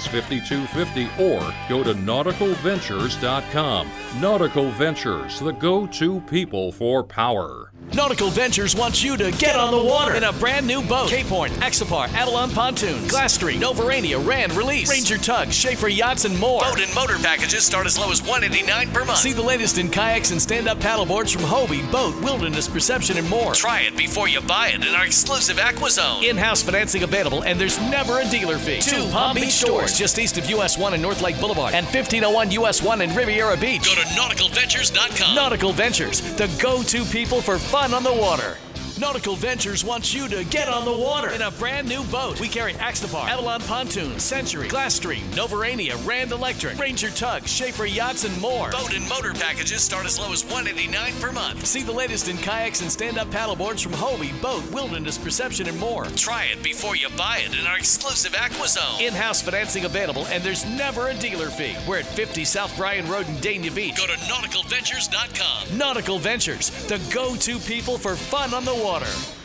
866 5250 or go to nauticalventures.com. Nautical Ventures, the go to people for power. Nautical Ventures wants you to get, on the water in a brand new boat. Cape Horn, Axopar, Avalon Pontoons, Glass Street, Novurania, Rand, Release, Ranger Tug, Schaefer Yachts, and more. Boat and motor packages start as low as 189 per month. See the latest in kayaks and stand-up paddleboards from Hobie, Boat, Wilderness Perception, and more. Try it before you buy it in our exclusive AquaZone. In-house financing available, and there's never a dealer fee. Two Palm Beach stores just east of US 1 and North Lake Boulevard, and 1501 US 1 in Riviera Beach. Go to nauticalventures.com. Nautical Ventures, the go-to people for fun on the water. Nautical Ventures wants you to get on the water in a brand new boat. We carry Axopar, Avalon Pontoon, Century, Glasstream, Novurania, Rand Electric, Ranger Tug, Schaefer Yachts, and more. Boat and motor packages start as low as 189 per month. See the latest in kayaks and stand-up paddleboards from Hobie, Boat, Wilderness Perception, and more. Try it before you buy it in our exclusive AquaZone. In-house financing available, and there's never a dealer fee. We're at 50 South Bryan Road in Dania Beach. Go to nauticalventures.com. Nautical Ventures, the go-to people for fun on the water water.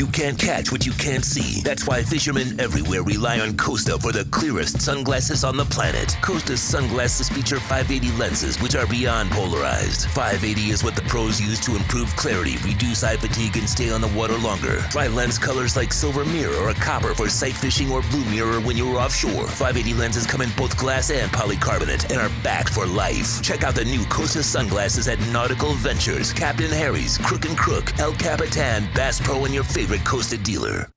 You can't catch what you can't see. That's why fishermen everywhere rely on Costa for the clearest sunglasses on the planet. Costa's sunglasses feature 580 lenses, which are beyond polarized. 580 is what the pros use to improve clarity, reduce eye fatigue, and stay on the water longer. Try lens colors like silver mirror or copper for sight fishing or blue mirror when you're offshore. 580 lenses come in both glass and polycarbonate and are backed for life. Check out the new Costa sunglasses at Nautical Ventures, Captain Harry's, Crook and Crook, El Capitan, Bass Pro, and your favorite Costa dealer.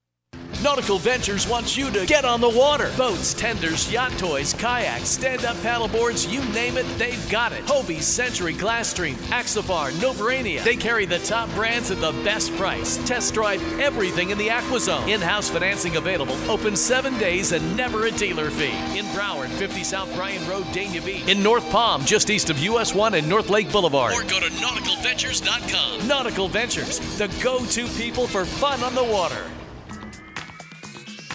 Nautical Ventures wants you to get on the water. Boats, tenders, yacht toys, kayaks, stand-up paddleboards, you name it, they've got it. Hobie, Century, Glasstream, Axopar, Novurania. They carry the top brands at the best price. Test drive everything in the AquaZone. In-house financing available. Open seven days and never a dealer fee. In Broward, 50 South Bryan Road, Dania Beach. In North Palm, just east of US 1 and North Lake Boulevard. Or go to nauticalventures.com. Nautical Ventures, the go-to people for fun on the water.